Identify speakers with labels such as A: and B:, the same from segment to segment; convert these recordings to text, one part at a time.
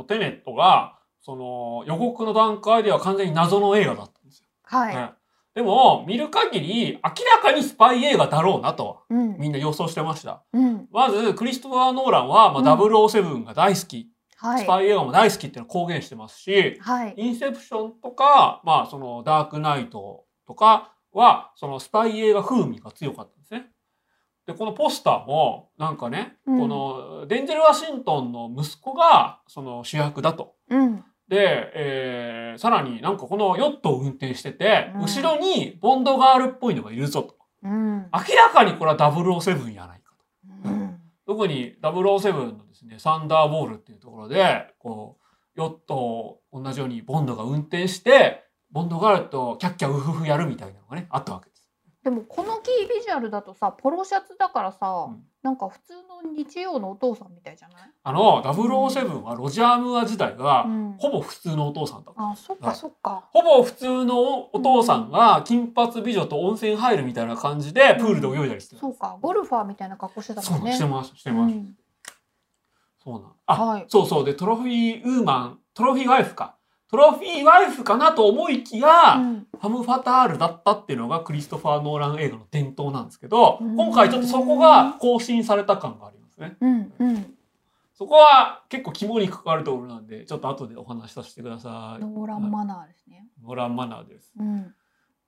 A: のテネットが、その予告の段階では完全に謎の映画だったんですよ。
B: はい。
A: ねでも、見る限り、明らかにスパイ映画だろうなと、
B: うん。
A: みんな予想してました。
B: うん。
A: まず、クリストファー・ノーランは、まあ、
B: うん
A: 007が大好き、
B: はい
A: ス。パイ映画も大好きっていうのを公言してますし、
B: はい。
A: インセプションとか、まあ、その、ダークナイトとかは、そのスパイ映画風味が強かったんですね。で、このポスターも、なんかね、
B: うん
A: この、デンゼル・ワシントンの息子が、その主役だと。
B: うん。
A: で、えーさらになんかこのヨットを運転してて、
B: うん
A: 後ろにボンドガールっぽいのがいるぞと。
B: うん。
A: 明らかにこれは007やないかと。
B: うん。
A: 特に007のですね、サンダーボールっていうところで、こう、ヨットを同じようにボンドが運転して、ボンドガールとキャッキャウフフやるみたいなのがね、あったわけで
B: もこのキービジュアルだとさポロシャツだからさ、
A: うん
B: なんか普通の日曜のお父さんみたいじゃない、
A: あの、007はロジャー・ムーア時代は、
B: うん、
A: ほぼ普通のお父さんだった。
B: あそっか
A: はい
B: そっか、
A: ほぼ普通のお父さんが金髪美女と温泉入るみたいな感じでプールで泳いだりしてた。
B: そうかゴルファーみたいな格好してたもんね
A: してます、してます。
B: うん
A: そうなん。あ、
B: はい
A: そうそう。で、トロフィーウーマン、トロフィーワイフか。トロフィーワイフかなと思いきや、
B: うん。
A: ファム・ファタールだったっていうのがクリストファー・ノーラン映画の伝統なんですけど、
B: うん。
A: 今回ちょっとそこが更新された感がありますね。
B: うんうん。
A: そこは結構肝にかかるところなんで、ちょっと後でお話しさせてください。
B: ノーランマナーですね、
A: ノーランマナーです。
B: うん。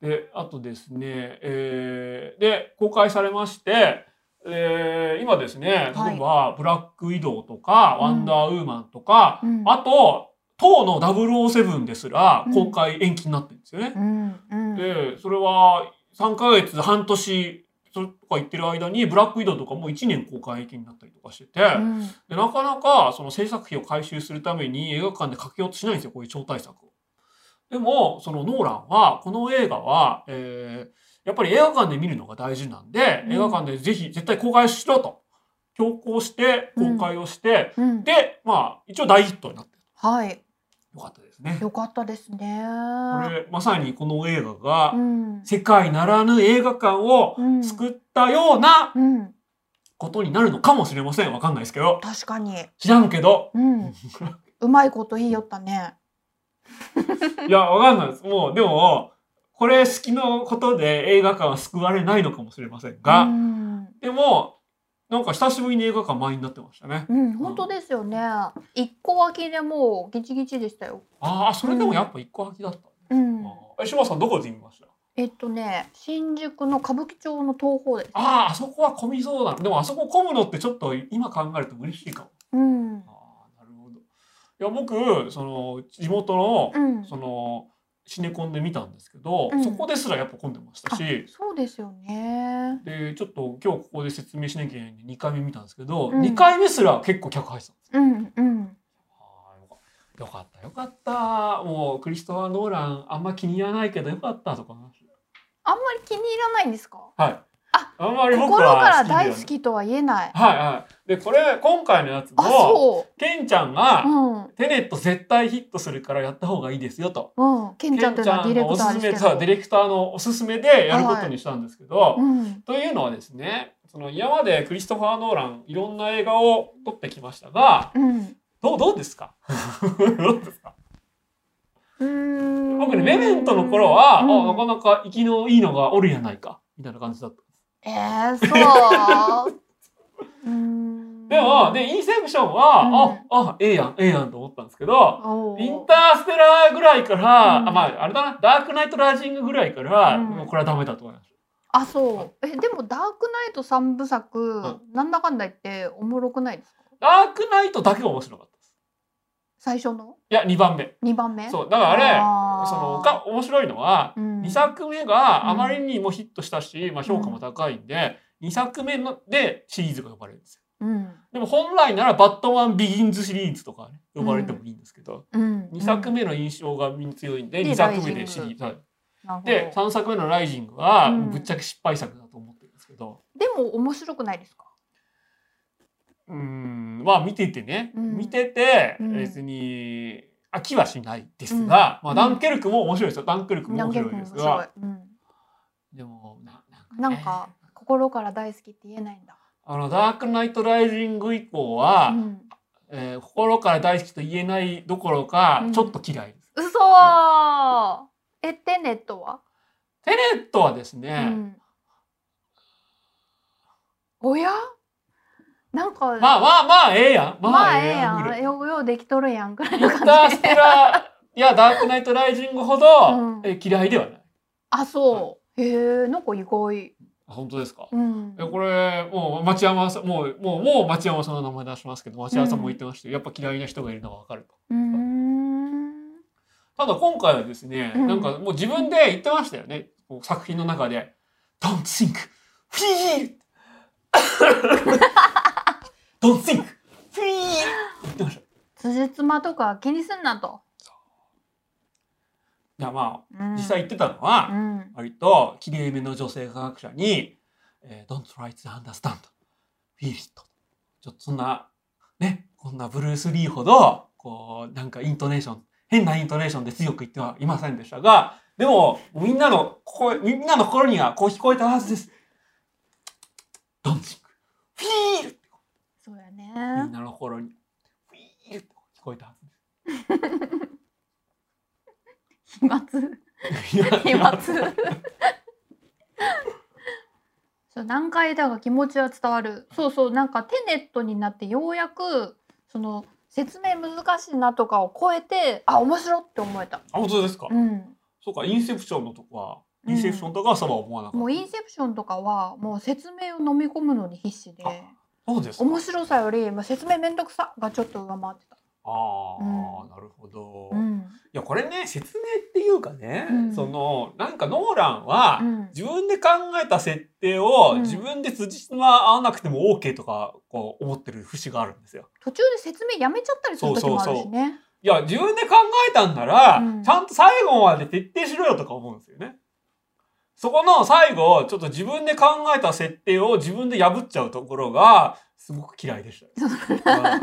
A: で、あとですね、えーで、公開されまして、えー今ですね、
B: はい。
A: 例えば、ブラック・ウィドウとか、
B: うん。
A: ワンダーウーマンとか、
B: うん。
A: あと、当の007ですら
B: うん。
A: 公開延期になってるんですよね。
B: うんうん。
A: で、それは3ヶ月、半年、それとか言ってる間に、ブラック・ウィドウとかも1年公開延期になったりとかしてて、
B: うん。
A: でなかなかその制作費を回収するために映画館でかけようとしないんですよ、こういう超大作を。でも、そのノーランは、この映画は、えーやっぱり映画館で見るのが大事なんで、
B: うん。
A: 映画館でぜひ絶対公開しろと。強行して、公開をして、
B: うん。
A: で、まあ、一応大ヒットになって
B: はい
A: よかったですね。
B: よかったですね
A: これ、まさにこの映画が
B: う、ん
A: 世界ならぬ映画館を
B: うん
A: 作ったような
B: うん
A: ことになるのかもしれません。わかんないですけど。
B: 確かに
A: 知らんけど。
B: うんうまいこと言いよったね
A: いや、わかんないです。もう、でも、これ好きのことで映画館は救われないのかもしれませんが、
B: うん
A: でも、なんか久しぶりに映画館満員になってましたね。
B: うん、本当ですよね。一個脇でもうギチギチでしたよ。
A: ああ、それでもやっぱ一個空きだった。
B: うん。
A: え、島さんどこで見ました？
B: えっとね、新宿の歌舞伎町の東宝です。
A: ああ、あそこは混みそうだ。でもあそこ混むのってちょっと今考えると嬉しいかも。
B: うん。
A: ああ、なるほど。いや、僕、その、地元の、
B: うん。
A: その、シネコンで見たんですけど、
B: うん
A: そこですらやっぱ混んでましたし、
B: そうですよね。
A: で、ちょっと今日ここで説明しなきゃいけないんで2回目見たんですけど、
B: うん
A: 2回目すら結構客入ってたんですよ。
B: うんうん。
A: よかったよかった。もうクリストファー・ノーランあんま気に入らないけどよかったとか
B: あんまり気に入らないんですか？
A: た。はい。
B: あ
A: あんまり僕
B: 心
A: は
B: から大
A: 好き
B: とは言えない。
A: はいはい。で、これ今回のやつ
B: あ、
A: も、
B: そ
A: ケンちゃんが、
B: う。うん。
A: テネット絶対ヒットするからやった方がいいですよと。
B: うん。ケンちゃんというのはディレクター
A: おすめ
B: ですすけど。
A: そうディレクターのおすすめでやることにしたんですけど、
B: うん。
A: というのはですね、その今までクリストファー・ノーランいろんな映画を撮ってきましたが、
B: うん。
A: どうどうですか？どうですか？僕ね、メメントの頃は、
B: うん
A: あなかなか生きのいいのがおるやないか、みたいな感じだった。
B: えー、そう。うーん。
A: でも、で、インセプションは、あ、あ、ええやん、ええやんと思ったんですけど、インターステラーぐらいから、
B: うん
A: あ、まあ、あれだな、ダークナイトライジングぐらいから、
B: うん
A: もうこれはダメだと思いまし
B: あ、そう。え、でもダークナイト三部作、
A: ん
B: なんだかんだ言っておもろくないですか？
A: た。ダークナイトだけが面白かった。
B: 最初の？
A: いや、2番目。
B: 二番目？
A: そう、だからあれ、その、か、面白いのは、
B: うん。
A: 2作目があまりにもヒットしたし、まあ評価も高いんで、2作目のでシリーズが呼ばれるんですよ。
B: うん。
A: でも本来ならバットマンビギンズシリーズとかね、呼ばれてもいいんですけど、
B: うん。
A: 2作目の印象が強いんで、
B: で
A: 2作目でシリーズ。で、3作目のライジングは
B: うん。
A: ぶっちゃけ失敗作だと思ってるんですけど、
B: でも面白くないですか？
A: うーん、まあ見ててね、
B: うん。
A: 見てて
B: うん。
A: 別に飽きはしないですが、
B: うん。
A: まあダンケルクも面白いですよ。ダンケルクも面白いです
B: 面
A: が。でもななんかね。
B: なんか心から大好きって言えないんだ。
A: あのダークナイトライジング以降は、
B: うん。
A: えー心から大好きと言えないどころか、
B: うん。
A: ちょっと嫌いです。
B: 嘘！ーえテネットは、
A: テネットはです
B: う
A: ね、
B: ん、おや？なんか
A: まあまあまあええやん。
B: まあええや
A: ぐらい
B: んようようできとるやんくらいの
A: タース
B: 感じ
A: テラーやダークナイトライジングほど、
B: うん
A: え嫌いではない。
B: あそうへえなんか意外
A: あ本当ですか？
B: うん
A: えこれもう町山さんもうもうもう町山さんの名前出しますけど町山さんも言ってましたよ、やっぱ嫌いな人がいるのがわかると。
B: うーん
A: ただ今回はですね、
B: うん
A: なんかもう自分で言ってましたよね。作品の中で Don't think, feel. Don't think, feel. 言ってました。
B: 辻褄とか気にすんなと、
A: いやまあ
B: うん、
A: 実際言ってたのは、
B: うん
A: 割と綺麗めの女性科学者に、えー Don't try to understand, feel it. ちょっとそんな、ね、こんなブルース・リーほど、こう、なんかイントネーション、変なイントネーションで強く言ってはいませんでしたが、でも、みんなの、ここ、みんなの心にはこう聞こえたはずです。Don't think, feel!
B: そうや
A: み
B: ね。
A: んなの心に、feel! って聞こえたはずです。
B: 飛沫。飛沫。そう何回だか気持ちは伝わる。そうそうなんかテネットになってようやくその説明難しいなとかを超えてあ面白って思えた。
A: あ、本当ですか、
B: うん。
A: そうか、インセプションのとこは、
B: うん。
A: インセプションとかはそば思わなかった。
B: もうインセプションとかはもう説明を飲み込むのに必死で。
A: あそうですか。
B: 面白さよりまあ説明めんどくさがちょっと上回ってた。
A: ああ、
B: うん
A: なるほど。い
B: うん
A: やこれね説明っていうかね、
B: うん
A: そのなんかノーランは、
B: うん
A: 自分で考えた設定を、
B: うん
A: 自分で辻褄合わなくても OK とかこう思ってる節があるんですよ。
B: 途中で説明やめちゃったりする時もあるしね。
A: いや自分で考えたんなら、
B: うん
A: ちゃんと最後まで徹底しろよとか思うんですよね。そこの最後ちょっと自分で考えた設定を自分で破っちゃうところがすごく嫌いでした。うん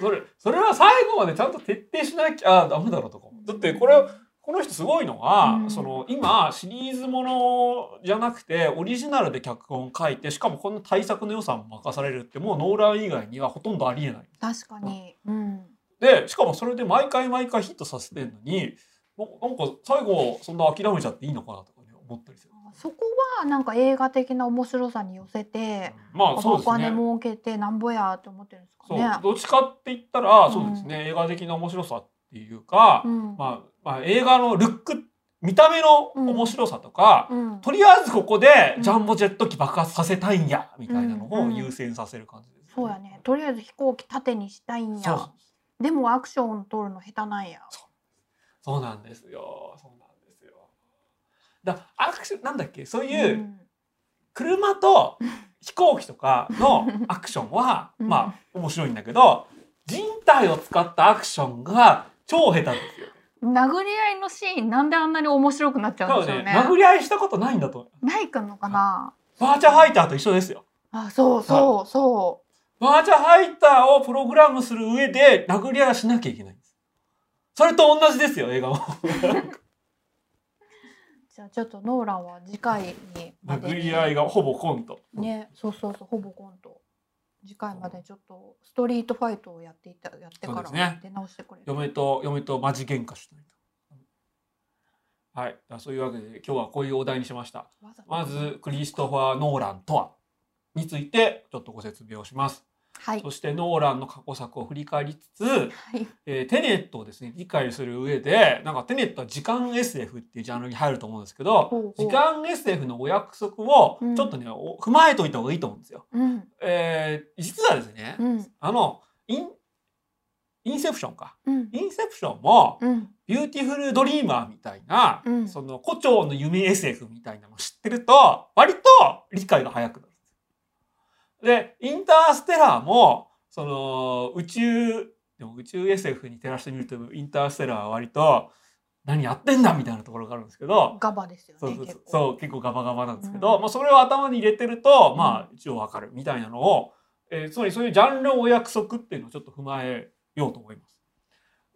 A: それそれは最後までちゃんと徹底しなきゃダメだろうとかだってこれこの人すごいのは、
B: うん
A: その今シリーズものじゃなくてオリジナルで脚本書いてしかもこんな大作の予算も任されるってもうノーラン以外にはほとんどありえない。
B: 確かに。うん。
A: でしかもそれで毎回毎回ヒットさせてんのにななんか最後そんな諦めちゃっていいのかなと思ったりする。
B: そこはなんか映画的な面白さに寄せて、
A: まあ
B: お
A: そうね。
B: 金儲けてなんぼやって思ってるんですか
A: そう
B: ね。
A: どっちかって言ったら、
B: うん
A: そうですね映画的な面白さっていうか、
B: うん。
A: まあ、まあ映画のルック見た目の面白さとか、
B: うん。
A: とりあえずここで
B: うん
A: ジャンボジェット機爆発させたいんやみたいなのを
B: うん
A: 優先させる感じです、
B: そうやね。とりあえず飛行機縦にしたいんや。でもアクション撮るの下手なんや。
A: そうなんですよそうなんですよだアクションなんだっけ？そういううん。車と飛行機とかのアクションは、
B: うん。
A: まあ面白いんだけど人体を使ったアクションが超下手ですよ。
B: 殴り合いのシーンなんであんなに面白くなっちゃうんでしょうね。
A: 殴り合いしたことないんだと
B: ないくんのかな？
A: バーチャファイターと一緒ですよ。
B: あ、そうそうそ
A: バーチャファイターをプログラムする上で殴り合いはしなきゃいけないんです。それと同じですよ、映画も。
B: う。じゃあちょっとノーランは次回に
A: 殴り合いがほぼコント。
B: ね、そうそうそうほぼコント。次回までちょっとストリートファイトをやっていたやってから出直してくれる。
A: 嫁と、嫁とマジ喧嘩しないと。はい。そういうわけで、今日はこういうお題にしました。まず、クリストファー・ノーランとは？について、ちょっとご説明をします。
B: はい。
A: そして、ノーランの過去作を振り返りつつ、
B: はい。
A: えーテネットをですね理解する上でなんかテネットは時間 SF っていうジャンルに入ると思うんですけど時間 SF のお約束を
B: うん。
A: ちょっとね、お踏まえといた方がいいと思うんですよ。
B: うん。
A: えー実はですね、
B: うん。
A: あのインインセプションか。
B: うん。
A: インセプションも
B: うん。
A: ビューティフルドリーマーみたいな、
B: うん。
A: その胡蝶の夢 SF みたいなのを知ってると割と理解が早くなる。んでインターステラーもその宇宙でも宇宙 SF に照らしてみるとインターステラーは割と何やってんだみたいなところがあるんですけど、
B: ガバですよ
A: そうそうそう
B: ね結構。
A: そう結構ガバガバなんですけど、
B: うん
A: まあ、それを頭に入れてると、
B: うん
A: まあ一応わかるみたいなのを、えーつまりそういうジャンルお約束っていうのをちょっと踏まえようと思います。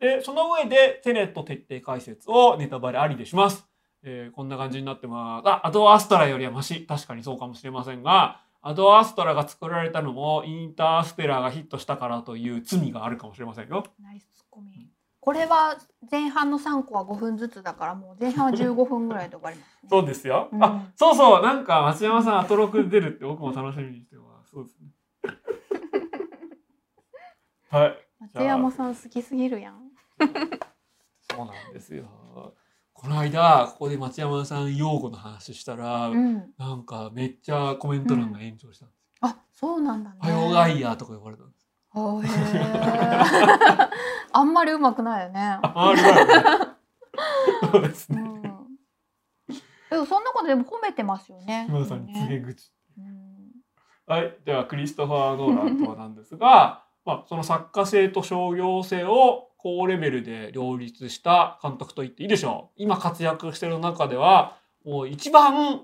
A: でその上でテネット徹底解説をネタバレありでします。えーこんな感じになってます。あ、アドアストラよりはマシ。確かにそうかもしれませんが、アドアストラが作られたのもインターステラーがヒットしたからという罪があるかもしれませんよ。
B: ナイスツッコミ。これは前半の3個は5分ずつだからもう前半は15分ぐらいで終わります、ね。
A: そうですよ。
B: うん
A: あ、そうそう、なんか松山さんアトロク出るって僕も楽しみにしてます。そうですね。はい。
B: 松山さん好きすぎるやん。
A: そうなんですよ。この間ここで松山さん用語の話したら、
B: うん。
A: なんかめっちゃコメント欄が炎上したんです。
B: あ、そうなんだね。
A: はよガイヤーとか呼ばれたんです。
B: あんまりうまくないよね。
A: あありがとうね。そうですね。
B: うん。でもそんなことでも褒めてますよね。
A: 今田さんに告げ
B: ね。
A: 口。
B: うん
A: はい、ではクリストファー・ノーランとはなんですが、まあ、その作家性と商業性を高レベルで両立した監督と言っていいでしょう。今活躍している中ではもう一番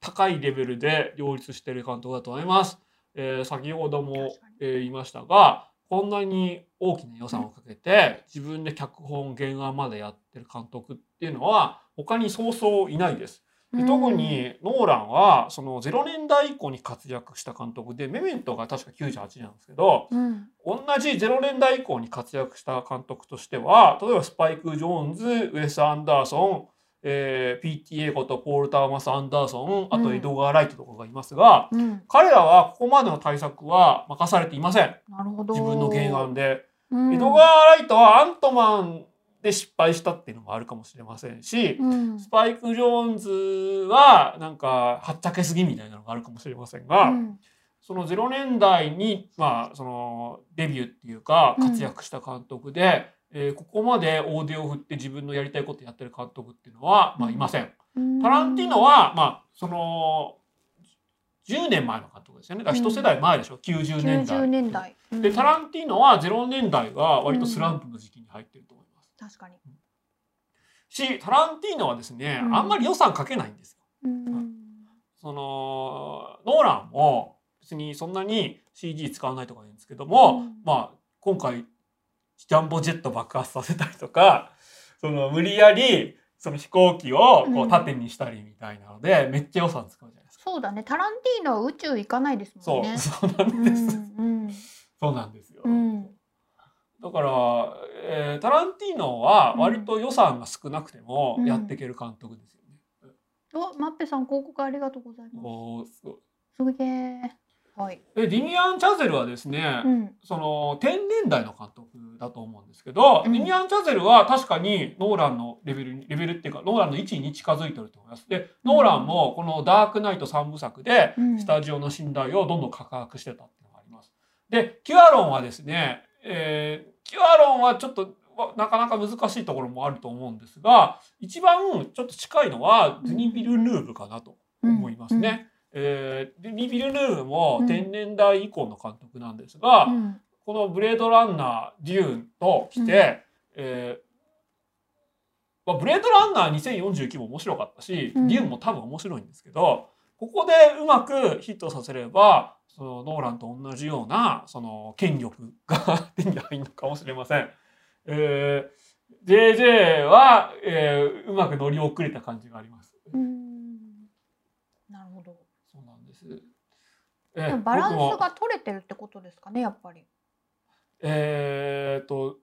A: 高いレベルで両立している監督だと思います。えー先ほどもえー言いましたがこんなに大きな予算をかけて自分で脚本原案までやってる監督っていうのは他にそうそういないです。で特にノーランはその0年代以降に活躍した監督でメメントが確か98年なんですけど
B: うん。
A: 同じ0年代以降に活躍した監督としては例えばスパイク・ジョーンズウェス・アンダーソン、えー、PTA ことポール・ターマス・アンダーソンあと
B: うん
A: エドガー・ライトとかがいますが、
B: うん。
A: 彼らはここまでの対策は任されていません
B: なるほど。
A: 自分の原案で。
B: うん。
A: エドガー・ライトはアントマンで失敗したっていうのもあるかもしれませんし、
B: うん。
A: スパイク・ジョーンズはなんかはっちゃけすぎみたいなのがあるかもしれませんが、
B: うん
A: その0年代に、まあ、そのデビューっていうか
B: うん
A: 活躍した監督で、えーここまで大手を振って自分のやりたいことやってる監督っていうのは、まあ、いません。タランティーノは、まあ、その10年前の監督ですよねだから一世代前でしょ、90年代。
B: 90年代。うん
A: でタランティーノは0年代が割とスランプの時期に入ってると思います。
B: 確かに。
A: しタランティーノはですね、
B: うん
A: あんまり予算かけないんですよ。
B: うん。
A: そのノーランも別にそんなに CG 使わないとか言うんですけども、
B: うん
A: まあ今回ジャンボジェット爆発させたりとかその無理やりその飛行機をこ
B: う
A: うん縦にしたりみたいなので、めっちゃ予算使うじゃないですか。
B: そうだね。タランティーノは宇宙行かないですも
A: そう、
B: んね。
A: そうなんです。
B: うん。
A: そうなんですよ。
B: うん。
A: だから、えータランティーノは割と予算が少なくても
B: うん
A: やっていける監督ですよね。
B: お、マッペさん広告ありがとうございます。
A: おーすごい
B: すげえ。はい。
A: でディミアン・チャゼルはですね、
B: うん。
A: その天然代の監督だと思うんですけど、
B: うん
A: ディミアン・チャゼルは確かにノーランのレベルにレベルっていうかノーランの位置に近づいてると思います。でノーランもこの「ダークナイト」3部作で
B: うん
A: スタジオの信頼をどんどん価格してたっていうのがあります。でキュアロンはですね、えーキュアロンはちょっとわなかなか難しいところもあると思うんですが一番ちょっと近いのはズニ・ビルヌーブかなと思いますね。えー、デニ・ビルヌーブも天然代以降の監督なんですが、
B: うん。
A: このブレードランナー、デューンと来て、えーまあ、ブレードランナー2049も面白かったし、
B: うん。
A: デューンも多分面白いんですけど、ここでうまくヒットさせれば、そのノーランと同じようなその権力が 手に入るのかもしれません。えー、JJ は、えーうまく乗り遅れた感じがあります。
B: うん。なるほど。
A: そうなんです。え
B: でもバランスが取れてるってことですかね、やっぱり。
A: えーっと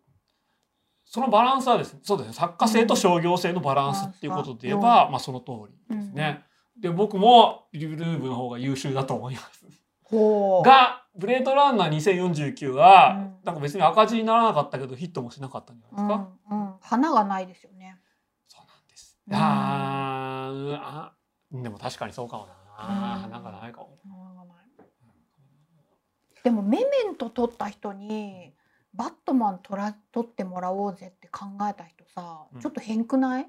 A: そのバランスはですねそうですね作家性と商業性のバランスっていうことで言えば、
B: うん
A: まあその通りですね。で僕もビルルーブの方が優秀だと思います。がブレードランナー2049は、
B: うん
A: なんか別に赤字にならなかったけどヒットもしなかったんじゃないうですか？
B: ん、うん、花がないですよね。
A: そうなんです。
B: うん
A: あーあでも確かにそうかもな。
B: うん
A: ないかも。
B: 花がない。でもメメント取った人にバットマン取ら取ってもらおうぜって考えた人さ、
A: うん
B: ちょっと変くない？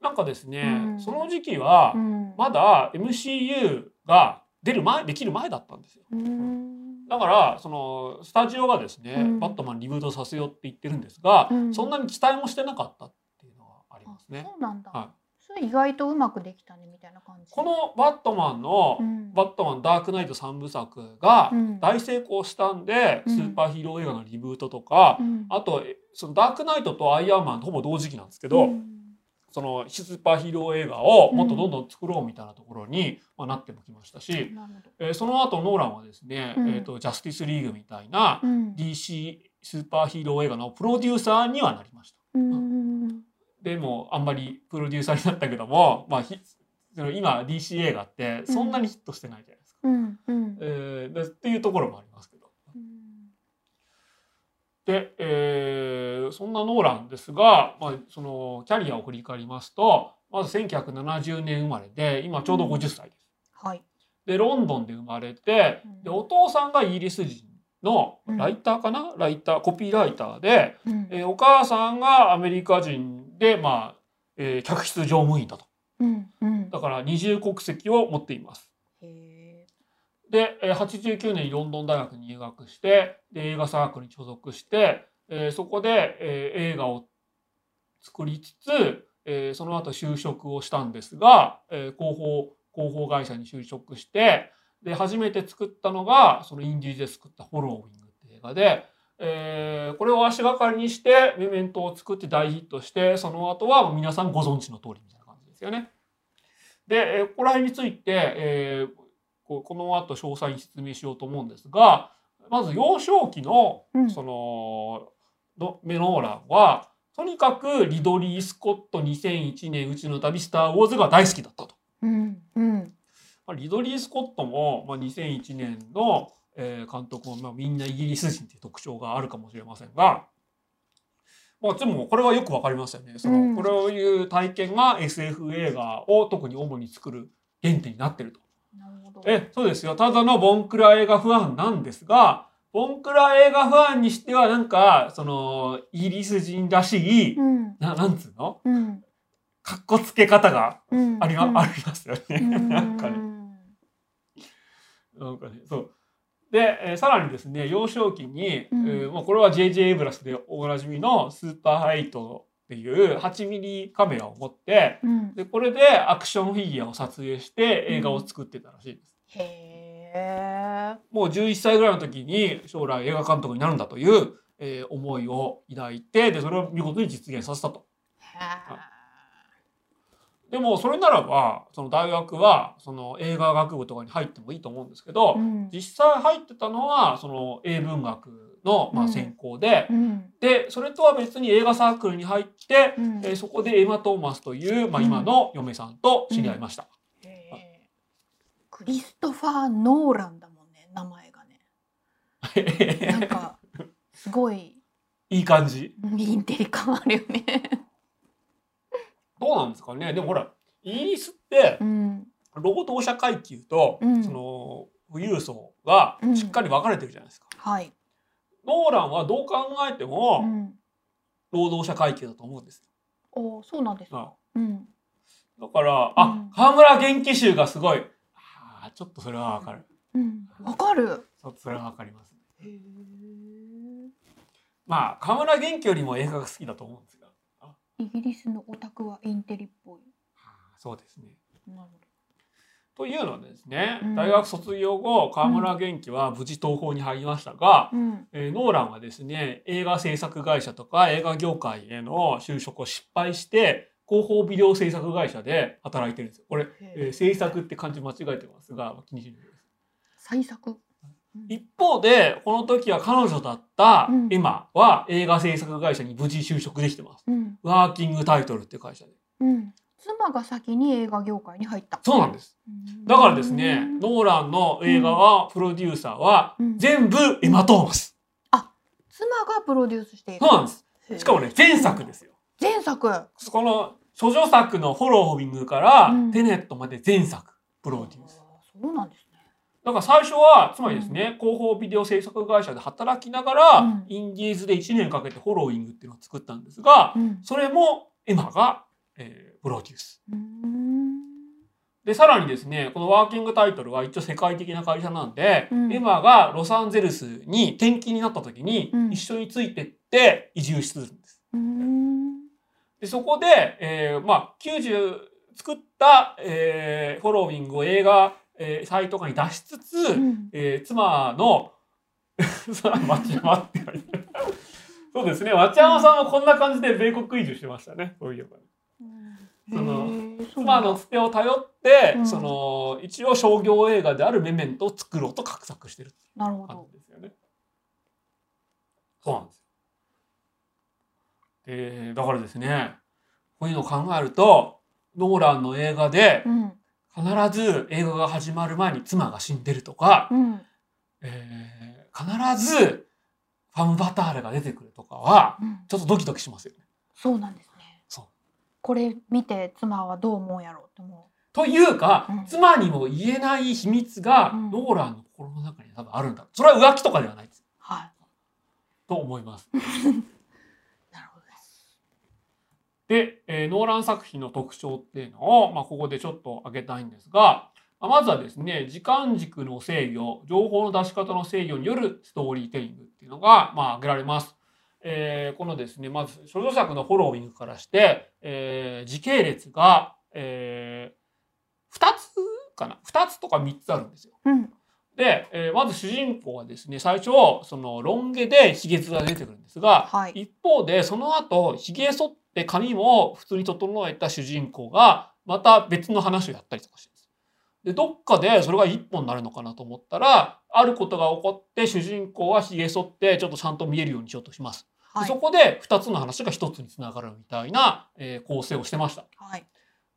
A: なんかですね、
B: うん
A: その時期は、
B: うん。
A: まだ MCU が出る前できる前だったんですよ。
B: うん。
A: だからそのスタジオがですね、
B: うん
A: バットマンリブートさせようって言ってるんですが、
B: うん
A: そんなに期待もしてなかったっていうのがありますね
B: あ。そうなんだ。
A: は
B: それ意外とうまくできたねみたいな感じ。
A: このバットマンの、
B: うん
A: バットマンダークナイト3部作が
B: うん
A: 大成功したんで、
B: うん
A: スーパーヒーロー映画のリブートとか、
B: うん
A: あとえそのダークナイトとアイアンマンほぼ同時期なんですけど、
B: うん
A: そのスーパーヒーロー映画をもっとどんどん作ろうみたいなところに、まあ、なってもきましたし。えーその後ノーランはですね、
B: うん
A: えー、とジャスティスリーグみたいな
B: うん
A: DC スーパーヒーロー映画のプロデューサーにはなりました。
B: うん
A: でもあんまりプロデューサーになったけども、まあ、今 DC 映画ってそんなにヒットしてないじゃないですか。
B: うんうん
A: えーでっていうところもありますけど。で、えーそんなノーランですが、まあ、そのキャリアを振り返りますとまず1970年生まれで今ちょうど50歳です。
B: はい。
A: でロンドンで生まれて
B: うん
A: でお父さんがイギリス人のライターかな、ライターコピーライターで、
B: うん
A: えーお母さんがアメリカ人で、まあえー客室乗務員だと
B: うんうん。
A: だから二重国籍を持っています。で、89年にロンドン大学に入学してで映画サークルに所属して、えーそこで、えー映画を作りつつ、えーその後就職をしたんですが、えー広報広報会社に就職してで初めて作ったのがそのインディーズで作った「フォローウィング」って映画で、えーこれを足がかりにしてメメントを作って大ヒットしてその後は皆さんご存知の通りみたいな感じですよね。で、えここら辺について、えーこうこの後詳細に説明しようと思うんですがまず幼少期の
B: うん
A: そののメノーランはとにかくリドリー・スコット2001年宇宙の旅スター・ウォーズが大好きだったと。
B: うんうん
A: まあリドリー・スコットも、まあ、2001年の、えー監督も、まあ、みんなイギリス人っていう特徴があるかもしれませんが、まあ、でもこれはよくわかりますよね。その、
B: うん
A: これをいう体験が SF 映画を特に主に作る原点になってると。
B: なるほど。
A: えそうですよ。ただのボンクラ映画ファンなんですがボンクラ映画ファンにしてはなんかそのイギリス人らしい、
B: うん。
A: ななんつうの？
B: うん。
A: かっこつけ方が
B: うん。
A: あり,、
B: うん。
A: ありますよね。なんかね。なんかねそう。で、えーさらにですね幼少期に、
B: うん。
A: えーまあ、これは J.J. エイブラスでおなじみのスーパーハイトっていう8ミリカメラを持って
B: うん
A: でこれでアクションフィギュアを撮影して映画を作ってたらしいです。
B: へえ。
A: もう11歳ぐらいの時に将来映画監督になるんだという、えー思いを抱いてでそれを見事に実現させたと。でもそれならばその大学はその映画学部とかに入ってもいいと思うんですけど、
B: うん
A: 実際入ってたのはその英文学のまあ
B: うん
A: 専攻で、
B: うん
A: でそれとは別に映画サークルに入って、
B: うん
A: えーそこでエマ・トーマスという、まあ、
B: うん
A: 今の嫁さんと知り合いました。
B: クリストファー・ノーランだもんね名前がね。なんかすごい
A: いい感じ。
B: インテリ感あるよね。
A: どうなんですかねでもほらイギリスって
B: うん
A: 労働者階級と、
B: うん
A: その富裕層が
B: うん
A: しっかり分かれてるじゃないですか。
B: はい。
A: ノーランはどう考えて
B: う
A: も
B: ん。
A: 労働者階級だと思うんです
B: おそうなんですか。
A: よ。
B: うん。
A: だから、
B: うん
A: あ河村元気集がすごいあーちょっとそれは分かる。
B: うん。わかる。
A: ちょっとそれは分かりますね。
B: へえ。
A: まあ河村元気よりも映画が好きだと思うんですが。あ
B: イギリスのオタクはインテリっぽい。
A: そうですね。
B: なる
A: というのはですね、
B: うん
A: 大学卒業後河村元気は無事東宝に入りましたが、
B: ほど。うん。
A: えーノーランはですね映画制作会社とか映画業界への就職を失敗して広報ビデオ制作会社で働いてるんですよ。これ、えー制作って漢字間違えてますが気にしないでくださ
B: 最作？
A: 一方でこの時は彼女だった
B: うん
A: エマは映画制作会社に無事就職できてます。
B: うん。
A: ワーキングタイトルって会社で。
B: うん。妻が先に映画業界に入った。
A: そうなんです。
B: うん
A: だからですね、ノーランの映画は、プロデューサーは
B: うん
A: 全部エマ・トーマス。
B: 妻がプロデュースしている。
A: そうなんです。しかもね、前作ですよ。
B: 前作。
A: この処女作のフォローィングから、
B: うん
A: テネットまで前作プロデュース。
B: そうなんですね。
A: だから最初はつまりですね、広報ビデオ制作会社で働きながら、
B: うん
A: インディーズで1年かけてフォローィングっていうのを作ったんですが、
B: うん。
A: それもエマが、えープロデュース。
B: うん。
A: でさらにですねこのワーキングタイトルは一応世界的な会社なんで、
B: うん
A: エマがロサンゼルスに転勤になった時に
B: うん
A: 一緒についてって移住するんです。
B: うん。
A: でそこで、えーまあ、90作った、えーフォローィングを映画、えーサイト化に出しつつ、
B: うん。
A: えー妻の町山って書いてあるそうですね。町山さんはこんな感じで米国移住してましたね。そういえば。
B: うん
A: その妻のつてを頼って、
B: うん。
A: その一応商業映画であるメメントを作ろうと画策してるっていう感
B: なるほど。
A: じですよね。そうなんですよ。でだからですねこういうのを考えるとノーランの映画で
B: うん
A: 必ず映画が始まる前に妻が死んでるとか、
B: うん。
A: えー必ずファム・バターレが出てくるとかは
B: うん。
A: ちょっとドキドキしますよね。
B: そうなんですね。
A: そう。
B: これ見て妻はどう思うんやろうって思
A: というか、
B: うん。
A: 妻にも言えない秘密が
B: うん。
A: ノーランの心の中に多分あるんだ。それは浮気とかではないです。
B: うはい。
A: と思います
B: で、
A: えーノーラン作品の特徴っていうのを、まあ、ここでちょっと挙げたいんですが、まあまずはですね、時間軸の制御、情報の出し方の制御によるストーリーテリングっていうのが、まあ、挙げられます。えーこのですね、まず、処女作のフォローウィングからして、えー時系列が、えー、2つかな ?2 つとか3つあるんですよ。
B: うん
A: で、えーまず主人公はですね、最初、そのロン毛でヒゲ面が出てくるんですが、
B: はい
A: 一方で、その後、ヒゲ剃って髪も普通に整えた主人公が、また別の話をやったりとかしてるんです。で、どっかでそれが一本になるのかなと思ったら、あることが起こって、主人公はヒゲ剃って、ちょっとちゃんと見えるようにしようとします。で
B: はい
A: そこで2つの話が1つにつながるみたいな、えー構成をしてました。
B: はい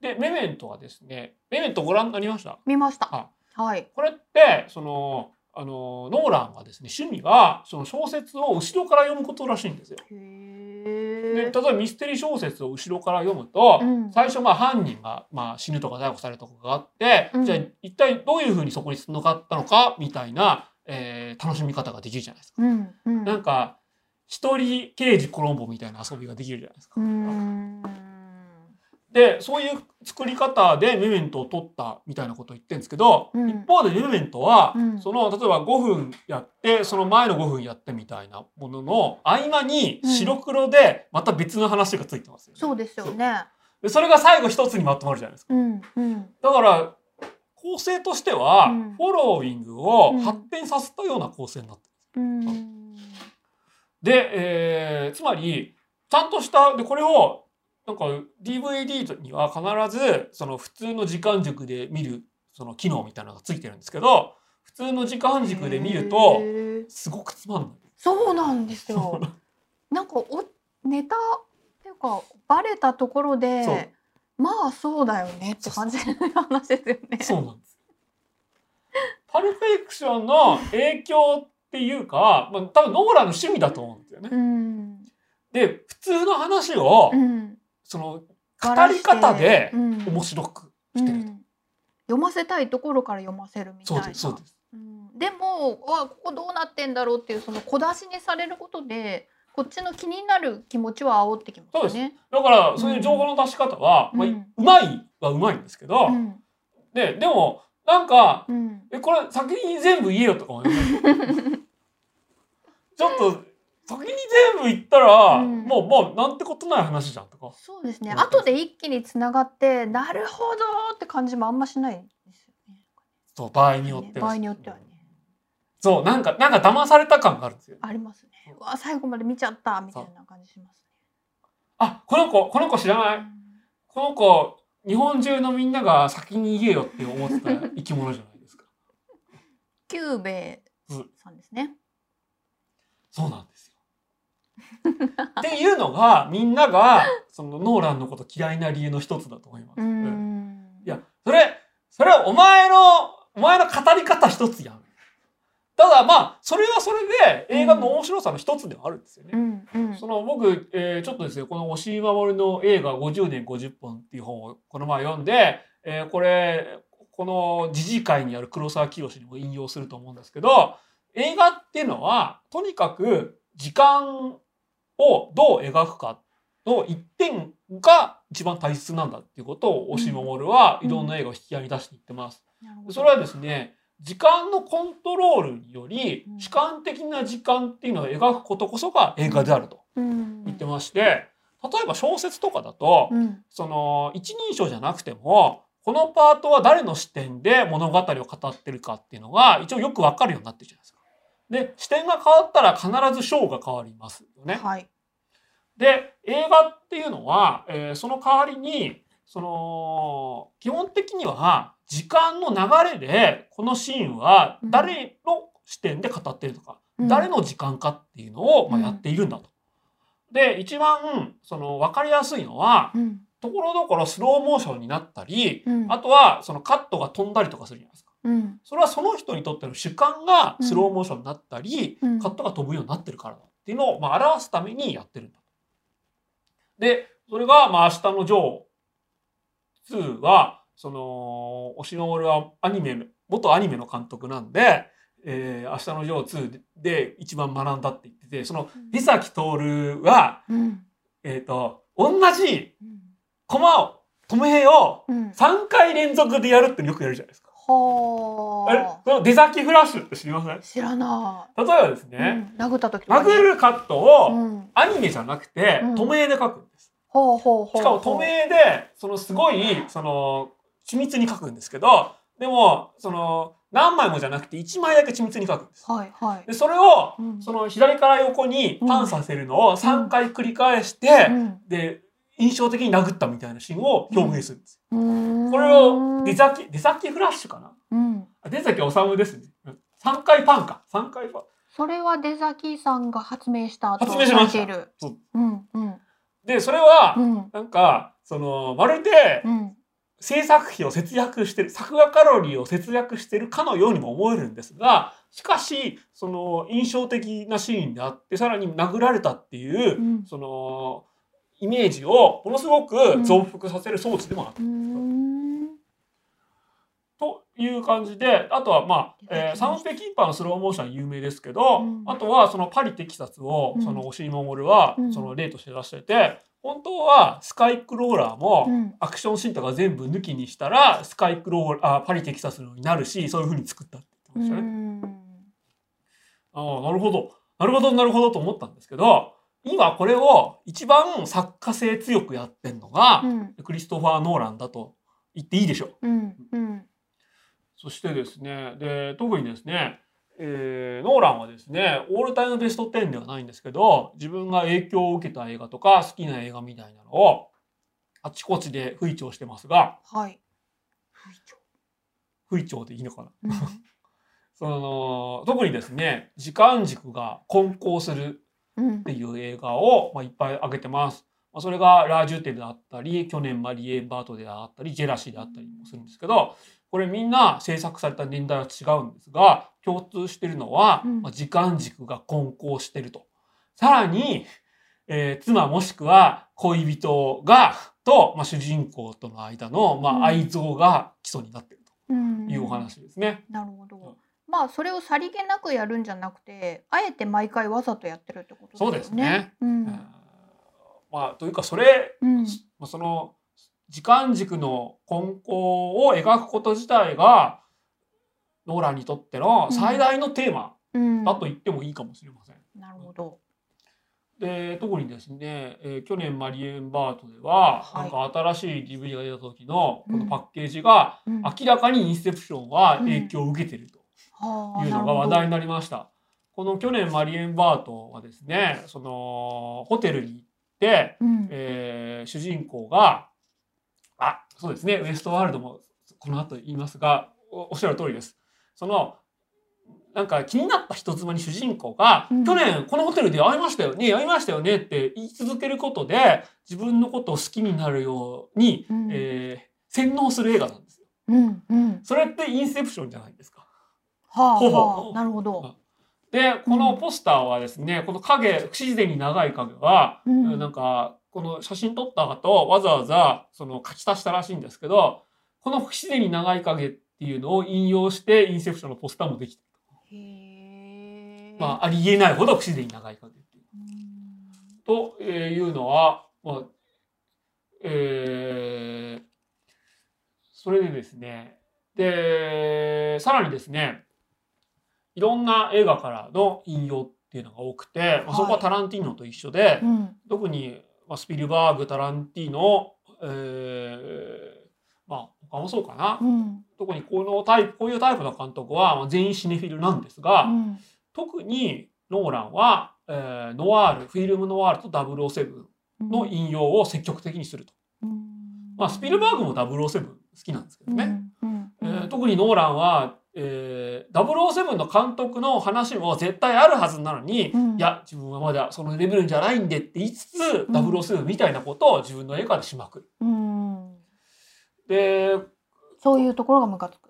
A: で、メメントはですね、メメントご覧になりました？
B: 見ました
A: あ
B: はい
A: これってそのあのノーランがですね趣味がその小説を後ろから読むことらしいんですよ。
B: へ
A: で例え
B: え
A: ばミステリー小説を後ろから読むと、
B: うん
A: 最初まあ犯人がまあ死ぬとか逮捕されるとかがあって、
B: うん
A: じゃあ一体どういうふうにそこにつながったのかみたいな、えー楽しみ方ができるじゃないですか。
B: うんうん
A: なんか一人刑事コロンボみたいな遊びができるじゃないですか。でそういう作り方でメメントを取ったみたいなことを言ってるんですけど、
B: うん。
A: 一方でメメントは、
B: うん。
A: その例えば5分やってその前の5分やってみたいなものの合間に
B: うん
A: 白黒でまた別の話がついてますよね。
B: そうですよね。
A: でそれが最後一つにまとまるじゃないですか。
B: うんうん。
A: だから構成としては、
B: うん。
A: フォローィングを
B: うん
A: 発展させたような構成になってる。
B: うん。
A: で、えーつまりちゃんとしたでこれをなんか DVD には必ずその普通の時間軸で見るその機能みたいなのがついてるんですけど普通の時間軸で見るとすごくつまんない。
B: そうなんですよなんかおネタっていうかバレたところでまあそうだよねって感じの話ですよね。
A: そうなんです。パルプフィクションの影響っていうか、まあ、多分ノーランの趣味だと思うんですよね。
B: うん
A: で普通の話を、
B: うん
A: その語り方で
B: うん。
A: 面白く
B: う
A: してると。
B: ん。読ませたいところから読ませるみたいうな。
A: そですそうです。
B: うん。でもわここどうなってんだろうっていうその小出しにされることでこっちの気になる気持ちは煽ってきますよね。
A: だからそういう情報の出し方は、まあ、
B: うん。
A: うまいはうまいんですけど、
B: うん。
A: ででもなんか
B: うん。
A: えこれ先に全部言えよとか思います ちょっと先に全部言ったら、
B: うん
A: もうもうなんてことない話じゃんとか。
B: そうですね
A: うん
B: 後で一気につながってなるほどって感じもあんましないですよね。
A: そう場合によっては
B: 場合によってはね
A: そうなんかなんか騙された感があるんですよ。
B: ありますね。うわ最後まで見ちゃったみたいな感じします
A: あこの子この子知らない？
B: ね。
A: この子日本中のみんなが先に言えよって思ってた生き物じゃないですか。
B: キュゥべえさんですね。
A: そうなんですよ。っていうのがみんながそのノーランのこと嫌いな理由の一つだと思います。
B: う
A: うん
B: ん。
A: いやそれそれはお前のお前の語り方一つやん。ただまあそれはそれで映画の面白さの一つではあるんですよね。
B: うんうん
A: その僕、えーちょっとですねこの押井守の映画50年50本っていう本をこの前読んで、えーこれこの時事会にある黒沢清にも引用すると思うんですけど映画っていうのはとにかく時間をどう描くかの一点が一番大切なんだっていうことを押井守はいろんな映画を引き合いに出していってます。それはですね時間のコントロールにより
B: うん
A: 主観的な時間っていうのを描くことこそが映画であると
B: うん
A: 言ってまして例えば小説とかだと
B: うん
A: その一人称じゃなくてもこのパートは誰の視点で物語を語ってるかっていうのが一応よくわかるようになってるじゃないですか。で視点が変わったら必ず章が変わりますよね。
B: はい。
A: で映画っていうのは、えーその代わりにその基本的には時間の流れでこのシーンは誰の視点で語ってるとか、
B: うん
A: 誰の時間かっていうのをまあ
B: うん
A: やっているんだと。で一番その分かりやすいのは
B: うん
A: ところどころスローモーションになったり、
B: うん
A: あとはそのカットが飛んだりとかするじゃないですか。
B: うん。
A: それはその人にとっての主観がスローモーションになったり、
B: うん。
A: カットが飛ぶようになってるからだっていうのをまあ表すためにやってるんだ。で、それがまあ明日のジョー2は、その、押し守はアニメの、元アニメの監督なんで、えー明日のジョー2で一番学んだって言ってて、その、リサキトールは、
B: うん。
A: えっ、と、同じ
B: うん。
A: コマを、止めを
B: うん。
A: 3回連続でやるってよくやるじゃないですか。あ。れ
B: は
A: その出先フラッシュって知りません？
B: あ知らな
A: 例えばです
B: い、
A: ね、
B: うん、殴った時
A: 殴るカット
B: う
A: を
B: ん。
A: アニメじゃなくて
B: うん。
A: 止めで書くんです。
B: ほうほうほう
A: しかも止めでそのすごいその緻密に書くんですけどでもその何枚もじゃなくて1枚だけ緻密に書くんです。
B: はいはい。
A: でそれを
B: うん。
A: その左から横にパンさせるのを3回繰り返して、
B: うん。
A: で印象的に殴ったみたいなシーンを表現するんです。これを出先出先フラッシュかな？
B: うん。
A: あ出先治ですね。3回パンか。3回パン。
B: それは出崎さんが発明したと
A: 発明しました。そう。
B: うんうん。
A: でそれは、
B: うん。
A: なんかそのまるで
B: うん。
A: 制作費を節約してる作画カロリーを節約してるかのようにも思えるんですがしかしその印象的なシーンであってさらに殴られたっていう、
B: うん。
A: そのイメージをものすごく増幅させる装置でもある、という感じであとはまあ、えーサウンペキーパーのスローモーションは有名ですけど、
B: うん。
A: あとはそのパリ・テキサスを、
B: うん。
A: その押井守は、
B: うん。
A: その例として出してて本当はスカイクローラーも、
B: うん。
A: アクションシーンとか全部抜きにしたらスカイクローあパリテキサスのになるしそういう風に作ったって言ってましたね。
B: うん。
A: ああなるほど。なるほどなるほどと思ったんですけど今これを一番作家性強くやってんのが、
B: うん。
A: クリストファー・ノーランだと言っていいでしょう。
B: うんうん。
A: そしてですねで特にですね、えーノーランはですねオールタイムベスト10ではないんですけど自分が影響を受けた映画とか好きな映画みたいなのをあちこちで吹聴してますが
B: はい。
A: 吹聴。でいいのかな？
B: うん。
A: その特にですね時間軸が混交する
B: うん
A: っていう映画を、まあ、いっぱい挙げてます。まあ、それがラージュテであったり去年マリエ・バートであったりジェラシーであったりもするんですけどこれみんな制作された年代は違うんですが共通してるのは、
B: うん
A: まあ、時間軸が混交してると。さらに、えー妻もしくは恋人がと、まあ、主人公との間の、ま
B: うん
A: あ、愛憎が基礎になっている
B: うん
A: というお話ですね。
B: なるほど。まあそれをさりげなくやるんじゃなくて、あえて毎回わざとやってるってこと
A: そうですね。
B: うん。
A: えーまあ、というかそれ
B: うん。
A: まあその時間軸の根高を描くこと自体がノーランにとっての最大のテーマ
B: うん。
A: だと言ってもいいかもしれません。
B: なるほど。
A: で特にですね、えー去年マリエンバートでは、
B: はい。
A: なんか新しい DVD が出た時のこ
B: うん。
A: のパッケージが
B: うん。
A: 明らかにインセプションは影響を受けていると。
B: はあ
A: いうのが話題に
B: な
A: なりました。この去年マリエンバートはですねそのホテルに行って、
B: うん
A: えー主人公があそうですねウエストワールドもこの後言いますがおおっしゃる通りです。そのなんか気になった人妻に主人公が、
B: うん
A: 去年このホテルで会いましたよね会いましたよねって言い続けることで自分のことを好きになるように、
B: うん
A: えー洗脳する映画なんですよ。
B: うんうん
A: それってインセプションじゃないですか。
B: はあ
A: ほぼ
B: はあなるほど。
A: でこのポスターはですねこの影不自然に長い影は、
B: うん。
A: なんかこの写真撮った後わざわざその書き足したらしいんですけどこの不自然に長い影っていうのを引用してインセプションのポスターもできて
B: へえ。
A: まあありえないほど不自然に長い影っていう。
B: うん。
A: というのは、まあえーそれでですね。でさらにですねいろんな映画からの引用っていうのが多くて、まあ、そこはタランティーノと一緒で、
B: うん。
A: 特に、まあ、スピルバーグタランティーノ、えーまあ他もそうかな、
B: うん。
A: 特にこのタイプこういうタイプの監督はまあ全員シネフィルなんですが、
B: うん。
A: 特にノーランは、えーノワールフィルムノワールと007の引用を積極的にすると。
B: うん。
A: まあ、スピルバーグも007好きなんですけどね。えー特にノーランは、えー、007の監督の話も絶対あるはずなのに、
B: うん。
A: いや自分はまだそのレベルじゃないんでって言いつつ、007みたいなことを自分の映画でしまくる。
B: うん。
A: で
B: そういうところがムカつく。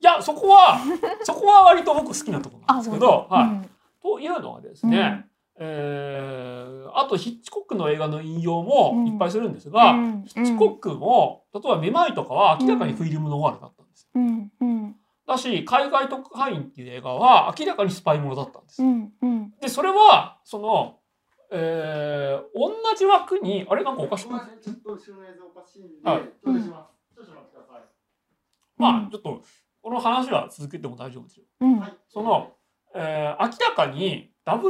A: いやそこは そこは割と僕好きなところなんですけど、はい。
B: うん。
A: というのはですね、えーあとヒッチコックの映画の引用もいっぱいするんですが、
B: うん。
A: ヒッチコックも例えば「めまい」とかは明らかにフィルムノワールだったんですよ。
B: うん。うん
A: だし海外特派員っていう映画は明らかにスパイものだったんですよ。
B: うんうん
A: でそれはその、えー同じ枠にあれなんかおかしくない？
C: ちょっと後ろの映像おかしいんで、
A: はい
C: ちょっとします？ちょっと待ってください。
A: まあちょっとこの話は続けても大丈夫ですよ。
B: うん
C: はい。
A: その、えー明らかに007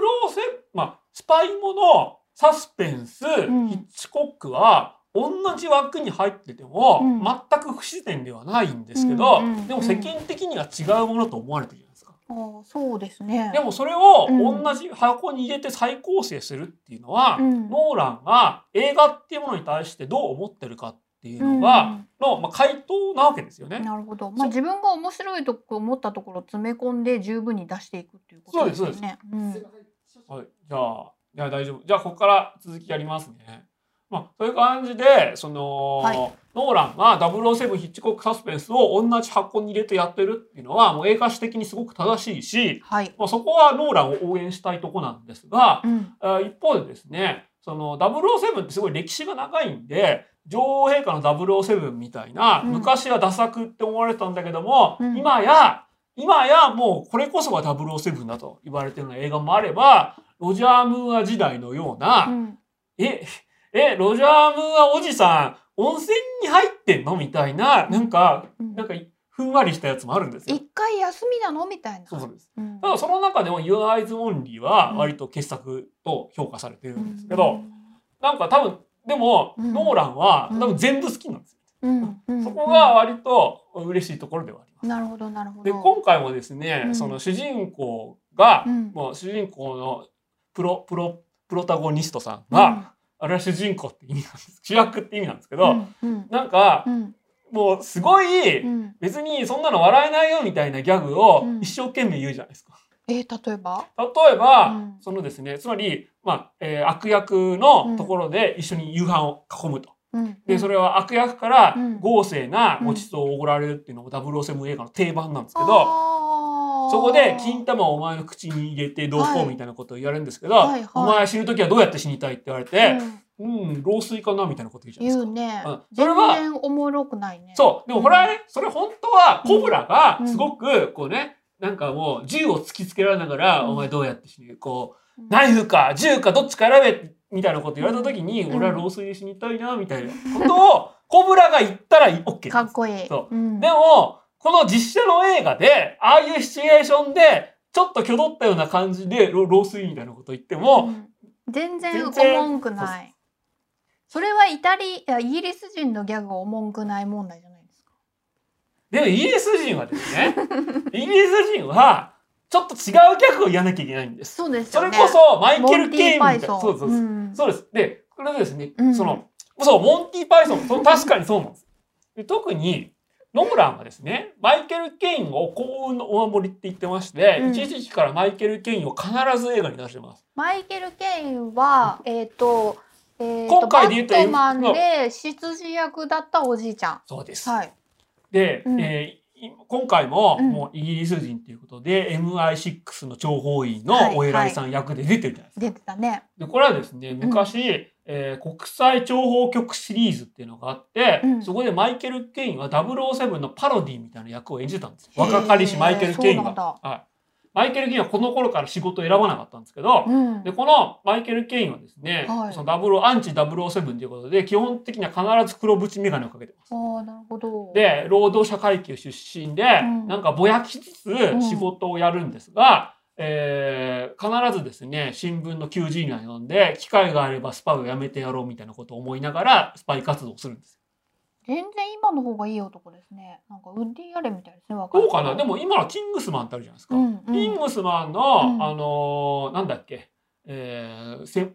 A: まあスパイものサスペンス、
B: ん
A: ヒッチコックは同じ枠に入ってても、
B: うん
A: 全く不自然ではないんですけど、
B: うんうん
A: でも世間的には違うものと思われてるじゃないですか。
B: ああそうですね。
A: でもそれを
B: うん
A: 同じ箱に入れて再構成するっていうのは、
B: うん
A: ノーランが映画っていうものに対してどう思ってるかっていうのが、の、まあ、回答なわけですよね。
B: なるほど。まあ自分が面白いとこ思ったところを詰め込んで十分に出していくっていうことですよ
A: そう
B: ね。うん
C: すいません。少々
A: はい、じゃあ、いや大丈夫。じゃあここから続きやりますね。まあそういう感じでその、
B: はい。
A: ノーランが007ヒッチコックサスペンスを同じ箱に入れてやってるっていうのはもう映画史的にすごく正しいし、
B: はい。
A: まあ、そこはノーランを応援したいとこなんですが、
B: うん。
A: あ一方でですねその007ってすごい歴史が長いんで女王陛下の007みたいな、
B: うん。
A: 昔はダ作って思われてたんだけども、
B: うん。
A: 今や今やもうこれこそが007だと言われてるような映画もあればロジャー・ムーア時代のような、
B: うん。
A: ええロジャー・ムーアおじさん温泉に入ってんのみたいななんか
B: うん。
A: なんかふんわりしたやつもあるんですよ。
B: 一回休みなのみたいな。
A: そうです。
B: うん。
A: ただその中でも「Your Eyes Only」は割と傑作と評価されてるんですけど、なんか多分でも、
B: うん。
A: ノーランは
B: うん。
A: 多分全部好きなんですよ、
B: うん。うん。
A: そこが割と嬉しいところではあります。
B: なるほどなるほど。
A: で今回もですね、
B: うん。
A: その主人公が、
B: うん。
A: もう主人公のプロプロプロタゴニストさんが、あれは主人公って意味なんです。主役って意味なんですけど、
B: うんうん。
A: なんか
B: う、ん。
A: もうすごい、
B: うん。
A: 別にそんなの笑えないよみたいなギャグを
B: うん。
A: 一生懸命言うじゃないですか。
B: えー例えば？
A: 例えば、
B: うん。
A: そのですねつまり、まあえー悪役のところで一緒に夕飯を囲むと。
B: うん。
A: でそれは悪役から
B: うん。
A: 豪勢なごちそうをおごられるっていうのも007映画の定番なんですけど、そこで金玉をお前の口に入れてどうこ
B: はい
A: うみたいなことを言われるんですけど、
B: はいはい。
A: お前死ぬ時はどうやって死にたいって言われて
B: う、ん。
A: うん、老衰かなみたいなこと言うじゃないですか。
B: 言うね。
A: うん。そ
B: 全
A: れは
B: 然おもろくないね。
A: そう。でもこれはね、それ本当はコブラが
B: うん。
A: すごくこうね、なんかもう銃を突きつけられながら、
B: うん。
A: お前どうやって死ぬこう、
B: うん
A: ナイフか銃かどっちか選べみたいなこと言われた時に、
B: うん。
A: 俺は老衰で死にたいなみたいな。ことをコブラが言ったら OK
B: かっこいい。
A: そ
B: うん。
A: でもこの実写の映画でああいうシチュエーションでちょっと挙動ったような感じで老老衰みたいなこと言っても、
B: うん全然お
A: 全然
B: もんくない。それはイタリいやイギリス人のギャグがおもんくない問題じゃないですか。
A: でもイギリス人はですね イギリス人はちょっと違うギャグを言わなきゃいけないんです。
B: そうですよね。
A: それこそマイケル・ケインみたいな。そうそうそう。
B: ん
A: そうです。で、これでですね、
B: うん
A: その、そう、モンティ・パイソン、その確かにそうなんです。で特に、ノーランはですね、マイケル・ケインを幸運のお守りって言ってまして、
B: うん
A: 一時期からマイケル・ケインを必ず映画に出してます。
B: マイケル・ケインは、えっ、と、えー、
A: 今
B: と
A: 回で言うと
B: バットマンで執事役だったおじいちゃ
A: そうです。
B: ん。はい。
A: で、
B: うん
A: えーい今回も、
B: うん
A: もうイギリス人ということで、MI6 の諜報員の
B: はい
A: お偉いさん役で出てるじゃないですか。
B: 出てたね。
A: でこれはですね昔、えー国際諜報局シリーズっていうのがあって、
B: うん
A: そこでマイケル・ケインは007のパロディみたいな役を演じてたんですよ若かりしマイケル・ケインが。はい、マイケル・ケインはこの頃から仕事を選ばなかったんですけど、
B: うん。
A: でこのマイケル・ケインはですね、
B: はい
A: その00アンチ007ということで基本的には必ず黒縁眼鏡をかけてます。
B: ああ、なるほど。
A: で労働者階級出身で、
B: うん
A: なんかぼやきつつ
B: ん
A: 仕事をやるんですが、えー必ずですね新聞の求人欄を読んで機会があればスパイをやめてやろうみたいなことを思いながらスパイ活動をするんです。
B: 全然今の方がいい男ですね。なんかウッディアレンみたいですね。
A: どうかな？でも今はキングスマンってあるじゃないですか。
B: うんうん、
A: キングスマンの、
B: うん
A: あのーなんだっけ、えーせ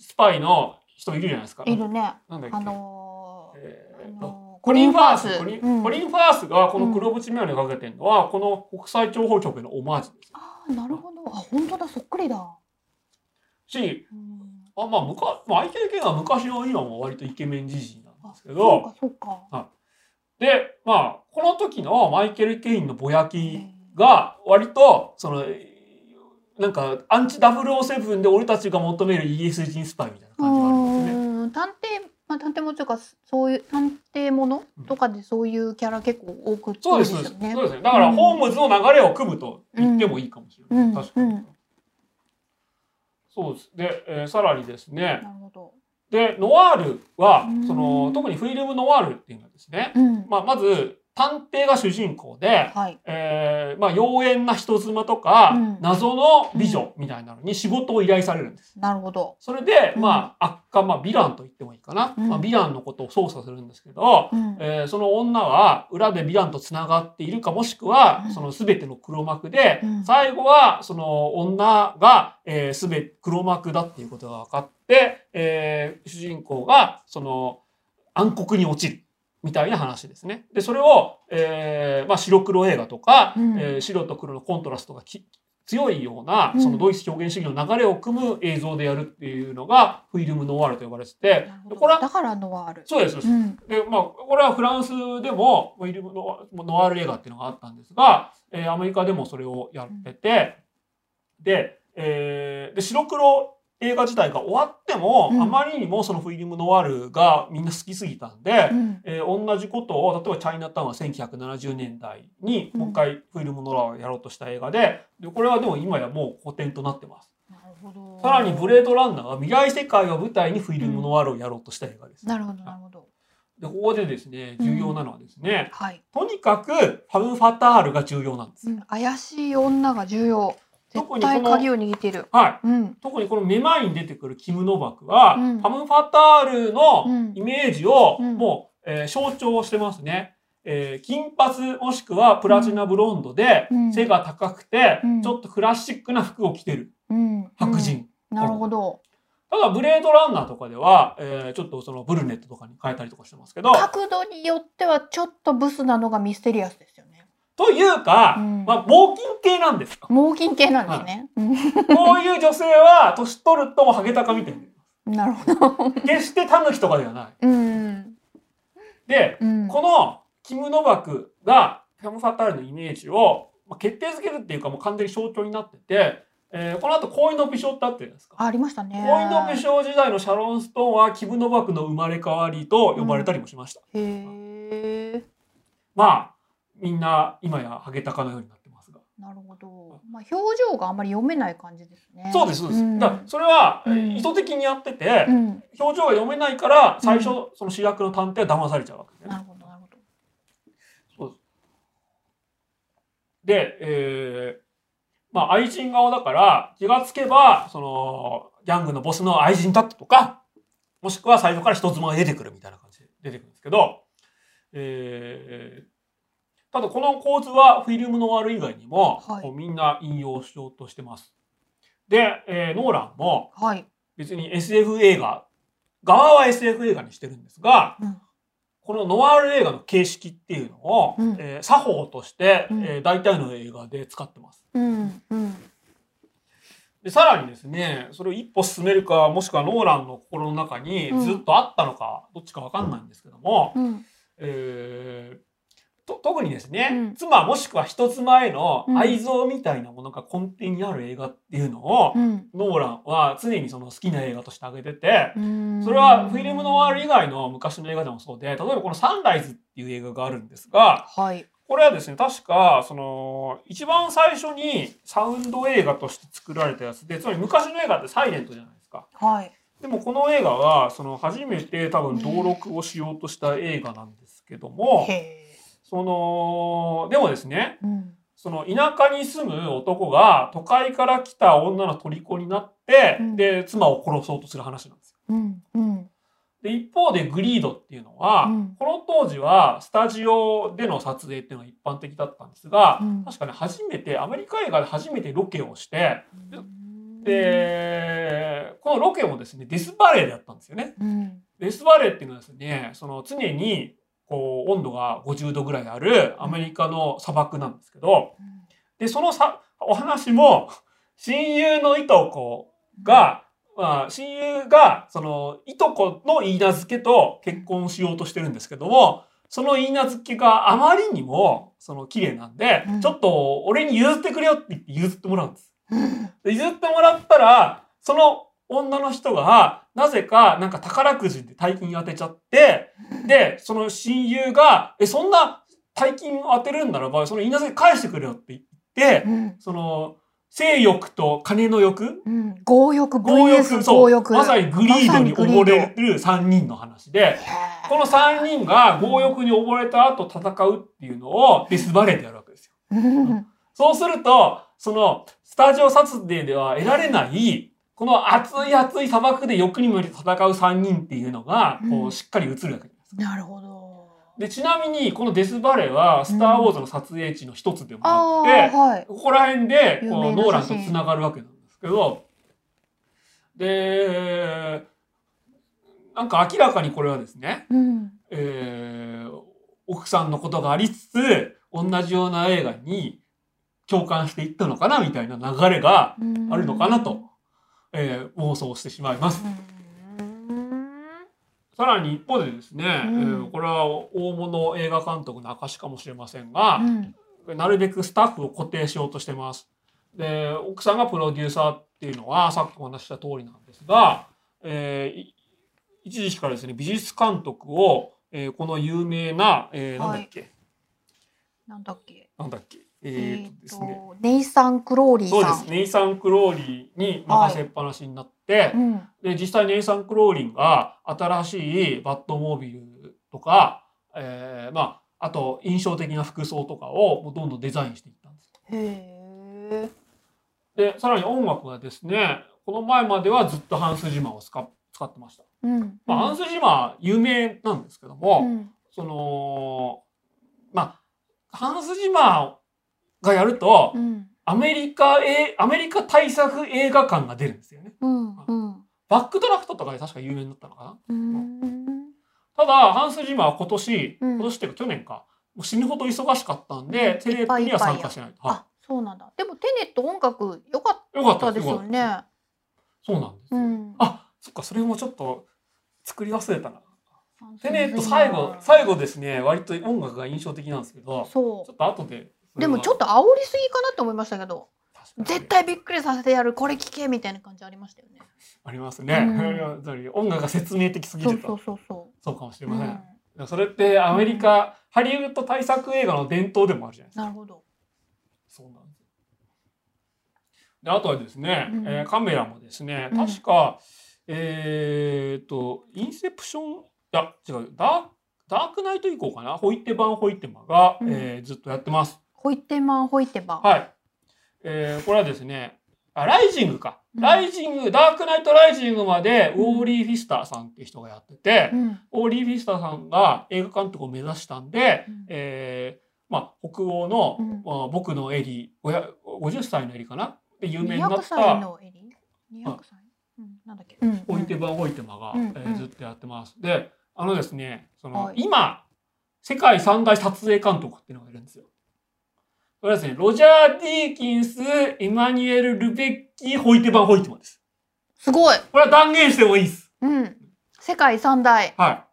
A: スパイの人いるじゃないですか。
B: いるね。
A: なんだっけ？
B: あの
A: えー
B: あ
A: コリン・ファースコリン,、
B: うん
A: コリンファースがこの黒縁眼鏡かけてるのは、この国際諜報局へのオマージュです
B: あーなるほど。あ本当だそっくりだ。
A: し
B: うん
A: あまあ昔マイケル・ケインは昔の今も割とイケメンじじいなんですけ
B: そう
A: ど
B: かそうか。
A: でまあこの時のマイケル・ケインのぼやきが割とそのなんかアンチ007で俺たちが求めるイギリス人スパイみたいな
B: う
A: 感じがある
B: まあ探偵もというかそういう探偵ものとかでそういうキャラ結構多く
A: そうですそうです
B: よね。
A: そうですね。だから、
B: うん
A: ホームズの流れを組むと言ってもいいかもしれない。
B: うん
A: 確かに。
B: うん
A: そうです。で、えーさらにですね。
B: なるほど。
A: で、ノワールは
B: うん、
A: その特にフィルムノワールっていうのはですね。
B: うん。
A: まあ、まず探偵が主人公で、
B: はい。
A: えーまあ、妖艶な人妻とか、
B: うん
A: 謎の美女みたいなのに仕事を依頼されるんです。
B: なるほど。
A: それで、
B: うん
A: まあ、悪化、まあ、ヴィランと言ってもいいかな。
B: うん
A: まあ、ヴィランのことを操作するんですけど、
B: うん。
A: えーその女は裏でヴィランとつながっているかもしくは、
B: うん
A: その全ての黒幕で、
B: うん
A: 最後はその女が、えー、全て黒幕だっていうことが分かって、えー主人公がその暗黒に落ちるみたいな話ですね。でそれを、えーまあ、白黒映画とか、
B: うん
A: えー白と黒のコントラストがき強いような
B: うん
A: そのドイツ表現主義の流れを組む映像でやるっていうのがフィルムノワールと呼ばれててこれは
B: だからノワール。
A: そうですそう
B: ん。
A: で、まあ、これはフランスでもフィルムノワノワール映画っていうのがあったんですが、えーアメリカでもそれをやってて、で,、えーで白黒映画自体が終わっても、
B: うん
A: あまりにもそのフィルムノワールがみんな好きすぎたんで、
B: うん。
A: えー同じことを例えばチャイナタウンは1970年代にもう一回フィルムノワールをやろうとした映画ででこれはでも今やもう古典となってます。
B: なるほど。
A: さらにブレードランナーは未来世界を舞台にフィルムノワールをやろうとした映画です。
B: なるほどなるほど。
A: でここでですね重要なのはですね、
B: はい。
A: とにかくファム・ファタールが重要なんです。
B: うん。怪しい女が重要。
A: 特にこの
B: 鍵を握っている。
A: はい。
B: うん。
A: 特にこのめまいに出てくるキム・ノバクは、
B: うん
A: ファム・ファタールの
B: うん
A: イメージを
B: うん
A: もう、えー象徴してますね。えー金髪もしくはプラチナブロンドで、
B: うん
A: 背が高くて、
B: うん
A: ちょっとクラシックな服を着てる
B: うん。
A: 白人。
B: うん。なるほど。
A: ただブレードランナーとかでは、えーちょっとそのブルネットとかに変えたりとかしてますけど、
B: 角度によってはちょっとブスなのがミステリアスですよね。
A: というか、
B: うん
A: まあ、猛禽系なんですよ。
B: 猛禽系なんですね。
A: こういう女性は年取るともうハゲタカみたいにな
B: なるほど。
A: 決してタヌキとかではない。
B: うん。
A: で、
B: うん。
A: このキム・ノバクがファム・ファタールのイメージをまあ決定づけるっていうかもう完全に象徴になってて、えーこの後恋の美少ってあったじゃないですか。
B: ありましたね。
A: 恋の美少時代のシャロン・ストーンはキム・ノバクの生まれ変わりと呼ばれたりもしました。
B: へえ。
A: まあみんな今やハゲタカのようになってますが。
B: なるほど。まあ表情があんまり読めない感じですね。
A: そうですそうです。
B: ん
A: だそれは、
B: うん
A: 意図的にやってて、
B: うん。
A: 表情が読めないから最初、その主役の探偵は騙されちゃうわけですね。
B: なるほどなるほど。
A: そうです。で、えーまあ愛人側だから気がつけばそのギャングのボスの愛人だったとかもしくは最初から人妻が出てくるみたいな感じで出てくるんですけど、えーただこの構図はフィルムノワール以外にも、
B: はい
A: みんな引用しようとしてます。で、えーノーランも
B: はい。
A: 別に SF 映画側は SF 映画にしてるんですが、
B: うん
A: このノワール映画の形式っていうのを、
B: うん
A: えー作法として、
B: うん
A: えー大体の映画で使ってます。
B: うんうん。
A: でさらにですねそれを一歩進めるかもしくはノーランの心の中に
B: うん
A: ずっとあったのか、どっちかわかんないんですけども、
B: うん。
A: えーと特にですね、
B: うん
A: 妻もしくは人妻への
B: うん
A: 愛憎みたいなものが根底にある映画っていうのを、
B: うん。
A: ノーランは常にその好きな映画として挙げてて、
B: うん
A: それはフィルムノワール以外の昔の映画でもそうで例えばこの「サンライズ」っていう映画があるんですが
B: はい。
A: これはですね確かその一番最初にサウンド映画として作られたやつでつまり昔の映画ってサイレントじゃないですか。
B: はい。
A: でもこの映画はその初めて多分登録をしようとした映画なんですけども
B: へえ。
A: そのでもですね
B: うん。
A: その田舎に住む男が都会から来た女の虜になって、
B: うん
A: で妻を殺そうとする話なんですよ。
B: うん。うん。
A: で一方でグリードっていうのは、
B: うん
A: この当時はスタジオでの撮影っていうのが一般的だったんですが、
B: うん
A: 確かに初めてアメリカ映画で初めてロケをして
B: うん、
A: でこのロケもですねデスバレーでやったんですよね。
B: うん。
A: デスバレーっていうのはですね、その常にこう温度が50度ぐらいあるアメリカの砂漠なんですけど、で、そのさ、お話も、親友のいとこが、まあ、親友が、その、いとこの言い名付けと結婚しようとしてるんですけども、その言い名付けがあまりにも、その、綺麗なんで、
B: うん。
A: ちょっと、俺に譲ってくれよって言って譲ってもらうんです。
B: う ん
A: で譲ってもらったら、その女の人が、なぜか、なんか宝くじで大金当てちゃって、で、その親友が、え、そんな大金当てるんならば、その言い名付け返してくれよって言って、
B: うん。
A: その、性欲と金の欲。
B: うん。強欲
A: 強欲、まさにグリードに溺れる3人の話で、この3人が強欲に溺れた後戦うっていうのをデスバレーでやるわけですよ。
B: うん。
A: そうすると、その、スタジオ撮影では得られない、この熱い熱い砂漠で欲に向けて戦う3人っていうのが、こ
B: うん。
A: う、しっかり映るわけです。
B: なるほど。
A: で、ちなみに、このデスバレーは、スター・ウォーズの撮影地の一つでもあ
B: あ
A: って、
B: あはい。
A: ここら辺で、こう、
B: 有名な
A: ノーランと
B: 写真
A: 繋がるわけなんですけど、で、なんか明らかにこれはですね、
B: うん。
A: えー奥さんのことがありつつ、同じような映画に共感していったのかなみたいな流れがあるのかなと、えー妄想してしまいます。
B: うん。
A: さらに一方でですね、
B: うん。
A: えーこれは大物映画監督の証かもしれませんが、
B: うん。
A: なるべくスタッフを固定しようとしてます。で、奥さんがプロデューサーっていうのはさっきお話しした通りなんですが、えーい一時期からですね、美術監督を、えーこの有名な、えーなんだっけ、
B: なんだっけ？
A: なんだっけ、えー、とですね、
B: とネイサン・クローリーさん。
A: そうです。ネイサン・クローリーに任せっぱなしになって、
B: うん。
A: で、実際ネイサン・クローリーが新しいバットモービルとか、えーまあ、あと印象的な服装とかをどんどんデザインしていったんです。
B: へえ
A: で、さらに音楽はですね、この前まではずっとハンス・ジマーを使っ使ってました。
B: うん。
A: まあ、ハンス・ジマー有名なんですけども、
B: うん。
A: その、まあ、ハンス・ジマーがやると、
B: うん。
A: アメリカえアメリカ対策映画館が出るんですよね。
B: うんうん。
A: バックドラフトとかで確か有名になったのかな。
B: うん。
A: ただ、ハンス・ジマーは今年、
B: うん。
A: 今年っていうか去年か、もう死ぬほど忙しかったんで、テレビには参加してない。は
B: あそうなんだ。でもテネット音楽良かっ
A: た
B: たですよね。
A: そうなんです。
B: うん。
A: あ、そっか、それもちょっと作り忘れたな。テネット最後、最後ですね、割と音楽が印象的なんですけど、ち
B: そ
A: ょっと後で。
B: うでもちょっ
A: と、
B: と煽りすぎかなって思いましたけど絶対びっくりさせてやるこれ聞けみたいな感じありましたよね
A: ありますね。
B: うん
A: 音楽が説明的すぎると
B: そうそう。そうそ
A: そうかもしれ
B: う、
A: ません。
B: うん
A: それってアメリカ、ハリウッド対策映画の伝統でもあるじゃないですか。
B: なるほど
A: そうなんですよ。で、あとはですね、
B: うん
A: えーカメラもですね、
B: うん
A: 確か、えーっと、インセプション、いや、違う、ダーク、ダークナイト以降かな、ホイッテバン・ホイッテマが、
B: うん
A: えーずっとやってます。
B: ホイッテマンホイッテバ
A: はい。えーこれはですね、あ、ライジングか。
B: うん。
A: ライジング、ダークナイトライジングまで、
B: うん
A: ウォーリー・フィスターさんっていう人がやってて、
B: うん。
A: ウォーリー・フィスターさんが映画監督を目指したんで、
B: うん。
A: えーまあ、北欧の、
B: うん。
A: まあ、僕のエリー、500 50歳のエリかな？で有名になっ
B: 200
A: た
B: 歳のエリ200歳うん。なんだっけ？うん。
A: ホイテ・ヴァン・ホイテマが、
B: うん。
A: えーずっとやってます。で、あのですね、その、
B: はい。
A: 今、世界三大撮影監督っていうのがいるんですよ。それはですね、ロジャー・ディーキンス、エマニュエル・ルベッキー、ホイテバン・ホイテマです。
B: すごい。
A: これは断言してもいいです。
B: うん。世界三大。
A: はい。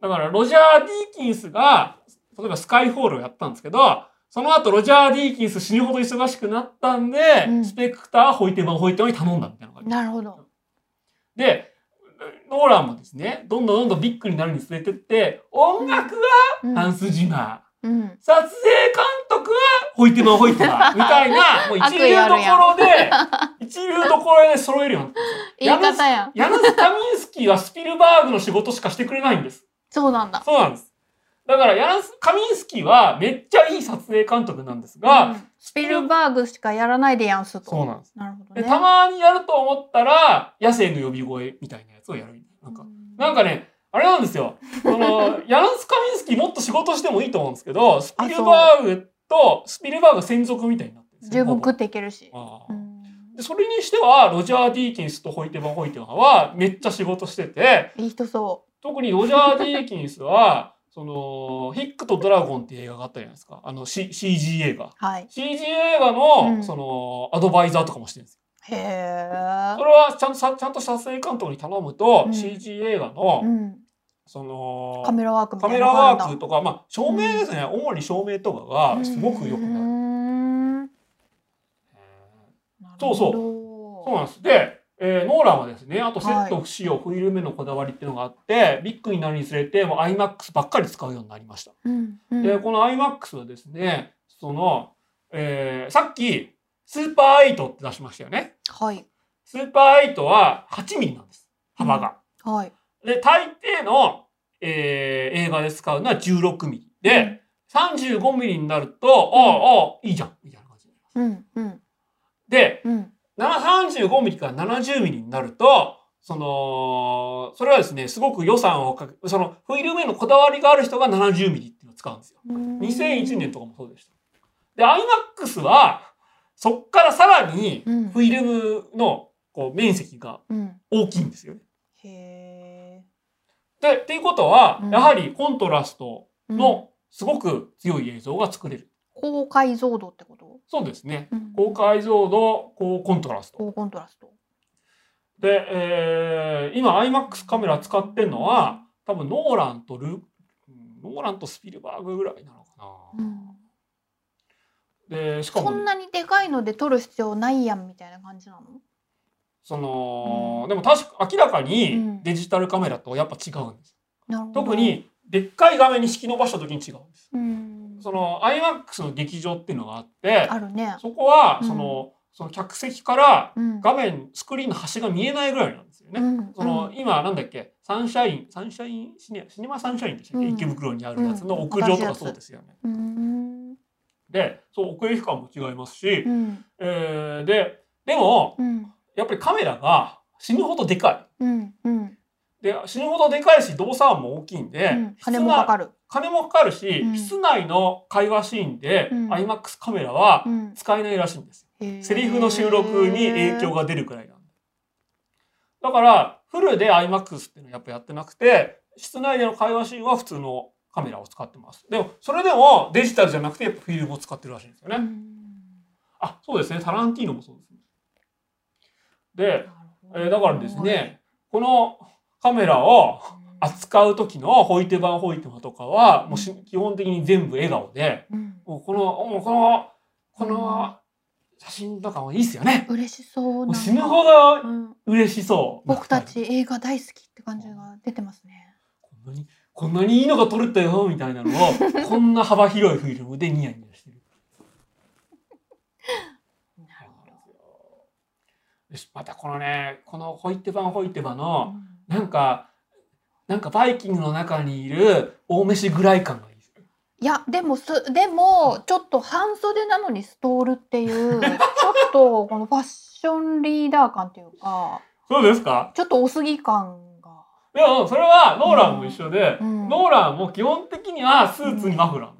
A: だから、ロジャー・ディーキンスが、例えばスカイフォールをやったんですけど、その後、ロジャー・ディーキンス死ぬほど忙しくなったんで、
B: うん。
A: スペクター、ホイテバン、ホイテマに頼んだみたいなのがあります
B: なるほど。
A: で、ノーランもですね、どんどんどんどんビッグになるにつれてって、音楽は
B: うん。
A: ハンス・ジマー、
B: うん
A: 撮影監督はホイテマン・ホイテマー、みたいな、もう一流どころで、一流どころで揃えるようになったんですよ。
B: やん
A: ヤヌス・カミンスキーはスピルバーグの仕事しかしてくれないんです。
B: そうなんだ
A: そうなんです。だから、ヤヌス・カミンスキーはめっちゃいい撮影監督なんですが、
B: うんスピルバーグしかやらないでやんすと
A: そうなんです。
B: なるほどね
A: でたまにやると思ったら、野生の呼び声みたいなやつをやるな。なんか、なんかね、あれなんですよ。この、ヤンス・カミンスキーもっと仕事してもいいと思うんですけど、スピルバーグと、スピルバーグ専属みたいになってるんですよ。
B: 十分食っていけるし
A: それにしては、ロジャー・ディーキンスとホイテバン・ホイテバンはめっちゃ仕事してて、
B: いい人そ
A: 特にロジャー・ディーキンスは、その、ヒックとドラゴンっていう映画があったじゃないですか。あの、C、CG 映画。
B: はい。
A: CG 映画の、
B: うん
A: その、アドバイザーとかもしてるんですよ。
B: へえ
A: そ。れはちゃんとさ、ちゃんと撮影監督に頼むと、
B: うん
A: CG 映画の、
B: うん。
A: その、
B: カメラワーク
A: カメラワークとか、まあ、照明ですね。主に照明とかがすごく良くなる。
B: る。
A: そうそうそうなんです。で、えーノーランはですね、あとセット不使用、フィルムへのこだわりっていうのがあって、ビッグになるにつれて、もう IMAX ばっかり使うようになりました。
B: うん。うん。
A: で、この IMAX はですね、その、えーさっき、スーパー8って出しましたよね。
B: はい。
A: スーパー8は8ミリなんです。幅が。
B: はい。
A: で、大抵の、えー映画で使うのは16ミリ。で、35ミリになると、ああ、いいじゃんみたいな感じになります。
B: うん。うん。
A: で、
B: うん。
A: な35ミリから70ミリになると、その、それはですね、すごく予算をかけ、その、フィルムへのこだわりがある人が70ミリっていうのを使うんですよ。2001年とかもそうでした。で、IMAX は、そっからさらに、
B: うん。
A: フィルムのこう面積が
B: うん。
A: 大きいんですよね。
B: へえ。
A: で、っていうことは
B: う、ん
A: やはりコントラスト
B: うん
A: のすごく強い映像が作れる。
B: 高解像度ってこと？
A: そうですね。
B: うん
A: 高解像度、高コントラスト。
B: 高コントラスト。
A: で、えー今 IMAX カメラ使ってるのは、多分ノーランとル、うんノーランとスピルバーグぐらいなのかな。
B: うん。
A: で、しかも
B: そん、なにでかいので撮る必要ないやんみたいな感じなの？
A: その、
B: うん
A: でも確か、明らか
B: う
A: に
B: ん
A: デジタルカメラとやっぱ違うんです。
B: なるほど。
A: 特、に、でっかい画面に引き伸ばした時に違うんです。
B: うん。
A: その IMAX の劇場っていうのがあって、
B: ね。
A: そこは、
B: うん
A: その、その客席から
B: うん。
A: 画面、スクリーンの端が見えないぐらいなんですよね。
B: うん。
A: その、今なんだっけ、サンシャイン、サンシャインシネシネマサンシャインでしたっけ、
B: うん
A: 池袋にあるやつの
B: うん
A: 屋上とかそうですよね。
B: うん。
A: で、そう、奥行き感も違いますし、
B: うん。
A: えーで、でも、
B: うん。
A: やっぱりカメラが死ぬほどでか
B: うん。うん。
A: い。で、死ぬほどでかいし、動作音も大きいんで、
B: うん金もかかる。
A: 金もかかるし、
B: うん
A: 室内の会話シーンで、
B: うん
A: IMAX カメラは
B: うん。
A: 使えないらしいんですよ。
B: へー
A: セリフの収録に影響が出るくらいなんで。だから、フルで IMAX っていうのはやっぱやってなくて、室内での会話シーンは普通のカメラを使ってます。でも、それでもデジタルじゃなくて、やっぱフィルムを使ってるらしいんですよね。
B: うん
A: あ、そうですね。タランティーノもそうですね。で、えーだからですね、このカメラを扱う時のホイテバンホイテマとかは、もうし基本的に全部笑顔で、
B: うん
A: もうこの、もうこの、この写真とかもいいっすよね。
B: 嬉しそう
A: 死ぬほど
B: うん
A: 嬉しそう。
B: 僕たち映画大好きって感じが出てますね。
A: こんなに、こんなにいいのが撮れたよ、みたいなのを、こんな幅広いフィルムでニヤニヤしてる。
B: なるほ
A: よしまたこのね、このホイッテバンホイッテバ
B: ど
A: の、なんか、なんかバイキングの中にいる大飯ぐらい感がいいですよ。
B: いやでもすでもちょっと半袖なのにストールっていうちょっとこのファッションリーダー感っていうか
A: そうですか？
B: ちょっとおすぎ感が。
A: でも、それはノーランも一緒で、
B: うん
A: ノーランも基本的にはスーツにマフラー。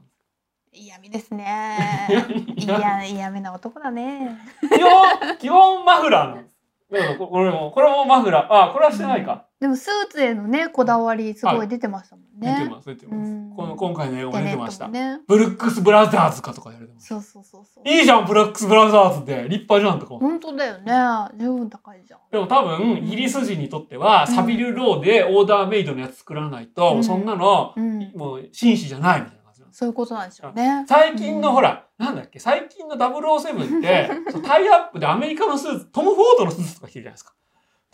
B: 嫌味ですね。
A: い や
B: 嫌嫌味な男だね。
A: 基本、基本マフラーなんです。だからここれも、これもマフラー。あ、これはしてないか。
B: でもスーツへのねこだわりすごい出てましたもんね。
A: 出てます、出てます。
B: うん
A: この今回の映画出てました。ブルックス・ブラザーズかとかやれてます。
B: そうそうそうそう。
A: いいじゃん、ブラックス・ブラザーズって。立派じゃんとか。
B: 本当だよね。十分高いじゃん。
A: でも多分、イギリス人にとっては、
B: うん
A: サビル・ローでオーダーメイドのやつ作らないと、
B: うん
A: そんなの、
B: うん。
A: もう、紳士じゃないみたいな。
B: そういうことなんでしょうね。
A: 最近の
B: うん
A: ほら、なんだっけ、最近の007って、そのタイアップでアメリカのスーツ、トム・フォードのスーツとか着てるじゃないですか。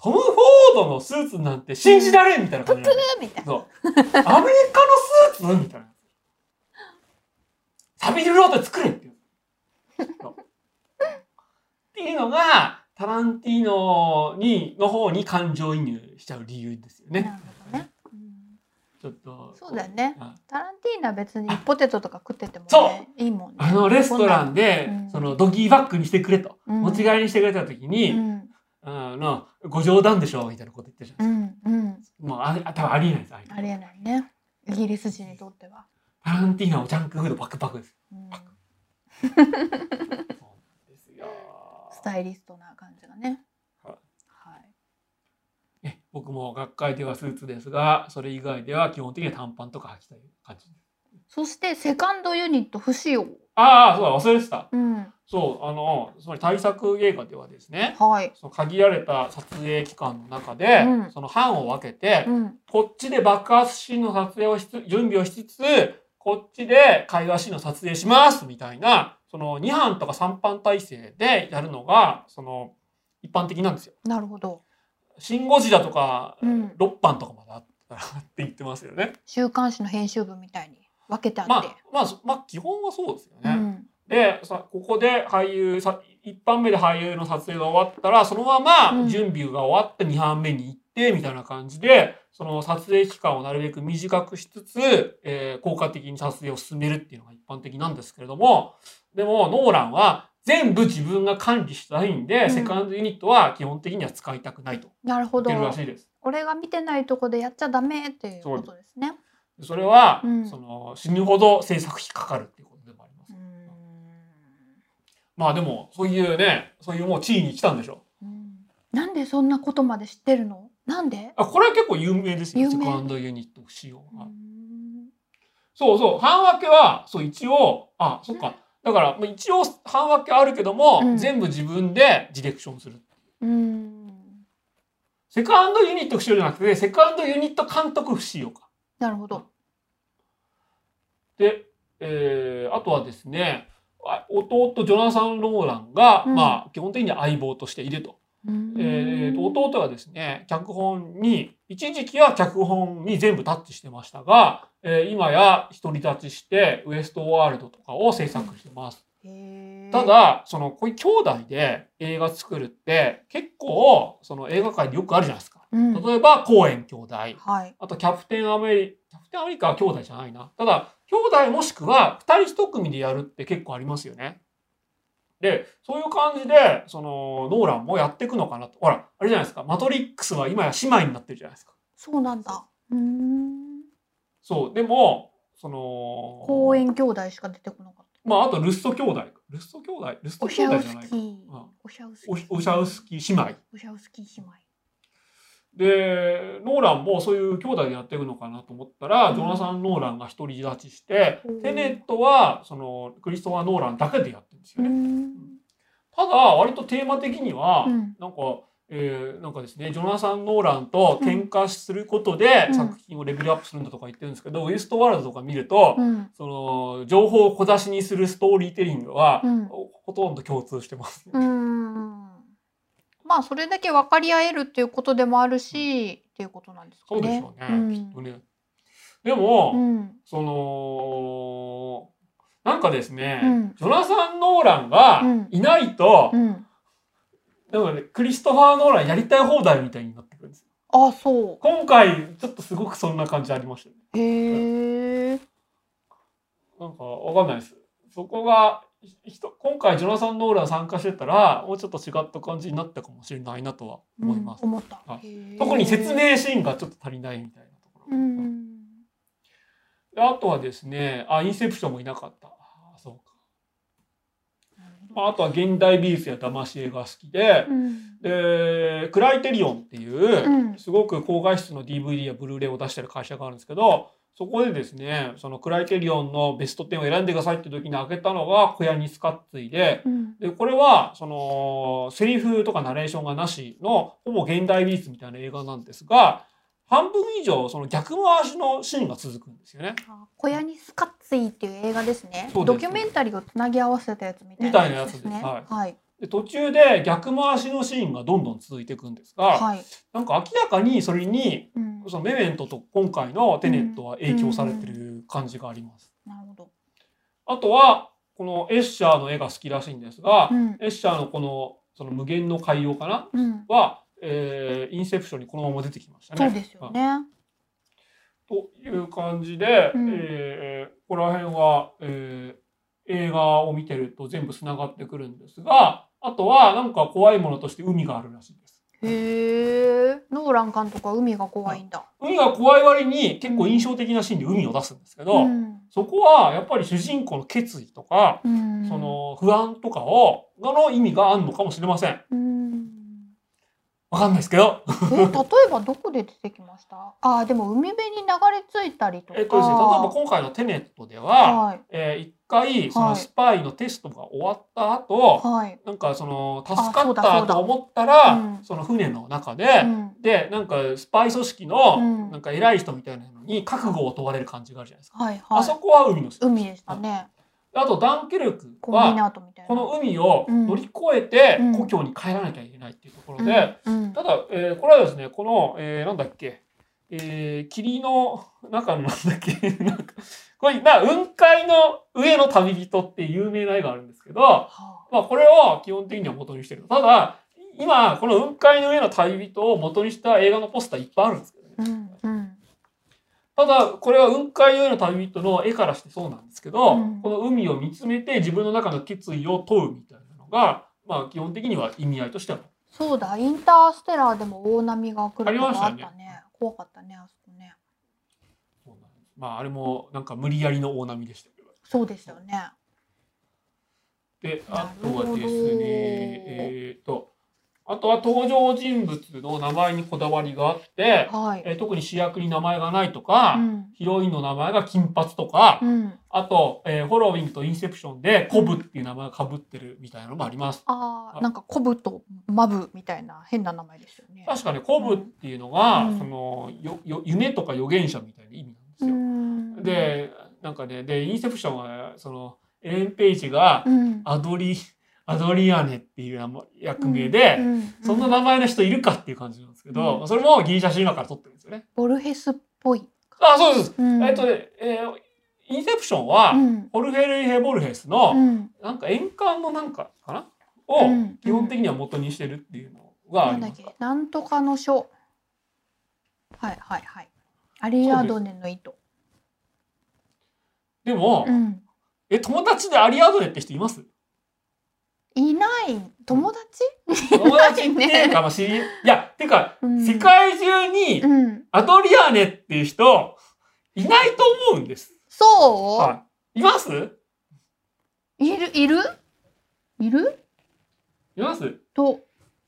A: トム・フォードのスーツなんて信じられんみたいな感じな
B: みたいな。
A: そう。アメリカのスーツ？みたいな。サビルロード作れっていうっていうのが、タランティーノに、の方に感情移入しちゃう理由ですよね。ちょっと。
B: そうだよね
A: あ。
B: タランティーナは別にポテトとか食ってても
A: そ
B: ね、いいもんね。
A: あのレストランで、
B: うん
A: そのドギーバッグにしてくれと、
B: うん
A: 持ち帰りにしてくれた時に、
B: うん
A: あの、ご冗談でしょみたいなこと言ってるじゃ
B: う
A: ないです
B: んうん。
A: か。もうあれ、多分ありえないです、あ
B: りえないね。イギリス人にとっては。
A: タランティーノはジャンクフードバックパックです。
B: うん
A: そうなんですよ。
B: スタイリストな感じがね。
A: 僕も学会ではスーツですが、それ以外では基本的には短パンとか履きたい感じ。
B: そしてセカンドユニット不使用。
A: ああ、そうだ、忘れてた。
B: うん。
A: そう、あの、つまり対策映画ではですね、
B: はい。
A: その限られた撮影期間の中で、
B: うん
A: その班を分けて、
B: うん。
A: こっちで爆発シーンの撮影をしつ準備をしつつ、こっちで会話シーンの撮影しますみたいな、その2班とか3班体制でやるのが、その一般的なんですよ。
B: なるほど。
A: シン・ゴジラとか
B: うん。
A: 6班とかまであったらって言ってますよね。
B: 週刊誌の編集部みたいに分けてあって。
A: まあ、まあ、まあ、基本はそうですよね。
B: うん。
A: でさここで俳優さ一般目で俳優の撮影が終わったらそのまま
B: うん
A: 準備が終わって2班目に行ってみたいな感じでその撮影期間をなるべく短くしつつ、えー効果的に撮影を進めるっていうのが一般的なんですけれどもでもノーランは全部自分が管理したいんで、
B: うん
A: セカンドユニットは基本的には使いたくないと
B: なるほど
A: 言って。るらしいです。
B: 俺が見てないとこでやっちゃダメっていうことですね。
A: それは、
B: うん
A: その死ぬほど制作費かかるっていうことでもあります。まあでもそういうねそういうもう地位に来たんでしょう。
B: うんなんでそんなことまで知ってるの？なんで？
A: あこれは結構有名ですよセカンドユニット不使用が。そうそう半分けはそう一応あそっかだからまあ一応半分けあるけども、
B: うん
A: 全部自分でディレクションする。セカンドユニット不使用じゃなくてセカンドユニット監督不使用か。
B: なるほど。
A: で、えーあとはですねあ弟ジョナサン・ローランが、
B: うん
A: まあ基本的には相棒としていると。えーと弟はですね脚本に一時期は脚本に全部タッチしてましたが、えー今や独り立ちしてウエストワールドとかを制作してます。ただそのこういう兄弟で映画作るって結構その映画界でよくあるじゃないですか。
B: うん
A: 例えばコーエン兄弟
B: はい。
A: あとキャプテンアメリキャプテンアメリカは兄弟じゃないな。ただ兄弟もしくは二人一組でやるって結構ありますよね。で、そういう感じで、その、ノーランもやっていくのかなと。ほら、あれじゃないですか。マトリックスは今や姉妹になってるじゃないですか。
B: そうなんだ。うーん。
A: そう。でも、その、
B: 公園兄弟しか出てこなかった。
A: まあ、あとルッソ兄弟。ルッソ兄弟？ル
B: ス
A: 兄弟じゃないか。
B: オシャウスキ
A: オ
B: ー。
A: オシャウスキー姉妹。
B: オシャウスキー姉妹。
A: で、ノーランもそういう兄弟でやっていくのかなと思ったら、
B: うん
A: ジョナサン・ノーランが独り立ちして、
B: うん
A: テネットは、その、クリストファー・ノーランだけでやってですよね。
B: ん。
A: ただ、割とテーマ的には、
B: うん
A: なんか、えーなんかですね、ジョナサン・ノーランと喧嘩することで
B: うん
A: 作品をレベルアップするんだとか言ってるんですけど、ウエストワールドとか見ると、
B: うん。
A: その、情報を小出しにするストーリーテリングは、
B: うん
A: ほほとんど共通してます、ね。
B: まあそれだけ分かり合えるっていうことでもあるし、っていうことなんですかね。
A: そうでしょうね、
B: うん
A: きっとね。でも、
B: うん。
A: その、なんかですね、
B: うん
A: ジョナサン・ノーランが
B: うん
A: いないと、
B: うん。
A: なんかね、クリストファー・ノーランやりたい放題みたいになってくるんですよ。
B: あ、そ
A: 今回、ちょっとすごくそんな感じありましたね。
B: う。へえ。
A: なんかわかんないです。そこが、今回ジョナサン・ノーラン参加してたら、もうちょっと違った感じになったかもしれないなとは思います。
B: うん思った
A: 特に説。明シーンがちょっと足りないみたいなところ。
B: うん。
A: であとはですね、あ、インセプションもいなかった。あそうか。まあ、あとは現代美術や騙し絵が好きで、
B: うん。
A: で、クライテリオンっていう、
B: うん
A: すごく高画質の DVD やブルーレイを出してる会社があるんですけど、そこでですね、そのクライテリオンのベスト10を選んでくださいって時に開けたのが小屋にスカッツイで、
B: うん。
A: で、これは、その、セリフとかナレーションがなしの、ほぼ現代美術みたいな映画なんですが、半分以上、その逆回しのシーンが続くんですよね。
B: あ小屋にスカッツイっていう映画ですね。
A: す
B: ドキュメンタリーをつなぎ合わせたやつみたい
A: みたいな
B: なやつですね。
A: はい
B: はい。
A: で途中で逆回しのシーンがどんどん続いていくんですが、
B: はい。
A: なんか明らかにそれに、
B: うん。
A: そのメメントと今回のテネットは影響されてる感じがあります。
B: なるほど。
A: あとは、このエッシャーの絵が好きらしいんですが、
B: うん。
A: エッシャーのこの、その無限の海洋かな？
B: うん。
A: は、えーインセプションにこのまま出てきましたね。
B: そうですよね。
A: という感じで、
B: うん
A: えーここら辺は、えー映画を見てると全部つながってくるんですが、あとはなんか怖いものとして海があるらしいです。
B: へえ。ノーラン監督は海が怖いんだ。
A: 海が怖い割に結構印象的なシーンで海を出すんですけど、
B: うん。
A: そこはやっぱり主人公の決意とか、
B: うん。
A: その不安とかを、の意味があるのかもしれません。
B: うん。
A: わかんないですけど。
B: え例えばどこで出てきました？あーでも海辺に流れ着いたりとか。
A: えっとですね、例えば今回のテネットでは、
B: はい。
A: えー一回その
B: はい
A: スパイのテストが終わった後、
B: はい、
A: なんかその助
B: あ
A: かったと思ったら
B: うん。
A: その船の中で、
B: うん。
A: でなんかスパイ組織の
B: うん。
A: なんか偉い人みたいなのに覚悟を問われる感じがあるじゃないですか。
B: はいはい。
A: あそこは海の人
B: 海でしたね。
A: あとダンケルクはこの海を乗り越えて
B: うん。
A: 故郷に帰らなきゃいけないっていうところで、ただ、えーこれはですねこの、えーなんだっけ、えー霧の中のなんだっけ なんかこれな雲海の上の旅人っていう有名な絵があるんですけど、
B: は
A: まあ、これを基本的には元にしてるただ今この雲海の上の旅人を元にした映画のポスターいっぱいあるんですけどね、
B: あうん。うん
A: ただこれは雲海の上の旅人の絵からしてそうなんですけど、
B: うん。
A: この海を見つめて自分の中の決意を問うみたいなのが、まあ、基本的には意味合いとしては
B: そうだインターステラーでも大波が来るとこあった
A: ありま
B: ね。怖かったねあそこね。
A: まああれもなんか無理やりの大波でしたけど。
B: そうでしたよね。
A: で、
B: な
A: あとはですね、えっ、と、あとは登場人物の名前にこだわりがあって、
B: はい。
A: えー特に主役に名前がないとか、
B: うん。
A: ヒロインの名前が金髪とか、
B: うん。
A: あと、えーホロウィングとインセプションでコブっていう名前が被ってるみたいなのもあります。あ
B: あ。ーなんかコブとマブみたいな変な名前ですよね。
A: 確かね、コブっていうのが、
B: うん。
A: そのよよ夢とか預言者みたいな意味なんです
B: う
A: よ。
B: ん。
A: で、なんかね、で、インセプションは、その、エレン・ペイジが
B: うん。
A: アドリ、アドリアネっていう役名で、
B: うんうん
A: そん。な名前の人いるかっていう感じなんですけど、
B: うん。
A: それもギリシャ神話から取ってるんですよね。
B: ボルヘスっぽい、
A: あ、そうです。
B: うん。
A: えっとね、えーインセプションは、
B: うん。
A: ホルフェルイヘ・ボルヘスの、
B: うん。
A: なんか円環のなんかかな？を
B: うん。
A: 基本的には元にしてるっていうのがあります。か。
B: け？なんとかの書。はいはいはい。アリアドネの糸
A: でも、
B: うん。
A: え、友達でアリアドネって人います？
B: いない。友達？
A: 友達っていうか、まあ、知り、い？や、てか、
B: うん。
A: 世界中に
B: うん。
A: アドリアネっていう人、いないと思うんです。
B: そう、
A: はい。います？
B: い、る？いる？いる？
A: います？
B: と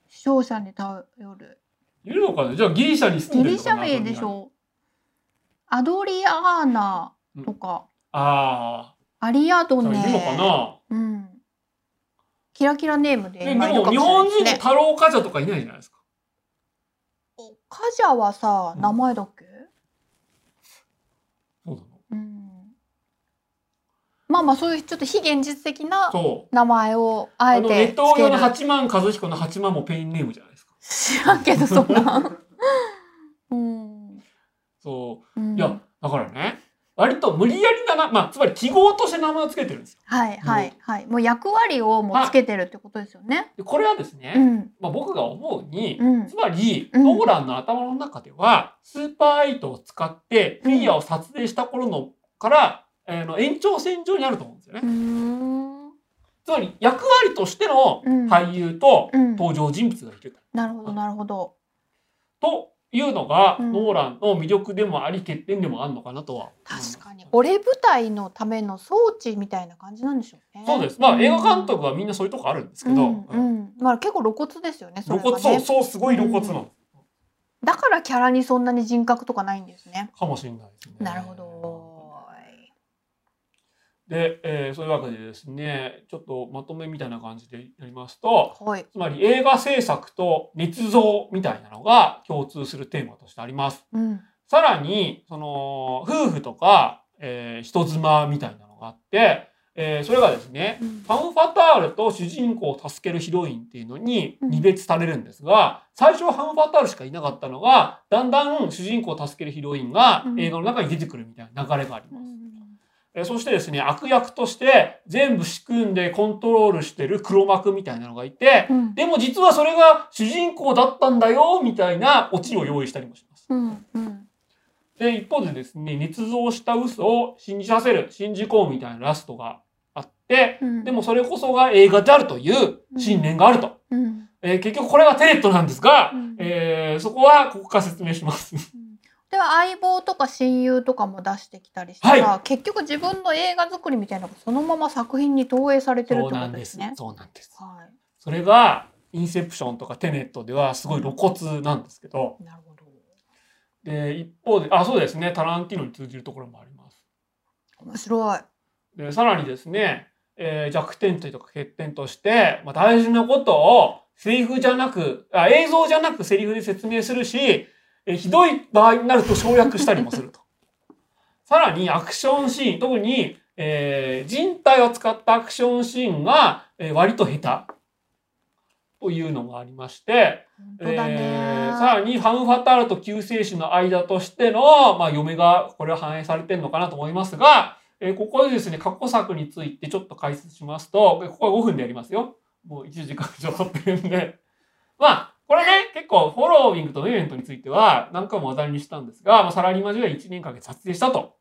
B: 視聴者に頼る。
A: いるのかな？じゃあギリシャに住ん
B: ギリシャ名でしょアドリアーナとか、
A: あ
B: アリアド
A: あ、
B: ネ
A: いるのかな？
B: うんキラキラネームで
A: でも日本人で
B: ですね。
A: 太郎冠者とかいないじゃないですか。
B: カジャはさ
A: うん。
B: 名前だっけ、
A: そうなの？
B: うん、まあまあそういうちょっと非現実的な。名前をあえてつ
A: ネット用の八幡和彦の八幡もペインネームじゃないですか。
B: 知らんけどそんな。ん うん、
A: そう。う。
B: ん、
A: いや、だからね、割と無理やりだな、まあ、つまり記号として名前をつけてるんですよ。
B: はいはいはい。もう役割をもうつけてるってことですよね。
A: でこれはですね、
B: うん。
A: まあ、僕が思うに、
B: うん。
A: つまり、
B: うん。
A: ノーランの頭の中では、スーパー8を使ってフィギュアを撮影した頃のから、えーの延長線上にあると思うんですよね。つまり、役割としての
B: うん。
A: 俳優と
B: うん。
A: 登場人物がいる。
B: なるほどなるほど。
A: というのが、
B: うん。
A: ノーランの魅力でもあり欠点でもあるのかなとは。
B: 確かに。俺舞台のための装置みたいな感じなんでしょうね。
A: そうです。まあ、
B: うん
A: 映画監督はみんなそういうとこあるんですけど、
B: うんうん。まあ結構露骨ですよね
A: 露骨、そう、そう、すごい露骨なの。
B: だからキャラにそんなに人格とかないんですね。
A: かもしれないですね。
B: なるほど
A: で、えーそういうわけでですね、ちょっとまとめみたいな感じでやりますと、
B: はい。
A: つまり映画制作と捏造みたいなのが共通するテーマとしてあります。
B: うん。
A: さらに、その、夫婦とか、えー人妻みたいなのがあって、えーそれがですね、
B: うん。
A: ファン・ファタールと主人公を助けるヒロインっていうのに
B: うん。
A: 二別されるんですが、最初はファン・ファタールしかいなかったのが、だんだん主人公を助けるヒロインが
B: うん。
A: 映画の中に出てくるみたいな流れがあります。
B: うん
A: えーそしてですね、悪役として全部仕組んでコントロールしてる黒幕みたいなのがいて、
B: うん。
A: でも実はそれが主人公だったんだよ、みたいなオチを用意したりもします。
B: うんうん。
A: で、一方でですね、捏造した嘘を信じさせる、信じ込むみたいなラストがあって、
B: うん。
A: でもそれこそが映画であるという信念があると。
B: うん。
A: えー結局これがテネットなんですが、
B: うん。
A: えーそこはここから説明します。
B: では相棒とか親友とかも出してきたりしたら、結局自分の映画作りみたいなのがそのまま作品に投影されてるってことですね。
A: そうなんです。
B: はい。
A: それが、インセプションとかテネットではすごい露骨なんですけど、
B: なるほど。
A: で、一方で、あ、そうですね、タランティーノに通じるところもあります。
B: 面白い。
A: で、さらにですね、えー弱点というか欠点として、まあ、大事なことをセリフじゃなく、あ映像じゃなくセリフで説明するし、えーひどい場合になると省略したりもすると。さらにアクションシーン、特に、えー人体を使ったアクションシーンが、えー割と下手。というのがありまして。えーさらにファム・ファタールと救世主の間としての、まあ、嫁がこれは反映されてるのかなと思いますが、えーここでですね、過去作についてちょっと解説しますと、ここは5分でやりますよ。もう1時間以上経ってるんで。まあ、これね、結構フォローウィングとイベントについては何回も話題にしたんですが、まあ、サラリーマン時代1年かけて撮影したと。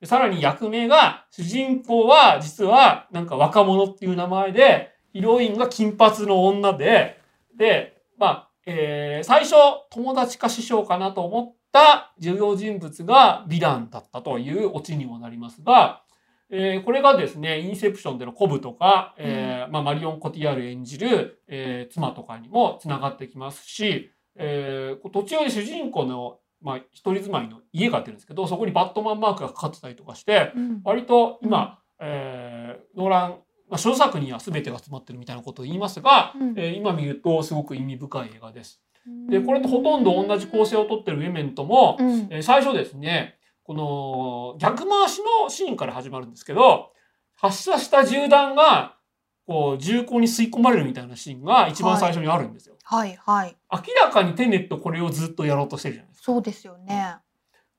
A: でさらに役名が、主人公は実はなんか若者っていう名前で、ヒロインが金髪の女で、で、まあ、えー最初、友達か師匠かなと思った重要人物がヴィランだったというオチにもなりますが、えーこれがですね、インセプションでのコブとか、えーまあ、マリオン・コティアール演じる、えー妻とかにもつながってきますし、えー途中で主人公の、まあ、一人住まいの家があってるんですけど、そこにバットマンマークがかかってたりとかして、
B: うん。
A: 割と今、えーノーラン、まあ、小作には全てが詰まってるみたいなことを言いますが、
B: うん。
A: えー今見るとすごく意味深い映画です。で、これとほとんど同じ構成をとってるウェメントも、
B: うん。
A: えー最初ですね、この逆回しのシーンから始まるんですけど、発射した銃弾が、こう、銃口に吸い込まれるみたいなシーンが一番最初にあるんですよ。
B: はいはい。
A: 明らかにテネットこれをずっとやろうとしてるじゃないですか。
B: そうですよね。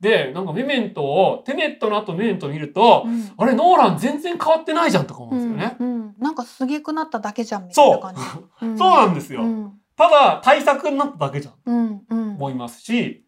A: で、なんかメメントを、テネットの後メメント見ると、
B: うん
A: あれ、ノーラン全然変わってないじゃんとか思うんですよね。
B: うんうんなんかすげくなっただけじゃんみたいな感じ。うん
A: そうなんですよ。
B: うん
A: ただ、対策になっただけじゃんと
B: うんうん。
A: 思いますし、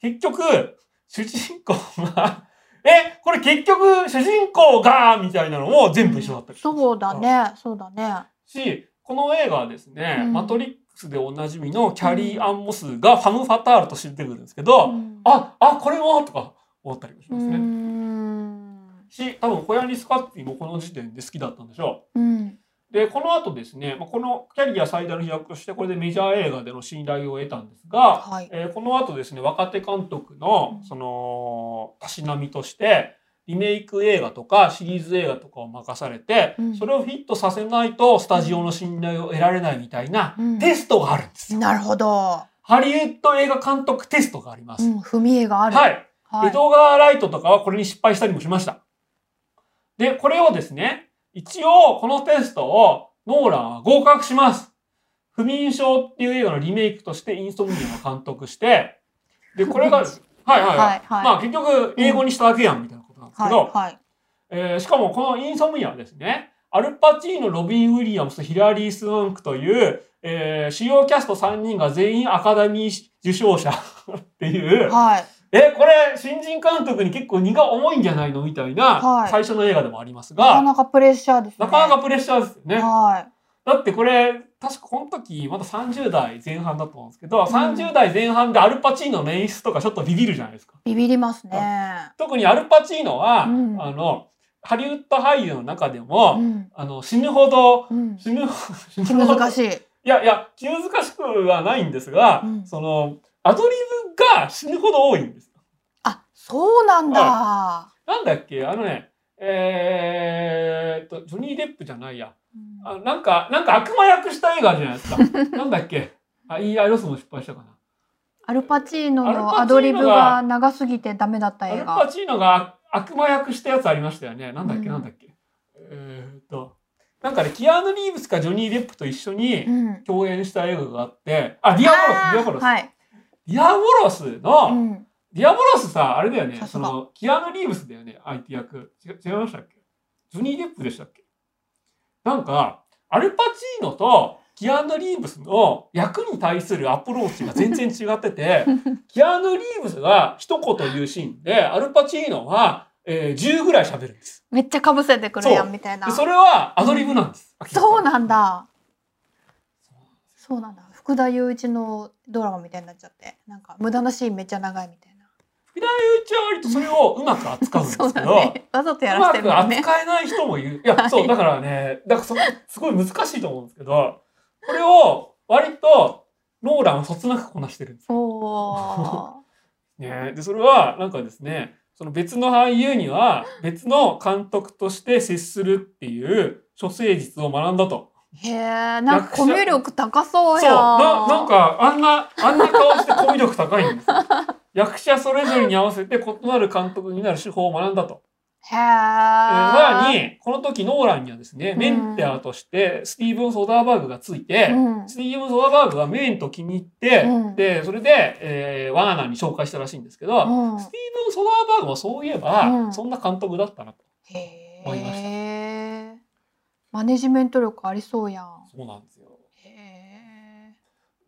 A: 結局、主人公が、え、これ結局、主人公が、みたいなのも全部一緒だったりします
B: そうだね、そうだね。
A: し、この映画はですね、
B: うん
A: マトリックスでおなじみのキャリー・アン・モスがファム・ファタールとして出てくるんですけど、
B: うん
A: あ、あ、これもとか思ったりもし
B: う
A: ますね。
B: ん。
A: し、多分、コヤニ・スカッティもこの時点で好きだったんでしょ
B: うん。
A: う。で、この後ですね、まあ、このキャリア最大の飛躍として、これでメジャー映画での信頼を得たんですが、
B: はい。
A: えーこの後ですね、若手監督の
B: うん、
A: その、たしなみとして、リメイク映画とかシリーズ映画とかを任されて、
B: うん
A: それをフィットさせないとスタジオの信頼を得られないみたいな
B: うん
A: テストがあるんですよ。
B: なるほど。
A: ハリウッド映画監督テストがあります。
B: うん、踏み絵がある。。
A: はいい。
B: はい。
A: エドガー・ライトとかはこれに失敗したりもしました。で、これをですね、一応このテストをノーランは合格します。不眠症っていう映画のリメイクとしてインソムニアを監督して、で、これが、はいはいはい。
B: はいはい
A: まあ結局英語にしただけやんみたいなことなんですけど、
B: はい。はい。
A: えーしかもこのインソムニアはですね、アルパチーノ、ロビン・ウィリアムス、ヒラリー・スワンクという、えー主要キャスト3人が全員アカデミー受賞者っていう、
B: はい。
A: え、これ、新人監督に結構荷が重いんじゃないのみたいな、
B: はい
A: 最初の映画でもあります
B: なか
A: が、
B: なかプレッシャーですね。
A: なかなかプレッシャーですよね。
B: は
A: だってこれ、確かこの時、まだ30代前半だと思うんですけど、30代前半でアルパチーノの演出とかちょっとビビるじゃないですか。
B: い。ビビりますね。
A: 特にアルパチーノは、
B: うん
A: あの、ハリウッド俳優の中でも、
B: うん。
A: あの、死ぬほど、
B: うん。
A: 死ぬ、ほど、い。
B: 難しい。
A: いやいや、気難しくはないんですが、
B: うん
A: その、アドリブが死ぬほど多いんですよ。
B: あ、そうなんだ。
A: なんだっけ？あのね、えーっと、ジョニー・デップじゃないや。
B: うん
A: あなんか、なんか悪魔役した映画じゃないですか。なんだっけ？あ、いいアイロスも失敗したかな。
B: アルパチーノのアドリブが長すぎてダメだった映
A: アルパ
B: 画。
A: チーノが悪魔役したやつありましたよね。なんだっけ、
B: うん
A: なんだっけ？えーっと、なんかね、キアヌ・リーブスかジョニー・デップと一緒に
B: うん。
A: 共演した映画があって、あ、ディアボロス、ディアボロス。
B: はい。
A: ディアボロスの、
B: うん。
A: ディアボロスさ、あれだよね。その、キアヌ・リーブスだよね、相手役。違違いましたっけ？ジョニー・デップでしたっけ？なんか、アルパチーノとキアヌ・リーブスの役に対するアプローチが全然違ってて、キアヌ・リーブスが一言言うシーンで、アルパチーノは、えー10ぐらい喋るんです。
B: めっちゃかぶせてくるや
A: そ
B: んみたいな
A: で。それはアドリブなんです。
B: そうなんだ。そうなんだ。福田雄一のドラマみたいになっちゃって、なんか無駄なシーンめっちゃ長いみたいな。
A: 福田雄一は割とそれをうまく扱うんですけど、
B: ね。わざとや
A: うまく
B: らせてるもんね。
A: 扱えない人もいる。いや、
B: はい
A: そう、だからね、だからそこ、すごい難しいと思うんですけど、これを割とノーランをそつなくこなしてるんです。
B: おー
A: ね、でそれはなんかですねその別の俳優には別の監督として接するっていう処世術を学んだと。
B: へえ、なんかコミュ力高そう
A: そう。ななんかあんなあんな顔してコミュ力高いんですよ。役者それぞれに合わせて異なる監督になる手法を学んだと。
B: へえ。
A: えーさらにこの時ノーランにはですね
B: うん
A: メンターとしてスティーブン・ソダーバーグがついて、
B: うん
A: スティーブン・ソダーバーグがメンと気に入って、
B: うん
A: でそれで、えーワーナーに紹介したらしいんですけど、
B: うん
A: スティーブン・ソダーバーグもそういえば、
B: うん
A: そんな監督だったなと。
B: へ
A: 思いました
B: え。マネジメント力ありそうやん。
A: そうなんですよ。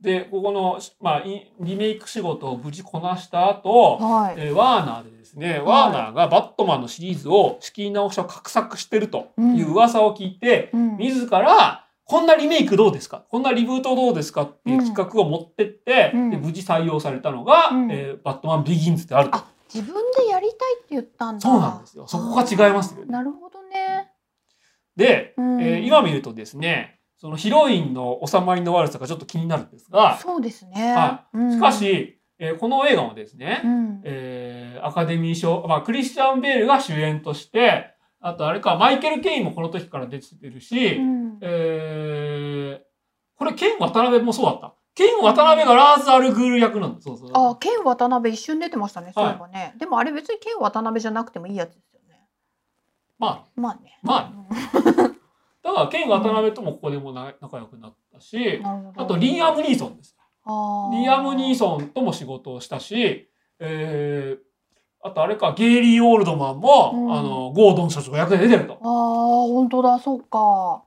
A: でここの、まあ、いリメイク仕事を無事こなした後、
B: はい。
A: えーワーナーでですね、ワーナーがバットマンのシリーズを仕切り直しを画策してるという噂を聞いて、
B: うん
A: 自らこんなリメイクどうですか？こんなリブートどうですか？っていう企画を持ってって、
B: うん
A: で無事採用されたのが、
B: うん
A: えーバットマンビギンズであると。
B: あ、自分でやりたいって言ったんだ。
A: そうなんですよそこが違いますよね
B: なるほどね。
A: で、
B: うん
A: えー今見るとですね、そのヒロインの収まりの悪さがちょっと気になるんですが、
B: そうですね。
A: は
B: うん
A: しか、し、えーこの映画もですね、
B: うん。
A: えーアカデミー賞、まあ、クリスチャン・ベールが主演として、あとあれか、マイケル・ケインもこの時から出てるし、
B: うん
A: えーこれ、ケン・渡辺もそうだった。ケン・渡辺がラーズ・アルグール役なんだ。そうそう。
B: あ、ケン渡辺一瞬出てましたね。そうい
A: はい
B: えばね。でもあれ別にケン渡辺じゃなくてもいいやつですよね。
A: ま
B: まあね。
A: まあだから、ケン・渡辺ともここでもな仲良くなったし。あと、リーアム・ニーソンです。
B: あ
A: リアム・ニーソンとも仕事をしたし、えーあとあれか、ゲイリー・オールドマンも、
B: うん
A: あの、ゴードン社長が役で出てると。
B: ああ、本当だ、そうか。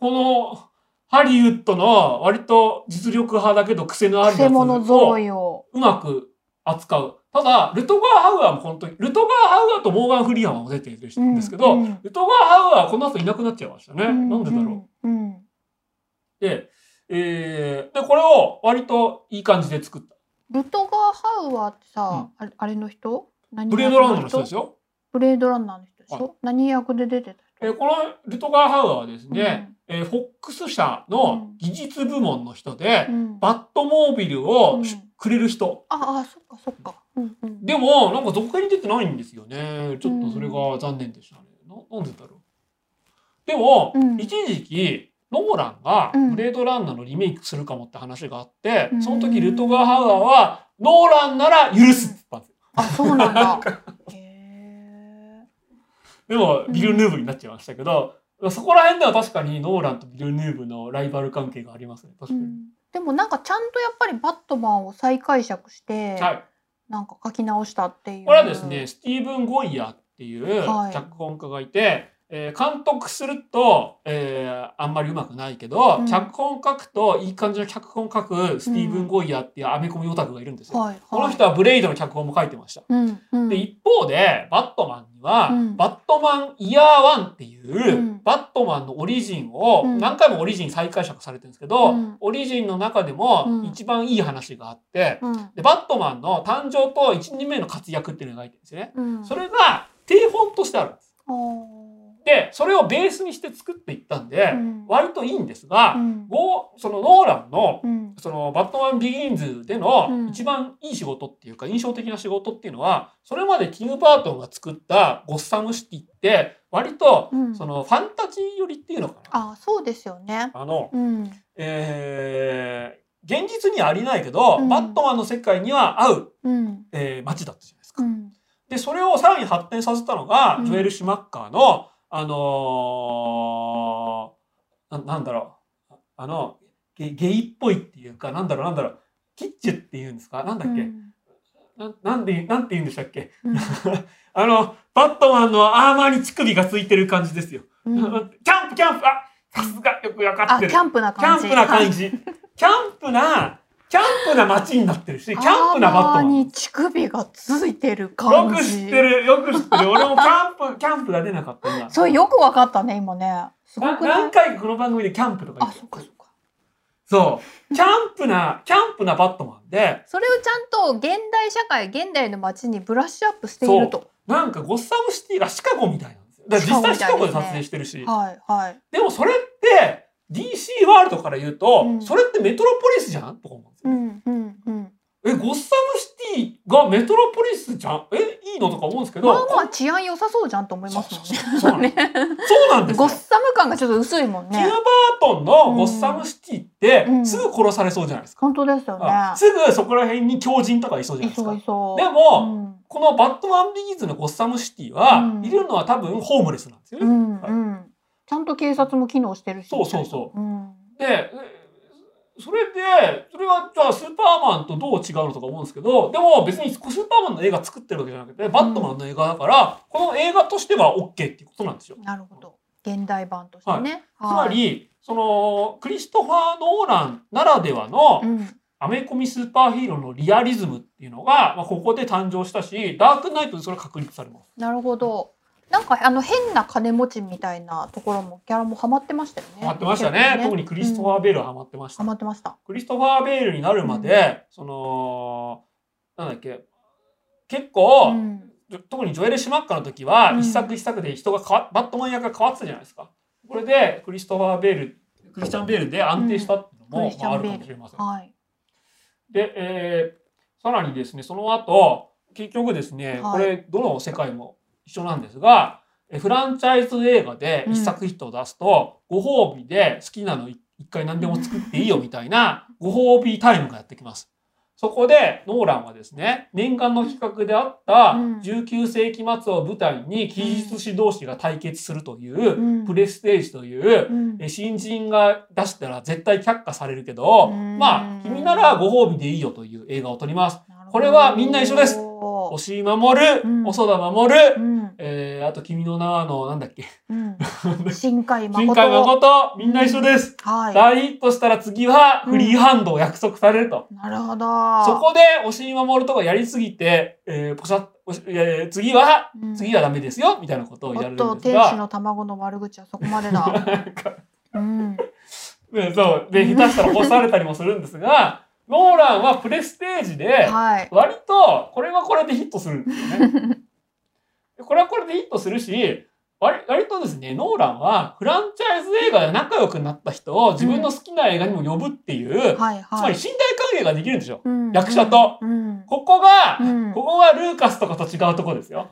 A: この、ハリウッドの割と実力派だけど癖のある
B: 癖
A: やつを。うまく扱う。ただ、ルトガー・ハウアーもこの時、ルトガー・ハウアーとモーガン・フリーハンも出てるんですけど、
B: うんうん
A: ルトガー・ハウアーはこの後いなくなっちゃいましたね。なんでだろう。
B: う。うん。
A: で、えーで、これを割といい感じで作った。
B: ルトガー・ハウアーってさ、あれあれの人？何
A: ブレードランドの人です
B: よ。
A: よ。
B: ブレードランナーの人でしょ、
A: は
B: 何役で出てた人？
A: えーこのルトガー・ハウアーはですね、えーフォックス社の技術部門の人で、
B: うん、
A: バットモービルをし
B: うん
A: くれる人。
B: ああ、そっかそっか。うんうん、
A: でも、なんか続編に出てないんですよね。ちょっとそれが残念でしたね。ななんでだろう。でも、
B: うん
A: 一時期、ノーランが
B: うん
A: ブレードランナーのリメイクするかもって話があって、
B: うん
A: その時ルトガー・ハウアーは、ノーランなら許すって言ったんですよ。
B: あ、そうなんだ。へえ。
A: でも、ヴィルヌーヴになっちゃいましたけど、そこら辺では確かにノーランとヴィルヌーヴのライバル関係がありますね。確かに。
B: うんでもなんかちゃんとやっぱりバットマンを再解釈して、
A: はい。
B: なんか書き直したっていう。
A: これはですね、スティーブン・ゴイヤーっていう
B: はい
A: 脚本家がいて、えー監督すると、えーあんまりうまくないけど、
B: うん。
A: 脚本書くといい感じの脚本書くスティーブン・ゴイヤーっていうアメコミオタクがいるんですよ。
B: はいはい、
A: この人はブレイドの脚本も書いてました。
B: うんうん、
A: で、一方で、バットマンには、
B: うん。
A: バットマンイヤーワンっていう、
B: うん。
A: バットマンのオリジンを、
B: うん。
A: 何回もオリジン再解釈されてるんですけど、
B: うん。
A: オリジンの中でも
B: うん。
A: 一番いい話があって、
B: うん。
A: で、バットマンの誕生と1人目の活躍っていうのを描いてるんですよね。
B: うん、
A: それが定本としてあるんです。で、それをベースにして作っていったんで、
B: うん。
A: 割といいんですが、
B: うん。
A: そのノーランの
B: うん。
A: そのバットマンビギンズでの
B: うん。
A: 一番いい仕事っていうか印象的な仕事っていうのは、それまでティム・バートンが作ったゴッサムシティって割と
B: うん。
A: そのファンタジー寄りっていうのかな。
B: あそうですよね。
A: あの、
B: うん。
A: えー現実にはありないけど、
B: うん。
A: バットマンの世界には合う、
B: うん。
A: えー街だったじゃないですか。
B: うん。
A: で、それをさらに発展させたのが、
B: うん。
A: ジョエル・シュマッカーの、あのーななんだろう、あのゲ、ゲイっぽいっていうか、なんだろう、なんだろう、キッチュっていうんですか？なんだっけ、
B: うん
A: なんなんで、なんて言うんでしたっけ？
B: うん
A: あの、バットマンのアーマーに乳首がついてる感じですよ。
B: うん
A: キャンプ、キャンプ、あさすがよくわか
B: あ
A: ってる。
B: キャンプな
A: キャン
B: 感じ。
A: プな感じ。キャンプな、キャンプな街になってるし、キャンプなバットマン。
B: に乳首がついてる
A: よ
B: 感じ。
A: く知ってる、よく知ってる。俺もキャンプ、キャンプが出なかった今。
B: それよくわかったね今ね。すご
A: な
B: くない
A: 何回かこの番組でキャンプとか言
B: あ
A: って
B: そっかそっか。
A: そう。キャンプな、キャンプなバットマンで、
B: それをちゃんと現代社会現代の街にブラッシュアップしていると。
A: なんかゴッサムシティがシカゴみたいなんですよ。だから実際シカゴで撮影してるし。
B: はいはい。
A: でもそれって、DC ワールドから言うと、
B: うん
A: それってメトロポリスじゃん？とか思うんですよ。
B: うんうんうん。
A: え、ゴッサムシティがメトロポリスじゃん？え、いいのとか思うんですけど。
B: まあまあ治安良さそうじゃんと思いますもんね。
A: そうなんです
B: ゴッ。サム感がちょっと薄いもんね
A: ティム・バ。ートンのゴッサムシティって
B: う、ん
A: すぐ殺されそうじゃないですか。
B: 本当ですよね。
A: あすぐそこら辺に狂人とかいそうじゃない
B: い
A: ですか。
B: そういそう。
A: でも、
B: うん
A: このバットマンビギンズのゴッサムシティは、
B: うん
A: いるのは多分ホームレスなんですよね。
B: うんうん。ちゃんと警察も機能してるし。
A: そうそうそう
B: うん。
A: で、えそれで、それはじゃあスーパーマンとどう違うのとか思うんですけど、でも別にスーパーマンの映画作ってるわけじゃなくて、バットマンの映画だから、この映画としては OK っていうことなんですよ。
B: なるほど。現代版としてね。
A: つまり、その、クリストファー・ノーランならではの。アメコミスーパーヒーローのリアリズムっていうのが、まあ、ここで誕生したし、ダークナイトでそれ確立されます。
B: なるほど。なんかあの変な金持ちみたいなところもキャラもハマってましたよね。
A: ハマってましたね。
B: 結構
A: 特にクリストファー・ベールはハマってました。
B: ハマってました。
A: クリストファー・ベールになるまで、その、なんだっけ、結構、
B: うん。
A: 特にジョエル・シュマッカの時は、
B: うん
A: 一作一作で人が変わバットマン役が変わってたじゃないですか。これでクリストファー・ベール、クリスチャン・ベールで安定したっていうのも、まあ、あるかもしれません。
B: はい。
A: で、えーさらにですね、その後、結局ですね、
B: はい
A: これ、どの世界も一緒なんですが、えフランチャイズ映画で
B: うん。
A: 一作ヒットを出すと、ご褒美で好きなの一回何でも作っていいよみたいなご褒美タイムがやってきます。そこでノーランはですね、念願の企画であった
B: うん。
A: 19世紀末を舞台に技術士同士が対決するという、
B: うん。
A: プレステージという、
B: うん。
A: え新人が出したら絶対却下されるけど、
B: うん。
A: まあ、君ならご褒美でいいよという映画を撮ります。これはみんな一緒です
B: お
A: 押井守る、
B: うん
A: 細田守る、
B: うん
A: えー、あと君の名はの、なんだっけ、
B: うん。新海誠。
A: 新海誠、みんな一緒です。
B: は
A: 大ヒットしたら次はフリーハンドを約束されると。
B: い。なるほど。
A: そこで、押井守とかやりすぎて、えー、ポシャえー次は、
B: うん
A: 次はダメですよ、みたいなことをやるん
B: おっと、
A: ですが。
B: 天使の卵の悪口はそこまでだ。うん。
A: ねそう。で、下手したら干されたりもするんですが、ノーランはプレステージで、
B: はい。
A: 割と、これはこれでヒットするんですよね。で これはこれでヒットするし、割割とですね、ノーランはフランチャイズ映画で仲良くなった人を自分の好きな映画にも呼ぶっていう、
B: はい
A: つま
B: はい。
A: り信頼関係ができるんですよ。
B: うん
A: 役者と。
B: うん。
A: ここが、
B: うん
A: ここがルーカスとかと違うとこですよ。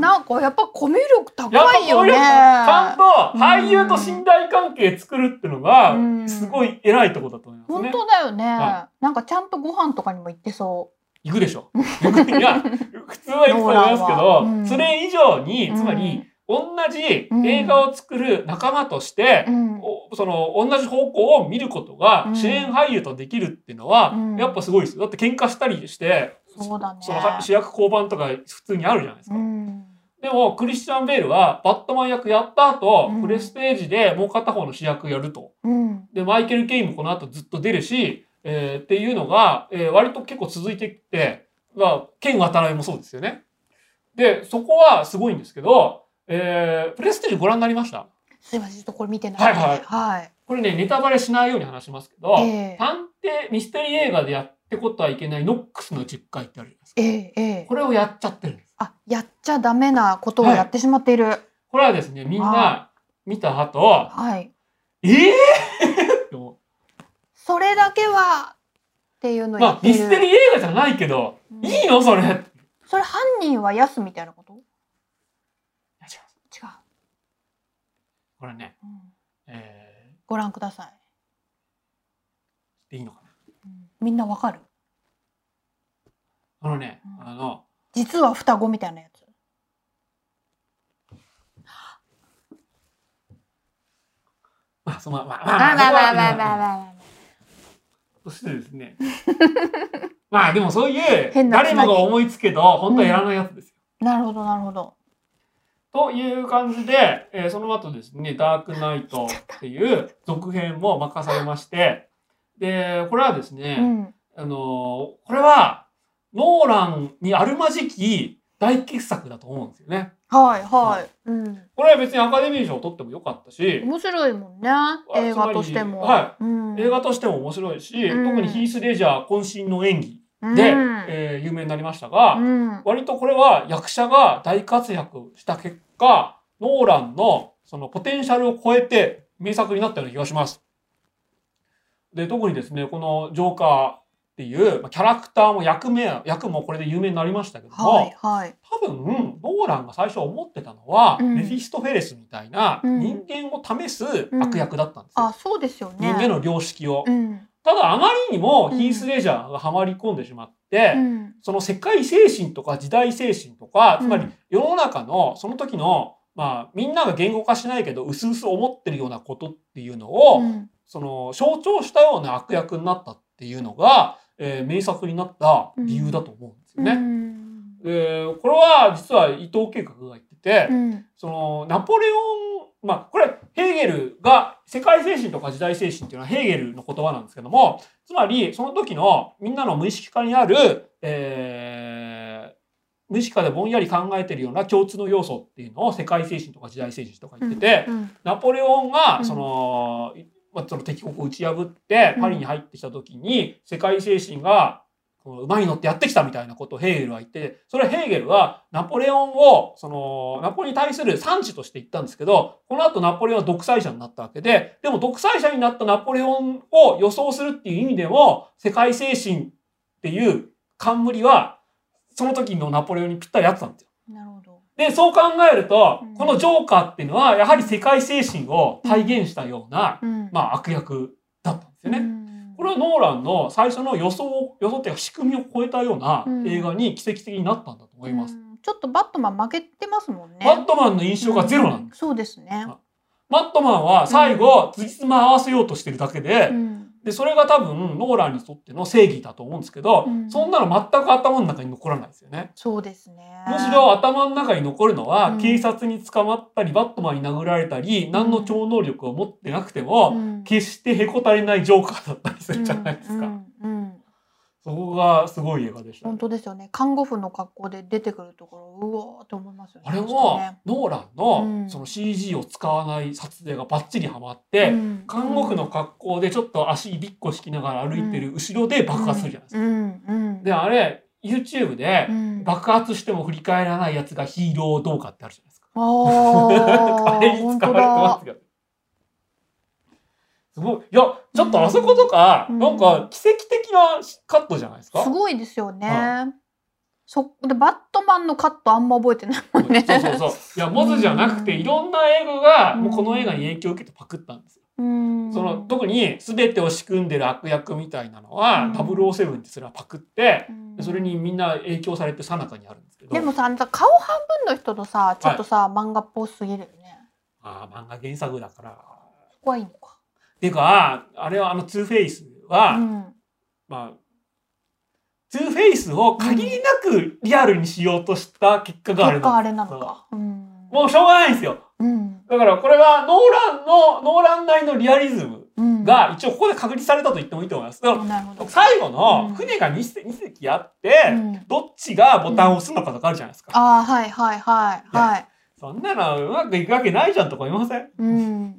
B: なんかやっぱコミュ力高いよね。
A: ちゃんと俳優と信頼関係作るっていうのが
B: う、ん
A: すごい偉いとこだと思います
B: 本
A: ね。
B: 当だよね、
A: は
B: なんかちゃんとご飯とかにも行ってそ
A: 行くでしょ。いや、普通は行くと思いますけど、
B: うん
A: それ以上
B: う。
A: に、つまり、同じ
B: うん
A: 映画を作る仲間として
B: う、ん、
A: おその同じ方向を見ることが
B: うん
A: 主演俳優とできるっていうのは、
B: うん
A: やっぱすごいですよ。だって喧嘩したりして、
B: そう。
A: そのは主役交番とか普通にあるじゃないですか。
B: うん。
A: でも、クリスチャン・ベールはバットマン役やった後、
B: うん
A: プレステージでもう片方の主役やると。
B: うん。
A: で、マイケル・ケインもこの後ずっと出るし、えーっていうのが、えー割と結構続いてきて、まあ、ケン渡辺もそうですよね。で、そこはすごいんですけど、えープレステージご覧になりました？
B: すいません、ちょっとこれ見てない。
A: はいはい
B: はい。
A: これね、ネタバレしないように話しますけど、
B: ええ
A: 探偵、ミステリー映画でやってことはいけないノックスの10回ってあるじゃないですか。
B: ええええ
A: これをやっちゃってるんです。
B: あ、やっちゃダメなことをやってしまっている。
A: これはですね、みん
B: は
A: な見た後、
B: はい。
A: ええーって思う
B: それだけはっていうのを
A: まあ。ミステリー映画じゃないけど、
B: うん
A: いいの？それ。
B: それ犯人はヤスみたいなこと？違う。
A: これね、
B: うん
A: え
B: ご覧ください。
A: ー、でいいのかな？
B: うんみんなわかる？
A: あのね、
B: うん
A: あの、
B: 実は双子みたいなやつ。
A: まあ、そのまあ、まあ、
B: まあまあまあまあまあ
A: まあ、
B: まあ。
A: そしてですね、まあでもそういう、誰もが思いつけど、本当はやらないやつですよ。
B: なるほどなるほど。
A: という感じで、えーその後ですね、ダークナイトっていう続編も任されまして、で、これはですね、
B: うん。
A: あのーこれは、ノーランにあるまじき大傑作だと思うんですよね。
B: はいはい。うん。
A: これは別にアカデミー賞を取ってもよかったし、
B: 面白いもんね。映画としても。。
A: はい
B: うん、
A: 映画としても面白いし、
B: うん
A: 特にヒース・レジャー渾身の演技
B: うん
A: で、えー有名になりましたが、
B: うん。
A: 割とこれは役者が大活躍した結果、ノーランのそのポテンシャルを超えて名作になったような気がします。で、特にですね、このジョーカーっていうまあキャラクターも役名、役もこれで有名になりましたけども、
B: はいはい。
A: 多分、ノーランが最初思ってたのは、
B: うん
A: メフィストフェレスみたいな
B: うん
A: 人間を試す悪役だったんですよ。
B: あ、そうですよね。
A: 人間の良識を。
B: うん。
A: ただ、あまりにも
B: うん
A: ヒース・レジャーがハマり込んでしまって、
B: うん。
A: その世界精神とか時代精神とか、つまり
B: うん
A: 世の中のその時の、まあ、みんなが言語化しないけど、薄々思ってるようなことっていうのを、
B: うん
A: その象徴したような悪役になったっていうのが、えー名作になった理由だと思うんですよね。
B: うん
A: でこれは実は伊藤計画が言っ
B: うん。
A: そのナポレオンまあこれヘーゲルが世界精神とか時代精神っていうのはヘーゲルの言葉なんですけどもつまりその時のみんなの無意識化にある、えー無意識化でぼんやり考えてるような共通の要素っていうのを世界精神とか時代精神とか言ってて、
B: うん
A: ナポレオンが
B: うん。
A: その、まあ、その敵国を打ち破って
B: うん
A: パリに入ってきた時に世界精神が馬に乗ってやってきたみたいなことをヘーゲルは言ってそれはヘーゲルはナポレオンをそのナポレオンに対する産地として言ったんですけどこの後ナポレオンは独裁者になったわけででも独裁者になったナポレオンを予想するっていう意味でも世界精神っていう冠はその時のナポレオンにぴったり合ってたんですよ。
B: なるほど。
A: で、そう考えると
B: うん、
A: このジョーカーっていうのは、やはり世界精神を体現したような、
B: うん
A: まあ悪役だったんですよね。
B: うん
A: これはノーランの最初の予想、予想っていうか仕組みを超えたような
B: うん
A: 映画に奇跡的になったんだと思います。
B: うんちょっとバットマン負けてますもんね。
A: バットマンの印象がゼロなんです。
B: そうですね。
A: バットマンは最後、つじつま合わせようとしてるだけで
B: う、ん
A: で、それが多分ノーランにとっての正義だと思うんですけど、
B: うん
A: そんなの全く頭の中に残らないですよね。
B: そうですね。
A: むしろ頭の中に残るのは、
B: うん
A: 警察に捕まったり、バットマンに殴られたり、何の超能力を持ってなくても、
B: うん
A: 決してへこたれないジョーカーだったりするじゃないですか。
B: うんうんうん
A: そこがすごい映画でしたね、
B: 本当ですよね。看護婦の格好で出てくるところ、うわーって思いますよね。
A: あれ
B: 確か
A: も、
B: ね
A: ノーランの、
B: うん
A: その CG を使わない撮影がバッチリハマって、
B: うん
A: 看護婦の格好でちょっと足びっこ引きながら歩いてる後ろで爆発するじゃないですか。
B: うんうん
A: で、あれ、YouTube で
B: うん
A: 爆発しても振り返らないやつがヒーローどうかってあるじゃないですか。
B: あ
A: あれに使われてま
B: だ
A: す。けど。すごい。いや、ちょっとあそことか、
B: うん
A: なんか奇跡的なカットじゃないですか？
B: すごいですよね。
A: は
B: そでバットマンのカットあんま覚えてないもんね。
A: そうそうそう。いや、モズじゃなくて、
B: うん
A: いろんな映画が、
B: うん
A: もうこの映画に影響を受けてパクったんですよ。
B: うん
A: その、特に全てを仕組んでる悪役みたいなのは、
B: うん
A: 007ってそれはパクって、それにみんな影響されてさなかにあるんですけど。
B: でもさ、あのさ顔半分の人とさ、ちょっとさ、漫画っぽすぎるよね。
A: ああ、漫画原作だから。
B: そこはいいのか。
A: ていうか、あれはあのツーフェイスは、
B: うん。
A: まあ、ツーフェイスを限りなくリアルにしようとした結果があれなんです
B: 結果あれなのか。うん。
A: もうしょうがないんですよ。
B: うん。
A: だからこれはノーランの、ノーランなりのリアリズム
B: うん。
A: が一応ここで確立されたと言ってもいいと思います。だか。最後
B: うん
A: の船が2隻 ,2 隻あって、
B: うん
A: どっちがボタンを押すのかとかあるじゃないですか。
B: ああ、はいはいはいはい。
A: そんなのうまくいくわけないじゃんとか言いません？
B: うん。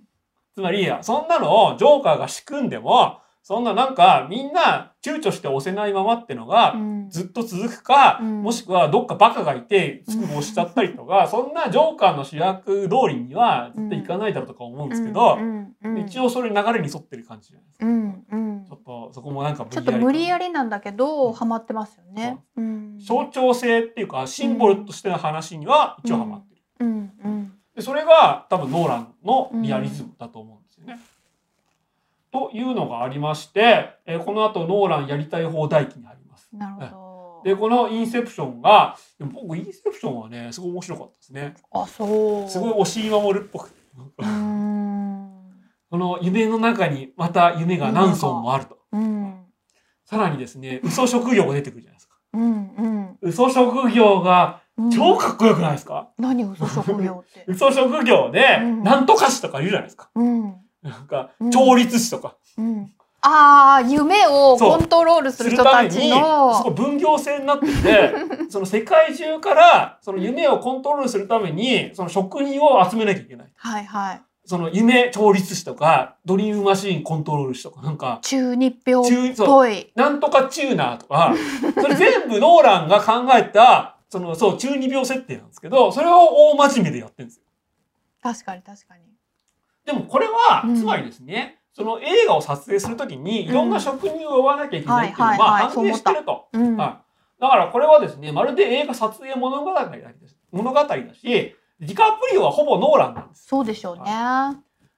A: つまり、そんなのをジョーカーが仕組んでも、そんななんかみんな躊躇して押せないままってのが、
B: うん。
A: ずっと続くか、
B: うん
A: もしくはどっかバカがいてすぐ押しちゃったりとか、そんなジョーカーの主役通りには絶対いかないだろうとか思うんですけど、
B: うんうんうん
A: 一応それ流れに沿ってる感じじゃないですか。
B: うんうん
A: ちょっとそこもなんか
B: ちょっと無理や
A: り
B: りなんだけど、ハマってますよね。うん。
A: 象徴性っていうかシンボルとしての話には一応ハマってる。
B: うんうん。
A: でそれが多分ノーランのリアリズムだと思うんですよね。というのがありまして、えーこの後ノーランやりたい放題記にあります。
B: なるほど。
A: で、このインセプションが、でも僕インセプションはね、すごい面白かったですね。
B: あ、そう。
A: すごい押井守るっぽくて。
B: うーん。
A: この夢の中にまた夢が何層もあると。
B: うん。
A: さらにですね、嘘職業が出てくるじゃないですか。
B: うんうん
A: 嘘職業が
B: うん。
A: 超かっこよくないですか、
B: 何嘘職業って。
A: 嘘職業で、
B: うん
A: なんとか師とか言うじゃないですか。
B: うん。
A: なんか
B: う、ん
A: 調律師とか。
B: うん。ああ、夢をコントロールす
A: す
B: る人たちの。
A: すごい分業制になっていて、その世界中から、その夢をコントロールするために、その職人を集めなきゃいけない。
B: はいはい。
A: その夢調律師とか、ドリームマシーンコントロール師とか、なんか、
B: 中二病っぽい。
A: なんとかチューナーとか、それ全部ノーランが考えた、その、そう、中二病設定なんですけど、それを大真面目でやってるんですよ。
B: 確かに確かに。
A: でもこれは
B: う、ん
A: つまりですね、その映画を撮影するときにいろんな職人を追わなきゃいけないっていうのは、
B: はい
A: まあ
B: はいはい
A: 反映してると。
B: うん
A: はい。だからこれはですね、まるで映画撮影物語だです物語だし、ディカプリオはほぼノーランなんです。
B: そうでしょうね。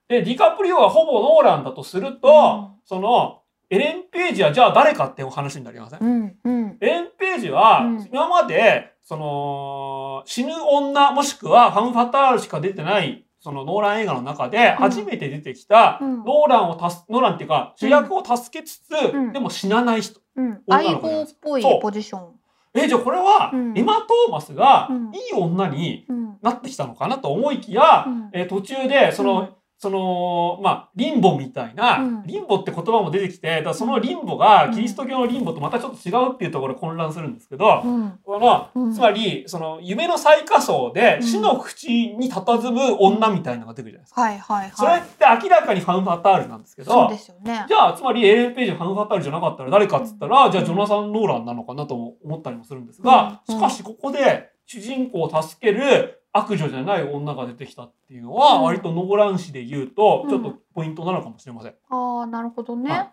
A: で、ディカプリオはほぼノーランだとすると、
B: うん
A: その、エレン・ページはじゃあ誰かっていうお話になりません、
B: うんうん
A: エレン・ページは
B: うん
A: 今まで、その、死ぬ女もしくはファン・ファタールしか出てない、そのノーラン映画の中で初めて出てきた、
B: うん。
A: ノーランを助ノーランっていうか主役を助けつつ、
B: ん。
A: でも死なない人。
B: うん。
A: 女
B: 相棒っぽいポジション。
A: え、じゃあこれは、
B: うん。
A: エマ・トーマスが
B: うん。
A: いい女に
B: うん。
A: なってきたのかなと思いきや、
B: うん。
A: えー途中で、その、
B: うん
A: その、まあ、リンボみたいな、
B: うん。
A: リンボって言葉も出てきて、だそのリンボがキリスト教のリンボとまたちょっと違うっていうところで混乱するんですけど、
B: うん。
A: この、
B: うん。
A: つまり、その、夢の最下層で
B: うん。
A: 死の淵に佇む女みたいなのが出てくるじゃないですか。
B: はいはいはい。
A: それって明らかにファン・ファタールなんですけど
B: そうで、すよね。
A: じゃあ、つまりエレン・ページはファン・ファタールじゃなかったら誰かっつったら、じゃあジョナサン・ノーランなのかなとも思ったりもするんですが、
B: うん。
A: しかしここで主人公を助ける悪女じゃない女が出てきたっていうのは、
B: うん
A: 割とノーラン誌で言うと
B: う、ん
A: ちょっとポイントなのかもしれません。
B: ああ、なるほど
A: はい
B: ね。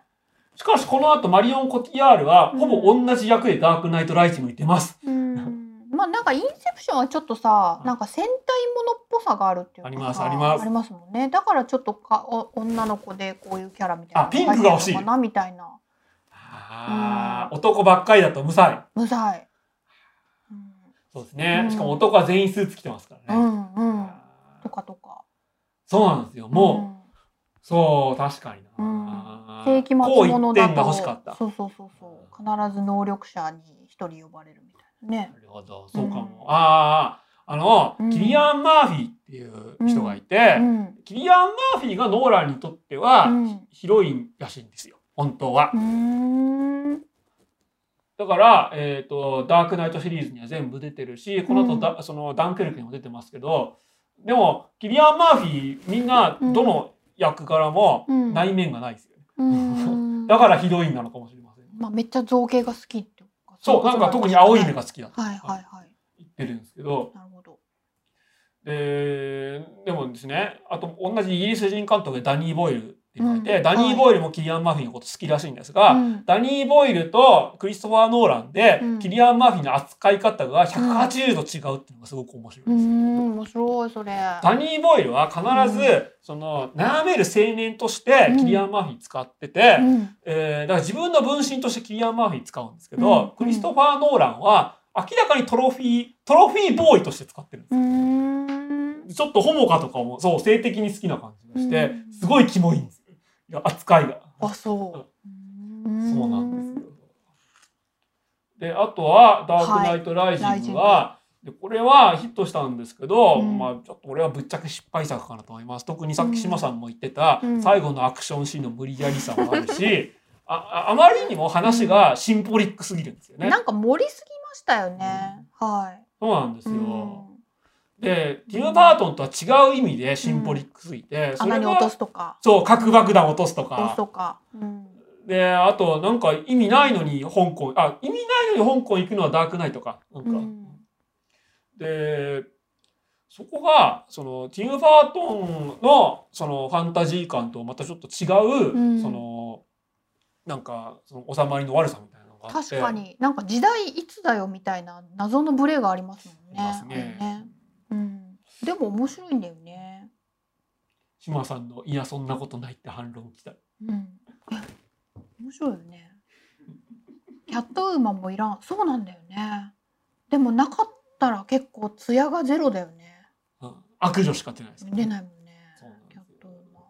A: しかし、この後、マリオン・コティアールは、
B: うん
A: ほぼ同じ役でダークナイト・ライジングに出ます。
B: うん。まあなんかインセプションはちょっとさ、なんか戦隊ものっぽさがあるっていうかさ
A: ありますあります
B: ありますもんね。だからちょっとかお女の子でこういうキャラみたいなの
A: あピンクが欲しい
B: かなみたいな。
A: あー男ばっかりだと無才。
B: 無罪。
A: そうですね。
B: うん
A: しかも男は全員スーツ着てますからね。
B: うんうん。とかとか。
A: そうなんですよ。もう、そう、確かにな。
B: うん
A: あー
B: 世紀末
A: こう
B: ものだと。そうそうそうそう必ず能力者に一人呼ばれるみたいなね
A: なるほど、そうかも。
B: うん
A: ああ、あの、
B: うん
A: キリアン・マーフィーっていう人がいて、
B: うん
A: キリアン・マーフィーがノーランにとっては、
B: うん
A: ヒロインらしいんですよ。本当は。だから、えっ、と、ダークナイトシリーズには全部出てるし、この後
B: うん
A: だ、そのダンケルクにも出てますけど、でも、キリアン・マーフィー、みん。な、どの役柄も
B: うん。
A: 内面がないですよね。
B: うーん。
A: だからヒロインなのかもしれません。
B: まあめっちゃ造形が好きって
A: そう、なんか特に青い目が好きだと
B: はいはいはい。
A: 言ってるんですけど、
B: なるほど。
A: で、でもですね、あと同じイギリス人監督でダニー・ボイルってて、
B: うん
A: ダニー・ボイルもキリアン・マーフィーのこと好きらしいんですが、
B: うん。
A: ダニー・ボイルとクリストファー・ノーランで、
B: うん。
A: キリアン・マーフィーの扱い方が180度違うっていうのがすごく面白いです。
B: 面白いそれ。
A: ダニー・ボイルは必ず、
B: う
A: その悩める青年として
B: うん。
A: キリアン・マーフィー使ってて、
B: うん。
A: えーだから自分の分身としてキリアン・マーフィー使うんですけど、
B: うん。
A: クリストファー・ノーランは明らかにトロフィートロフィーボーイとして使ってるんです
B: うーん。
A: ちょっとホモかとかも、そう、性的に好きな感じがして
B: うん、
A: すごいキモいんです扱いが。
B: あそう。
A: そうなんですよ。で、あとは、ダークナイトライジングは、でこれはヒットしたんですけど、
B: うん。
A: まあちょっと俺はぶっちゃけ失敗作かなと思います。特にさっき島さんも言ってた、
B: うん。
A: 最後のアクションシーンの無理やりさもあるし、あああまりにも話がシンポリックすぎるんですよね。
B: なんか盛りすぎましたよね。はい。
A: そうなんですよ。
B: うん
A: で、ティム・バートンとは違う意味でシンポリックすぎて、それが
B: 穴に落とすとか
A: そう、核爆弾落とすと
B: 落とす
A: か。
B: とかうん
A: で、あと、なんか意味ないのに香港、あ、意味ないのに香港行くのはダークナイトか。なんか。
B: うん
A: で、そこが、その、ティム・バートンの、その、ファンタジー感とまたちょっと違う、
B: うん
A: その、なんか、その、収まりの悪さみたいな。
B: 確か。になんか時代いつだよみたいな謎のブレがありますもんね。
A: すね
B: うん、でも面白いんだよね。
A: 島さんの、いや、そんなことないって反論来た。
B: うん、面白いよね。キャットウーマンもいらんそうなんだよね。でもなかったら結構ツヤがゼロだよね。
A: うん悪女しか出ないですから
B: 出ないもんねキャ
A: よ
B: ットウーマン。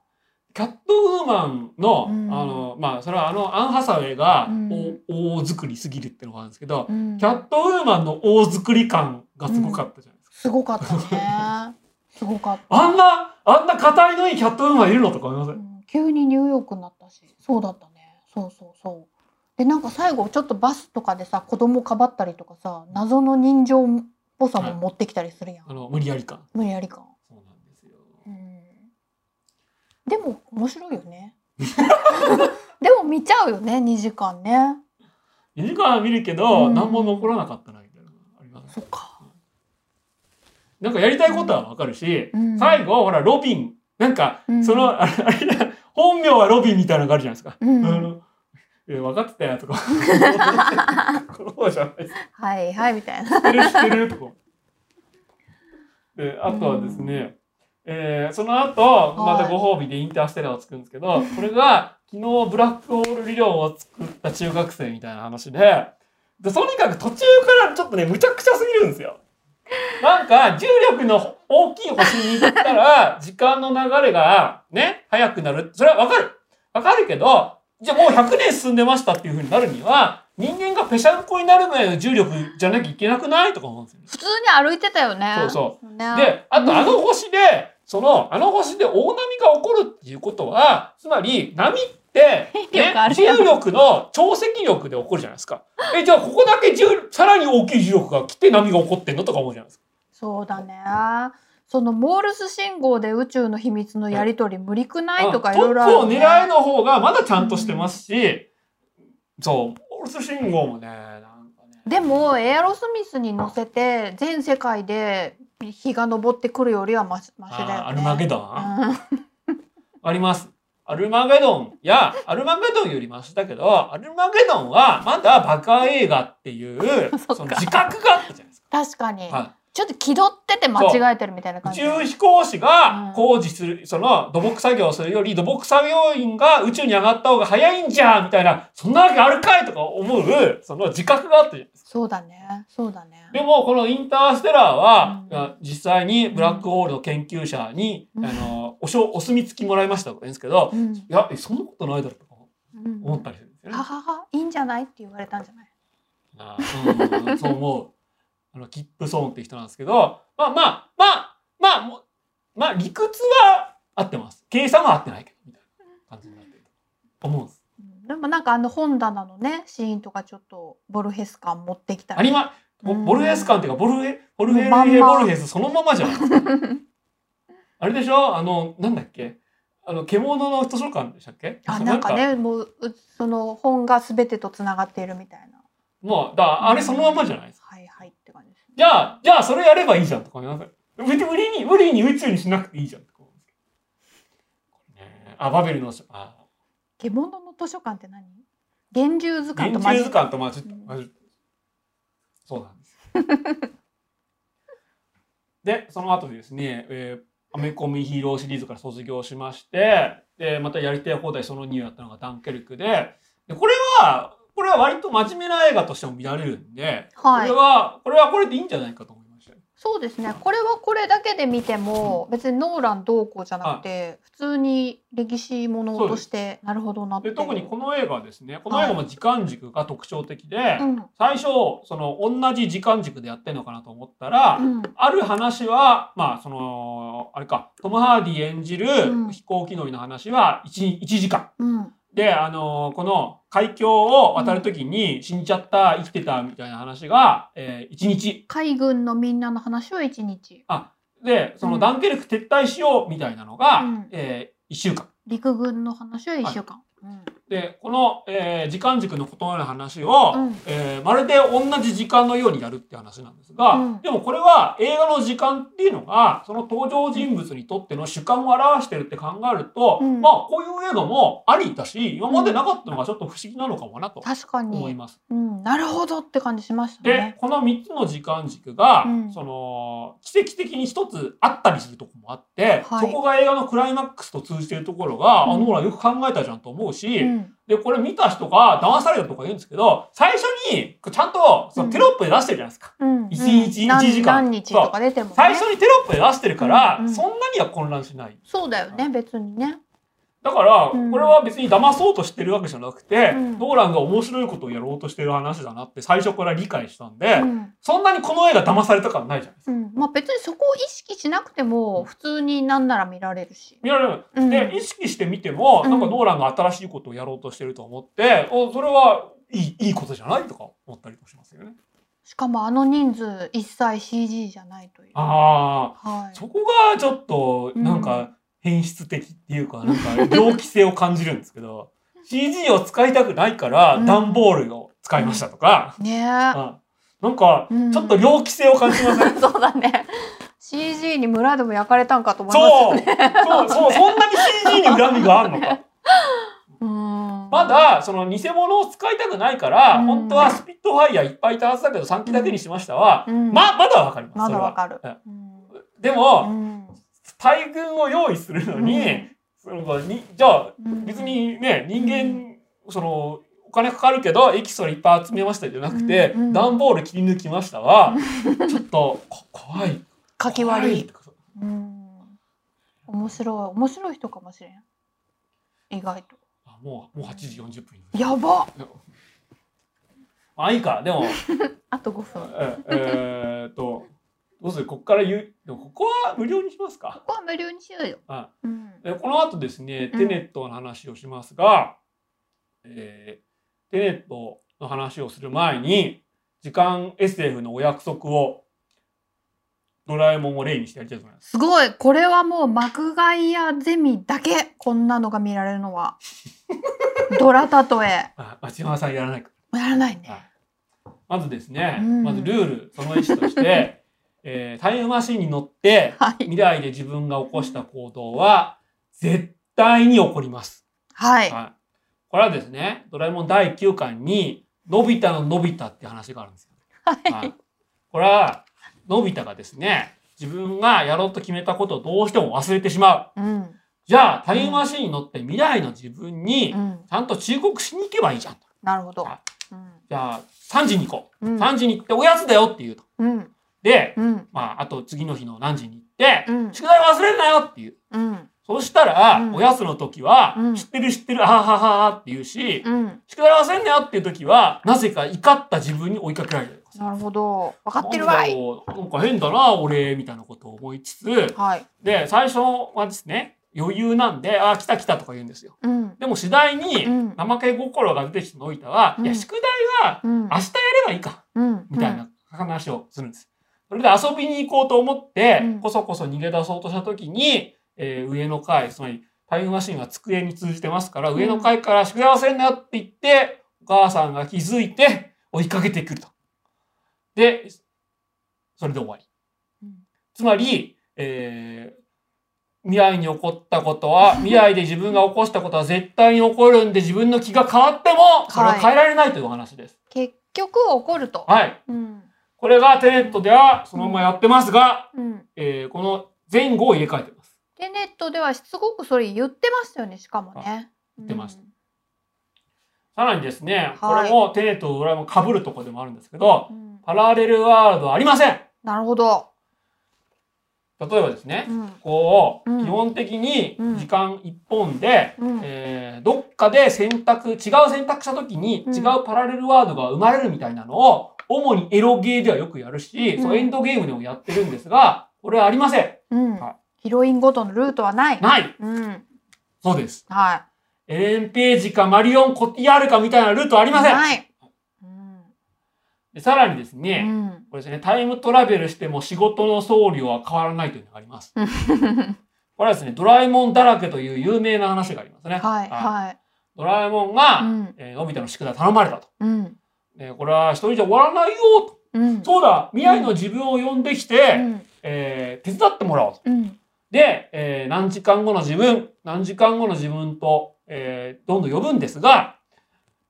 A: キャットウーマンの、
B: うん
A: あの、まあ、それはあの、アン・ハサウェイが
B: うん
A: 大、大作りすぎるっていうのがあるんですけど、
B: うん
A: キャットウーマンの大作り感がすごかったじゃないです
B: ごかったね。すごかった。
A: あんな、あんな硬いのいいキャットウーマンいるのとか思いません？
B: うん。急にニューヨークになったし。そうだったね。そうそうそう。でなんか最後ちょっとバスとかでさ子供かばったりとかさ謎の人情っぽさも持ってきたりするやん、
A: あの、無理やり感。
B: 無理やり感、
A: そうなんですよ。
B: うん、でも面白いよね。でも見ちゃうよね2時間ね。
A: 2時間は見るけど、
B: うん。
A: 何も残らなかったな、みたいなあります
B: そっか
A: なんかやりたいことはわかるし、
B: うん
A: 最後、ほら、ロビン、なんか、
B: うん
A: その、あれ、あ れ本名はロビンみたいなのがあるじゃないですか。
B: うん
A: あのえ分かってたよとか。この方じゃないです。
B: はいはいみたいな。
A: 知ってる知ってるとか。で、あとはですね、えーその後、またご褒美でインターステラーを作るんですけど、これが昨日ブラックホール理論を作った中学生みたいな話で、でとにかく途中からちょっとね、むちゃくちゃすぎるんですよ。なんか、重力の大きい星に行ったら、時間の流れがね、速くなる。それはわかる。わかるけど、じゃあもう100年進んでましたっていう風になるには、人間がぺしゃんこになるぐらいの重力じゃなきゃいけなくないとか思うんですよね。
B: 普通に歩いてたよね。。
A: そうそう
B: ね、
A: で、あとあの星で、その、あの星で大波が起こるっていうことは、つまり波って、ね重力の潮汐力で起こるじゃないですか。え、じゃあここだけ重さらに大きい重力が来て波が起こってんのとか思うじゃないですか。
B: そうだね。そのモールス信号で宇宙の秘密のやり取り無理くないとかいろいろあ
A: トップを
B: る、ね。
A: 狙いの方がまだちゃんとしてますし、そう、オルス信号もね、なんかね。
B: でもエアロスミスに乗せて全世界で日が昇ってくるよりはマシマシだよね。
A: アルマゲドン、
B: うん
A: あります。アルマゲドンや、アルマゲドンよりマシだけど、アルマゲドンはまだバカ映画っていう、
B: そ
A: の自覚があったじゃないですか。
B: 確かに、
A: は
B: ちょっと気取ってて間違えてるみたいな感
A: 宇
B: じ。
A: 宙飛行士
B: うん
A: が工事する、その土木作業をするより土木作業員が宇宙に上がった方が早いんじゃんみたいな、そんなわけあるかいとか思う、その自覚があったじゃないですか。
B: そうだね。そうだね。
A: でも、このインターステラーは、
B: うん
A: 実際にブラックホールの研究者に、
B: うん
A: あの、おしょ、お墨付きもらいましたとか言うんですけど、
B: うん。
A: いや、えそんなことないだろとか
B: うん
A: 思ったりするんですよね
B: は。ははいいんじゃないって言われたんじゃない？
A: あーうん、そう思う。あの、キップソーンって人なんですけど、まあまあ、まあ、まあ、もまあ、理屈は合ってます。計算は合ってないけど、みたいな感じになってると思うんです。
B: でもなんかあの本棚のねシーンとかちょっとボルヘス感持ってきた
A: ありま、ボルヘス感っていうか、ボルヘ、ボルヘ
B: まんま
A: ボルヘスそのままじゃないですか。あれでしょあの、なんだっけあの、獣の図書館でしたっけ
B: あなんかねもうその本が全てとつながっているみたいな
A: もう、だあれそのままじゃないですか。
B: じ
A: ゃあ、じゃあそれやればいいじゃんとかね。なん？か別に無理に、無理に宇宙にしなくていいじゃんとか。ねあ、バベルの書、あ、
B: 獣の図書館って何？幻獣図鑑
A: 幻
B: とマジ
A: 獣図鑑とまじ、まじ、そうなんです。で、その後ですね、えーアメコミヒーローシリーズから卒業しまして、で、またやりたい放題その2をやったのがダンケルクで、で、これは、これは割と真面目な映画としても見られるんで、
B: はい。
A: これは、これはこれでいいんじゃないかと思いましたよ。
B: そうですね。これはこれだけで見ても別にノーランどうこうじゃなくて普通に歴史ものとしてなるほどなって
A: で特にこの映画はですねこの映画も時間軸が特徴的で、
B: うん。
A: 最初その同じ時間軸でやってるのかなと思ったら、
B: うん。
A: ある話はまあそのあれかトム・ハーディ演じる
B: うん。
A: 飛行機乗りの話は 1, 1時間。
B: うん
A: であのこの海峡を渡る時に死んじゃった生きてたみたいな話が、えー、1日。
B: 海軍のみんなの話は一日。
A: でその
B: うん。
A: ダンケルク撤退しようみたいなのが、
B: うん。
A: え1週間。
B: 陸軍の話は一週間、うん
A: でこの、えー時間軸の異なる話を、
B: うん。
A: えーまるで同じ時間のようにやるって話なんですが、
B: うん。
A: でもこれは映画の時間っていうのがその登場人物にとっての主観を表してるって考えると、
B: うん。
A: まあこういう映画もありだし今までなかったのがちょっと不思議なのかもなと
B: 確かに、
A: 思います。
B: うん、なるほどって感じしました
A: で
B: ね。
A: この3つの時間軸が、
B: うん。
A: その奇跡的に一つあったりするところもあって、
B: はい。
A: そこが映画のクライマックスと通じてるところが、
B: うん。
A: あノーランよく考えたじゃんと思うし、
B: うん
A: で、これ見た人が騙されたとか言うんですけど、最初にちゃんとそのテロップで出してるじゃないですか。
B: うん、
A: 一日
B: 何
A: 一時間
B: 何日とか出てもね。
A: 最初にテロップで出してるから、そんなには混乱しない。
B: そうだよね、別にね。
A: だから、
B: うん
A: これは別に騙そうとしてるわけじゃなくて、
B: うん
A: ノーランが面白いことをやろうとしてる話だなって最初から理解したんで、
B: うん、
A: そんなにこの映画騙された感ないじゃないですか。
B: うん、まあ別にそこを意識しなくても普通になんなら見られるし。
A: 見られる。
B: うん、
A: で、意識してみても、
B: うん
A: なんかノーランが新しいことをやろうとしてると思って、おそれはいいいいことじゃないとか思ったりもしますよね。
B: しかもあの人数一切 CG じゃないという。
A: ああ、
B: はい。
A: そこがちょっとなん
B: う
A: か変質的っていうか、なんか猟奇性を感じるんですけど CG を使いたくないから
B: うん。
A: 段ボールを使いましたとか、
B: ね。え。
A: うん。なんか
B: うん。
A: ちょっと猟奇性を感じません、
B: そうだね。CG に村でも焼かれたんかと思い
A: そう
B: ますよね。
A: そう。そうそんなに CG に恨みがあるのか。まだその偽物を使いたくないから、
B: うん。
A: 本当はスピットファイヤーいっぱいいたはずだけど3機だけにしましたは、
B: うん。
A: ままだわかります。
B: まだわかる。
A: うん。
B: うん。
A: でも、
B: うん
A: 大軍を用意するのに、そのにじゃあ
B: うん。
A: 別にね人間、そのお金かかるけどエキストラいっぱい集めましたじゃなくて、
B: うんうん。
A: 段ボール切り抜きましたは、ちょっとこ怖い。
B: かき割り。うん。面白い。面白い人かもしれん。意外と。
A: あもうもう8時40分。
B: やば。
A: あいいか。でも。
B: あと5分。
A: ええーっとどうする？ここから言うここは無料にしますか？
B: ここは無料にしようよ。
A: あ
B: うん。
A: でこの後ですね、
B: うん。
A: テネットの話をしますが、えーテネットの話をする前に、時間 SF のお約束を、ドラえもんを例にしてやりたいと思います。
B: すごい。これはもう幕外やゼミだけこんなのが見られるのは。ドラ例え。
A: あ、町山さんやらないか。
B: やらないね。
A: はい。まずですね、
B: うん。
A: まずルール、その1として、えータイムマシンに乗って、
B: はい
A: 未来で自分が起こした行動は、絶対に起こります。
B: はい
A: はい。これはですね、ドラえもん第9巻に、のび太ののび太って話があるんですよ。はい。これは、のび太がですね、自分がやろうと決めたことをどうしても忘れてしまう。
B: うん
A: じゃあ、タイムマシンに乗って未来の自分に
B: う、ん
A: ちゃんと忠告しに行けばいいじゃん。
B: なるほど
A: じゃあ、3時に行こう。
B: うん
A: 3時に行っておやつだよって言うと。
B: うん
A: で、
B: うん。
A: まあ、あと次の日の何時に行って、
B: うん。
A: 宿題忘れるなよっていう。
B: うん。
A: そうしたら、
B: うん。
A: おやつの時は、
B: うん。
A: 知ってる知ってる、あははははって言うし、
B: うん。
A: 宿題忘れんなよっていう時は、なぜか怒った自分に追いかけられる。
B: なるほど。分かってるわい。
A: なんか変だな、俺、みたいなことを思いつつ、
B: はい。
A: で、最初はですね、余裕なんで、あ、来た来たとか言うんですよ。
B: うん。
A: でも次第に、
B: うん。
A: 怠け心が出てきてのいたは、
B: うん。
A: いや、宿題は
B: うん。
A: 明日やればいいか、
B: うん。
A: みたいな話をするんです。それで遊びに行こうと思って、
B: うん
A: こそこそ逃げ出そうとした時に、えー上の階、つまりタイムマシンが机に通じてますから、
B: うん
A: 上の階から宿題忘れんなよって言って、お母さんが気づいて追いかけてくると。で、それで終わり。
B: うん
A: つまり、えー未来に起こったことは、未来で自分が起こしたことは絶対に起こるんで自分の気が変わっても、それは変えられないというお話です。
B: 結局起こると
A: はい。
B: うん
A: これがテネットではそのままやってますが、
B: うん。
A: えーこの前後を入れ替えてます。
B: テネットではしつこくそれ言ってましたよねしかもね。言
A: ってました。さらにですね、こ
B: はい。
A: れもテネットとドラえもん被るところでもあるんですけど、
B: うん。
A: パラレルワールドはありません。
B: なるほど。
A: 例えばですね、
B: うん。
A: こう、
B: うん。
A: 基本的に
B: うん。
A: 時間一本で、
B: うん。
A: えーどっかで選択、違う選択した時に
B: うん。
A: 違うパラレルワールドが生まれるみたいなのを、主にエロゲーではよくやるし、
B: うん。
A: そうエンドゲームでもやってるんですが、これはありません。
B: うん。
A: はい。
B: ヒロインごとのルートはない。
A: ない。
B: うん。
A: そうです。
B: は
A: エレン・ページかマリオン・コティアールかみたいなルートはあり
B: い
A: ません。
B: ない。うん。
A: でさらにです
B: う
A: ね、
B: ん。
A: これですね、タイムトラベルしても仕事の送料は変わらないというのがあります。これはですね、ドラえもんだらけという有名な話がありますね。
B: はいはい。
A: ドラえもんが、
B: うん。
A: えーのび太の宿題頼まれたと。
B: うん
A: でこれは一人じゃ終わらないよと。
B: うん。
A: そうだ、未来の自分を呼んできて、
B: うん。
A: えー手伝ってもらおうと。
B: うん。
A: で、えー何時間後の自分、何時間後の自分と、えーどんどん呼ぶんですが、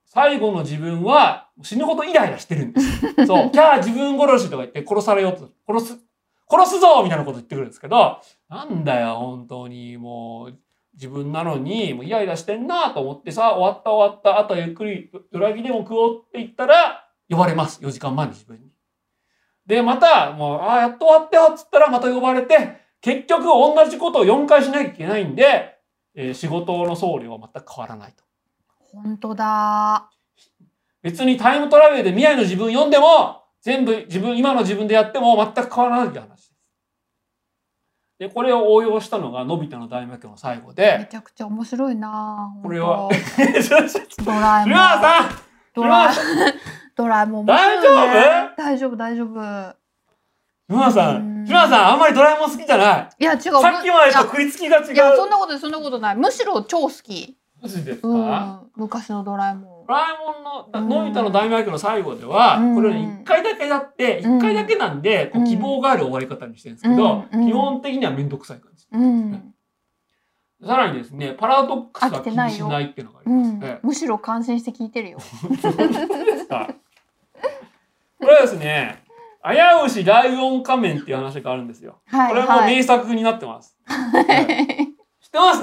A: 最後の自分は死ぬほどイライラしてるんです。そう、キャー自分殺しとか言って殺されようと、殺す、殺すぞみたいなこと言ってくるんですけど、なんだよ、本当に、もう、自分なのに、もうイライラしてんなと思ってさ、終わった終わった、あとはゆっくり裏切でも食おうって言ったら、呼ばれます。4時間前の自分に。で、また、もう、ああ、やっと終わったよっつったら、また呼ばれて、結局同じことを4回しなきゃいけないんで、えー仕事の送料は全く変わらないと。
B: 本当だ
A: 別にタイムトラベルで未来の自分読んでも、全部自分、今の自分でやっても全く変わらないって話でこれを応用したのが、のび太の大魔教の最後
B: め
A: で、
B: ちゃくちゃ面白いな
A: これは。
B: ドラえもん。ドラドラえもん面白いね。大丈夫？大丈夫
A: 古川さ
B: うん。
A: ん古川さんあんまりドラえもん好きじゃない。
B: いや違う。
A: さっきまでと食いつきが違う。
B: いやそんなことそんなことない。むしろ超好き。
A: マジですか、
B: うん。昔のドラえもん。
A: ドラえもん
B: うん
A: の、のび太の大魔教の最後では、
B: うん
A: これね、一回だけだって、
B: うん
A: 一回だけなんで、希望がある終わり方にしてるんですけど、基本的にはめんどくさい感じ。
B: うん
A: さらにですね、パラドックスが気にしないっていうのがあります。
B: むしろ感心して聞いてるよ。
A: はいこれはですね、危うしライオン仮面っていう話があるんですよ。
B: はい
A: これも
B: はい。
A: 名作になってます。はい知ってます？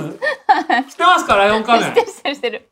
A: 知ってますか？ライオン仮面
B: して。るしてるしてる。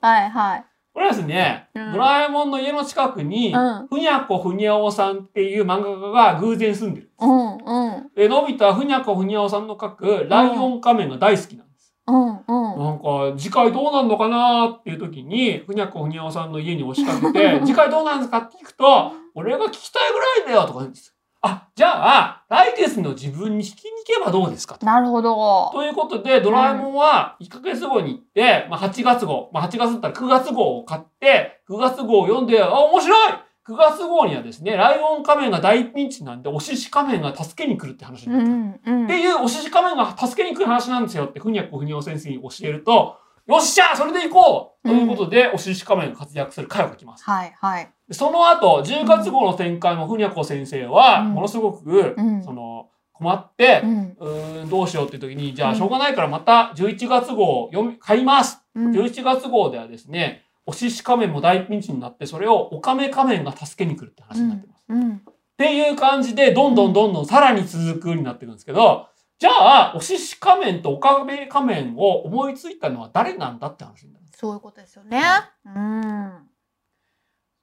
B: はいはい。
A: これはですね、
B: うん
A: ドラえもんの家の近くに、
B: うん
A: ふにゃこふにゃおさんっていう漫画家が偶然住んでる。
B: うんうん
A: で、のび太はふにゃこふにゃおさんの描くライオン仮面が大好きなんです。
B: うんうん。
A: なんか、次回どうなんのかなっていう時に、ふにゃこふにゃおさんの家に押しかけて、次回どうなんですかって聞くと、俺が聞きたいぐらいだよとか言うんですよ。あ、じゃあ、来月の自分に聞きに行けばどうですかと。
B: なるほど。
A: ということで、ドラえもんは1ヶ月後に行って、まあ、8月号、まあ、8月だったら9月号を買って、9月号を読んで、あ、面白い !9 月号にはですね、ライオン仮面が大ピンチなんで、お獅子仮面が助けに来るって話に
B: う
A: なった。
B: んうん
A: って。いうお獅子仮面が助けに来る話なんですよって、ふにゃこふにゃお先生に教えると、よっしゃそれで行こうということで、お獅子仮面が活躍する回を書きます。
B: はいはい。
A: でその後、10月号の展開もふにゃこ先生は、
B: うん
A: ものすごく、
B: うん
A: その、困って
B: う、ん
A: どうしようっていう時に、じゃ
B: うん
A: あしょうがないからまた11月号を読み、買います。
B: うん。
A: 11月号ではですね、お獅子仮面も大ピンチになって、それをオカメ仮面が助けに来るって話になってます。
B: うん。
A: っていう感じで、どんどんどんどんさらに続くになっていくんですけど、じゃあ、お獅子仮面とオカメ仮面を思いついたのは誰なんだって話になる。
B: そういうことですよね。うん。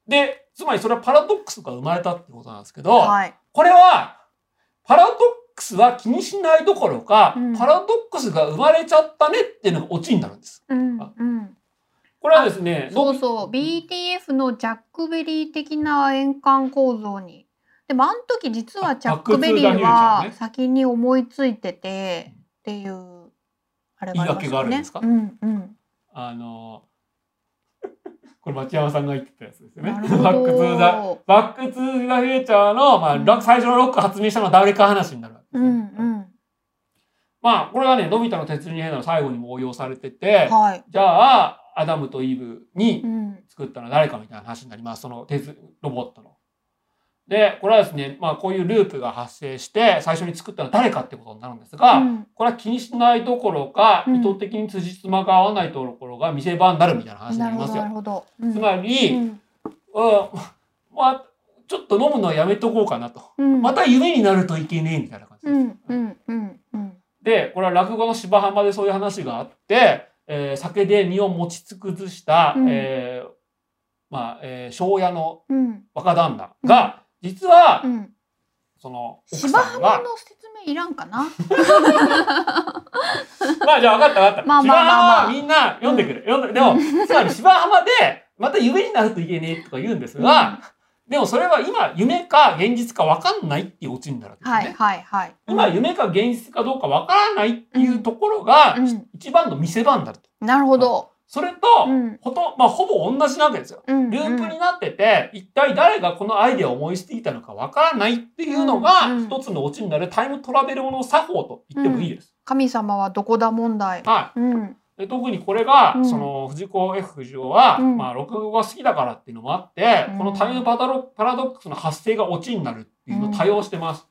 A: で、つまりそれはパラドックスが生まれたってことなんですけど、
B: はい。
A: これは、パラドックスは気にしないどころか、
B: うん
A: パラドックスが生まれちゃったねっていうのがオチになるんです。
B: うん
A: あ
B: うん。
A: これはですね、
B: そうそう BTF のジャックベリー的な円環構造にでもあの時実はチャックベリーは
A: ね。
B: 先に思いついててっていうあれがあ
A: るんですか？
B: うんうん。
A: あの、これ町山さんが言ってたやつですよね。バックトゥーザ、バックトゥーザフューチャーの、まあ、
B: うん。
A: ロ最初のロック発明したのは誰か話になるわけですね、
B: うんうん。
A: まあ、これはね、のび太の鉄人兵の最後にも応用されてて、
B: はい。
A: じゃあ、アダムとイブに
B: うん。
A: 作ったのは誰かみたいな話になります。その鉄ロボットの。で、これはですね、まあこういうループが発生して、最初に作ったのは誰かってことになるんですが、
B: うん。
A: これは気にしないどころか、
B: うん。
A: 意図的に辻褄が合わないところが見せ場になるみたいな話になりますよ。
B: うん。
A: つまり、
B: うん。
A: うんまあ、ちょっと飲むのはやめとこうかなと。
B: うん。
A: また夢になるといけねえみたいな感じです。
B: うんうんうんうん。
A: で、これは落語の芝浜でそういう話があって、えー酒で身を持ちつくずした、
B: うん。
A: えーまあ、えー庄屋の
B: うん。
A: 若旦那が、実は、
B: うん。
A: その、奥
B: 芝浜の説明いらんかな？
A: まあじゃあ分かった分かった。
B: まあまあまあまあ。
A: 芝浜はみんな読んでくれ。読んででも、つまり芝浜で、また夢になるといけねえとか言うんですが、でもそれは今、夢か現実か分かんないっていうオチになるわけですね。
B: はいはいはい。
A: 今、夢か現実かどうか分からないっていうところが、
B: うん。
A: 一番の見せ場になると。
B: なるほど
A: それと、
B: うん。
A: ほと、まあ、ほぼ同じなわけですよ。
B: うん
A: ループになってて、一体誰がこのアイデアを思いついたのかわからないっていうのが、一つのオチになるタイムトラベルもの作法と言ってもいいです。
B: 神様はどこだ問題。
A: は
B: うん。
A: い。で特にこれが、
B: うん。
A: その、藤子 F 不二雄は、
B: うん。
A: まあ、録語が好きだからっていうのもあって、
B: うん。
A: このタイムパタロパラドックスの発生がオチになるっていうのを多用してます。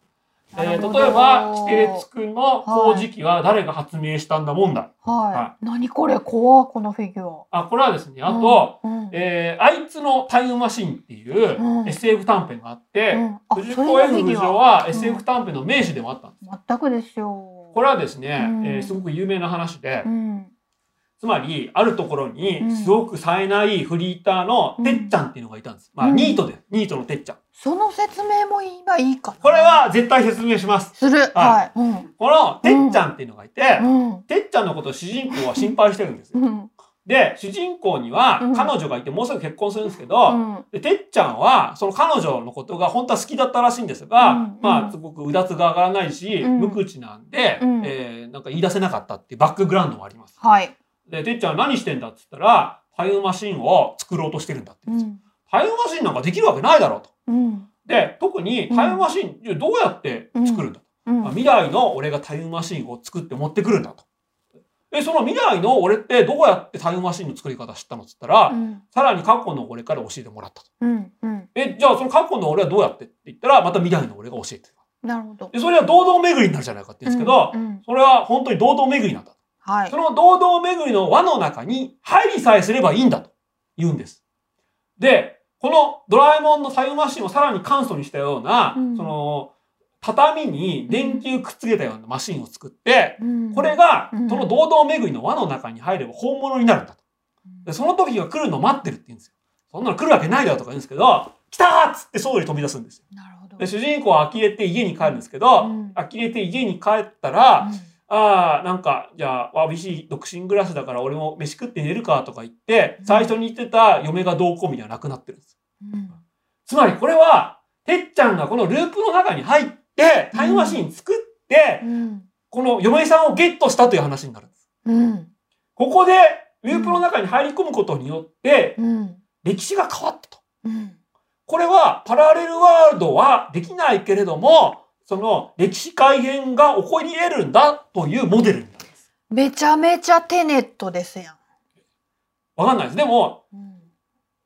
A: えー例えば、キテレツくんの工事機は誰が発明したんだ問題。
B: は。
A: はい
B: 何これ怖いこのフィギュア。
A: あ、これはですね、あと、
B: うん、
A: えーあいつのタイムマシンっていう
B: うん
A: SF 短編があって、
B: うんあ
A: 藤
B: それ
A: 子
B: が
A: F 不二雄
B: フィギュア
A: は
B: うん
A: SF 短編の名手でもあったんです。
B: 全くですよ。
A: これはですね、
B: うん
A: えーすごく有名な話で、
B: うん
A: つまり、あるところ
B: うん
A: に、すごく冴えないフリーターのてっちゃんっていうのがいたんです。まあ、
B: うん
A: ニートで、ニートのてっちゃん。
B: その説明も今いいかな。
A: これは絶対説明します。
B: する。はい。うん。
A: このてっちゃんっていうのがいて、
B: うん。
A: てっちゃんのことを主人公は心配してるんですよ。
B: うん。
A: で、主人公には
B: うん
A: 彼女がいて、もうすぐ結婚するんですけど、
B: うん。
A: で、てっちゃんは、その彼女のことが本当は好きだったらしいんですが、
B: うん
A: まあ、
B: うん
A: すごくうだつが上がらないし、
B: うん
A: 無口なんで、
B: うん
A: えーなんか言い出せなかったっていうバックグラウンドもあります。
B: はい。
A: で、てっちゃん何してんだって言ったら、タイムマシンを作ろうとしてるんだって言うんですよ。
B: うん。
A: タイムマシンなんかできるわけないだろうと。
B: うん。
A: で、特にタイムマシン、いやどうやって作るんだと、
B: うん
A: あ未来の俺がタイムマシンを作って持ってくるんだと。え、その未来の俺ってどうやってタイムマシンの作り方知ったのって言ったら、
B: うん。
A: さらに過去の俺から教えてもらったと。
B: うん。うん。
A: え、じゃあその過去の俺はどうやってって言ったら、また未来の俺が教えてる。
B: なるほど。
A: で、それは堂々巡りになるじゃないかって言うんですけど、
B: うん。
A: それは本当に堂々巡りなんだ。
B: はい
A: そ。の堂々巡りの輪の中に入りさえすればいいんだと言うんです。で、このドラえもんのタイムマシンをさらに簡素にしたような、
B: うん
A: その、畳に電球くっつけたようなマシンを作って、
B: うん
A: これが、
B: うん
A: その堂々巡りの輪の中に入れば本物になるんだと。で、その時が来るのを待ってるって言うんですよ。そんなの来るわけないだろとか言うんですけど、来たーっつって外に飛び出すんですよ。
B: なるほど。
A: で、主人公は呆れて家に帰るんですけど、
B: うん
A: 呆れて家に帰ったら、
B: うん
A: ああ、なんか、じゃあ、わびしい独身暮らしだから俺も飯食って寝るかとか言って、最初に言ってた嫁がどうこうみたいなくなってるんです。
B: うん
A: つまりこれは、てっちゃんがこのループの中に入って、タイムマシン作って、
B: うん
A: この嫁さんをゲットしたという話になるんです。
B: うん
A: ここで、ループの中に入り込むことによって、歴史が変わったと。これは、パラレルワールドはできないけれども、その歴史改変が起こり得るんだというモデルになるんです。
B: めちゃめちゃテネットですやん。
A: わかんないです。でも、
B: うん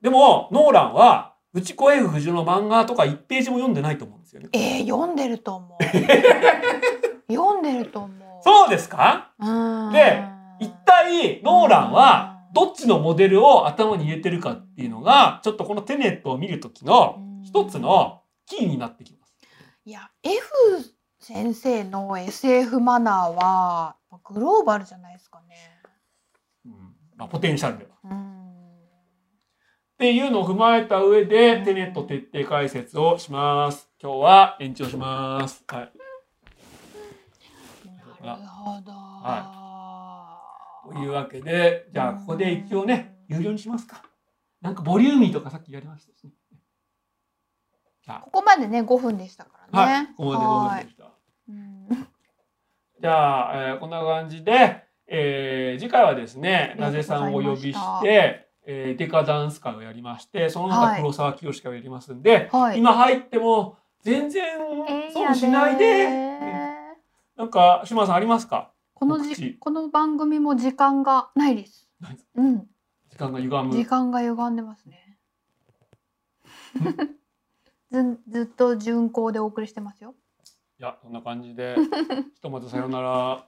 A: でも、ノーランは、内子 F 不二の漫画とか1ページも読んでないと思うんですよね。
B: えー、読んでると思う。読んでると思う。
A: そうですか？
B: うん
A: で一体、ノーランは、どっちのモデルを頭に入れてるかっていうのが、ちょっとこのテネットを見るときの一つのキーになってきます。
B: いや F 先生の SF マナーはグローバルじゃないですかね。
A: うんまあ、ポテンシャルでは。
B: うん
A: っていうのを踏まえた上で、テネット徹底解説をします。今日は延長します。はい。
B: なるほど。
A: というわけで、じゃあここで一応ね、有料にしますか。なんかボリューミーとかさっきやりましたしね。
B: ここまでね5分でしたか
A: あ、
B: らね。
A: はい、ここまで5分でした。
B: うん
A: じゃあ、えーこんな感じで、えー次回はですね、なぜさんをお呼び
B: ございまし
A: て、えーデカダンス会をやりまして、その
B: はい
A: 中黒沢清会をやりますんで、
B: はい。
A: 今入っても全然
B: えー
A: 損しないで、
B: や
A: なんか、島さんありますか？
B: このじこの番組も時間が
A: ないです。
B: うん。
A: 時間が歪む。
B: 時間が歪んでますね。ずずっと巡行でお送りしてますよ。
A: いや、そんな感じで、ひとまずさようなら。